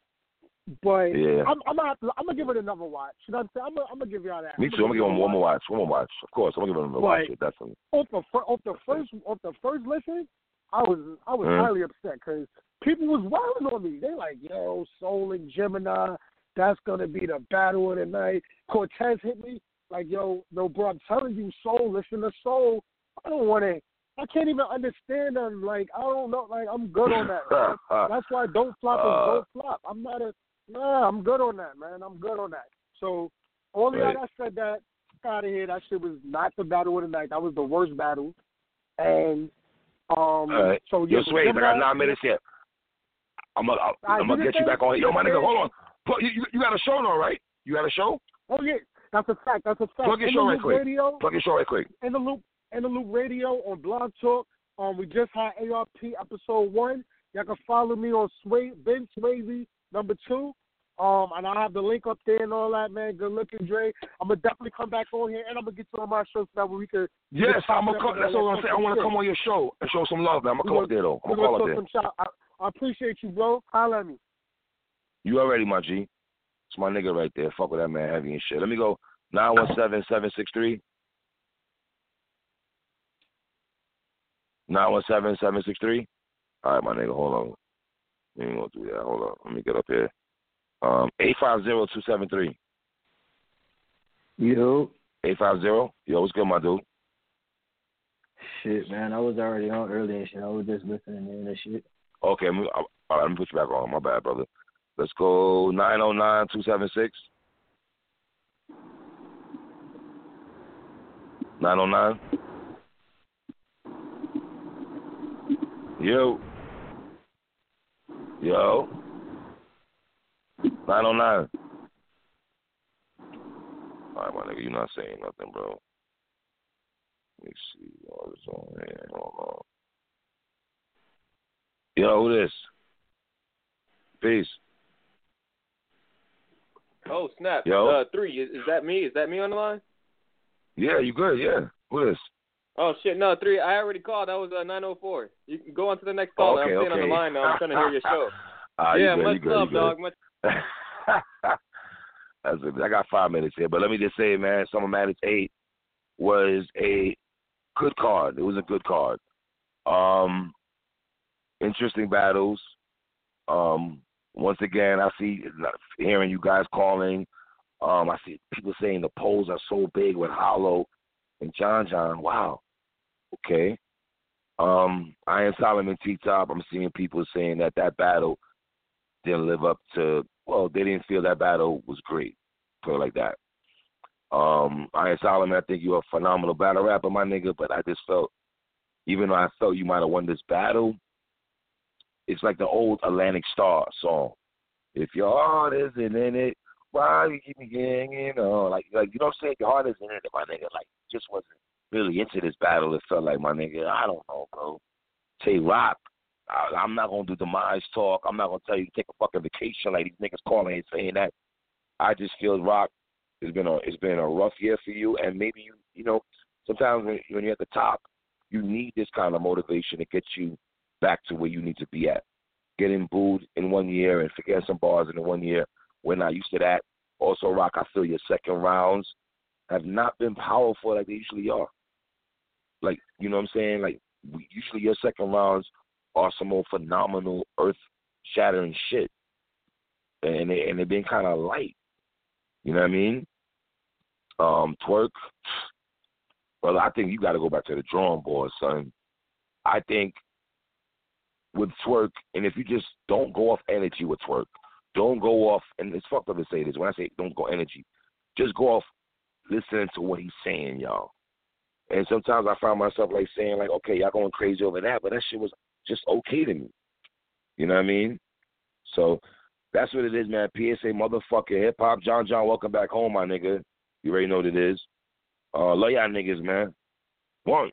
But Yeah. I'm, I'm gonna have to, I'm gonna give it another watch. You know what I'm saying? I'm gonna, I'm gonna give y'all that. Me too. I'm gonna give him one more watch. One more watch. Of course, I'm gonna give him a watch. Definitely. off the fir- off the first off the first listen, I was I was Mhm. highly upset because people was wilding on me. They like, yo, Soul and Gemini, that's gonna be the battle of the night. Cortez hit me like, yo, no, bro, I'm telling you, Soul, listen to Soul. I don't want to. I can't even understand them. Like, I don't know. Like, I'm good on that. man. That's why don't flop is Uh. don't flop. I'm not a. Nah, I'm good on that, man. I'm good on that. So, y'all Right. that said that, out of here. That shit was not the battle of the night. That was the worst battle. And Um, so Yo, yeah, Sway, I got Gemini- nine minutes here. I'm gonna, I'm gonna get you back on. Yo, my nigga, hold on. You, you, got a show now, right? You got a show? Oh yeah, that's a fact. That's a fact. Plug your show right quick. Radio, Plug your show right quick. in the loop, in the loop radio on Blog Talk. Um, we just had ARP episode one. Y'all can follow me on Sway Ben Swayze number two. Um, and I have the link up there and all that, man. Good looking, Dre. I'm gonna definitely come back on here, and I'm gonna get you on my show so that we could. Yes, I'm gonna come. That's all that I'm saying. I want to come on your show and show some love, man. I'm gonna come up there though. I'm gonna call gonna up there. I, I appreciate you, bro. Holla at me. You already, my G. It's my nigga right there. Fuck with that man heavy and shit. Let me go. Nine one seven seven six three. Nine one seven seven six three. All right, my nigga. Hold on. We ain't gonna do that. Hold on. Let me get up here. Um, eight five zero two seven three. Yo, Eight five zero. Yo, what's good, my dude? shit, man. I was already on earlier and shit. I was just listening in and shit. Okay, let me, all right, let me put you back on. My bad, brother. Let's go nine zero nine two seven six. Nine zero nine. Yo. Yo. Nine oh nine. All right, my nigga, you not saying nothing, bro. Let me see. Oh, it's on here. Hold on. Yo, who this? Peace. Oh snap! Yo. Uh, three. Is, is that me? Is that me on the line? Yeah, you good? Yeah. Who this? Oh shit! No, three. I already called. That was uh, 904. You can go on to the next call. Okay, I'm staying on the line now. I'm trying to hear your show. You yeah, good, much good, love, dog. Much. I got five minutes here, but let me just say, man, Summer Madness Eight was a good card. It was a good card. Um, interesting battles. Um, once again, I see hearing you guys calling. Um, I see people saying the polls are so big with Hollow and John John. Wow. Okay. Um, Iron Solomon T Top. I'm seeing people saying that that battle didn't live up to. Well, they didn't feel that battle was great. Put it like that. Um, Iron Solomon, I think you're a phenomenal battle rapper, my nigga. But I just felt, even though I felt you might have won this battle, it's like the old Atlantic Starr song. If your heart isn't in it, why you keep me hanging on? Like, like you know what I'm saying? Your heart isn't in it, my nigga. Like, just wasn't really into this battle. It felt like my nigga. I don't know, bro. Tay Roc. I, I'm not gonna do demise talk. I'm not gonna tell you to take a fucking vacation like these niggas calling and saying that. I just feel Roc it's been a it's been a rough year for you, and maybe you you know sometimes when when you're at the top, you need this kind of motivation to get you back to where you need to be at. Getting booed in one year and forgetting some bars in one year, we're not used to that. Also, Roc, I feel your second rounds have not been powerful like they usually are. Like you know what I'm saying? Like usually your second rounds are some more phenomenal, earth shattering shit, and they and they've been kind of light. You know what I mean? Um, Twork. Well, I think you got to go back to the drawing board, son. I think with Twork, and if you just don't go off energy with Twork, don't go off, and it's fucked up to say this. When I say don't go energy, just go off listening to what he's saying, y'all. And sometimes I find myself like saying like, okay, y'all going crazy over that, but that shit was just okay to me. You know what I mean? So that's what it is, man. PSA motherfucker hip hop. John John, welcome back home, my nigga. You already know what it is. Uh love y'all niggas, man. One.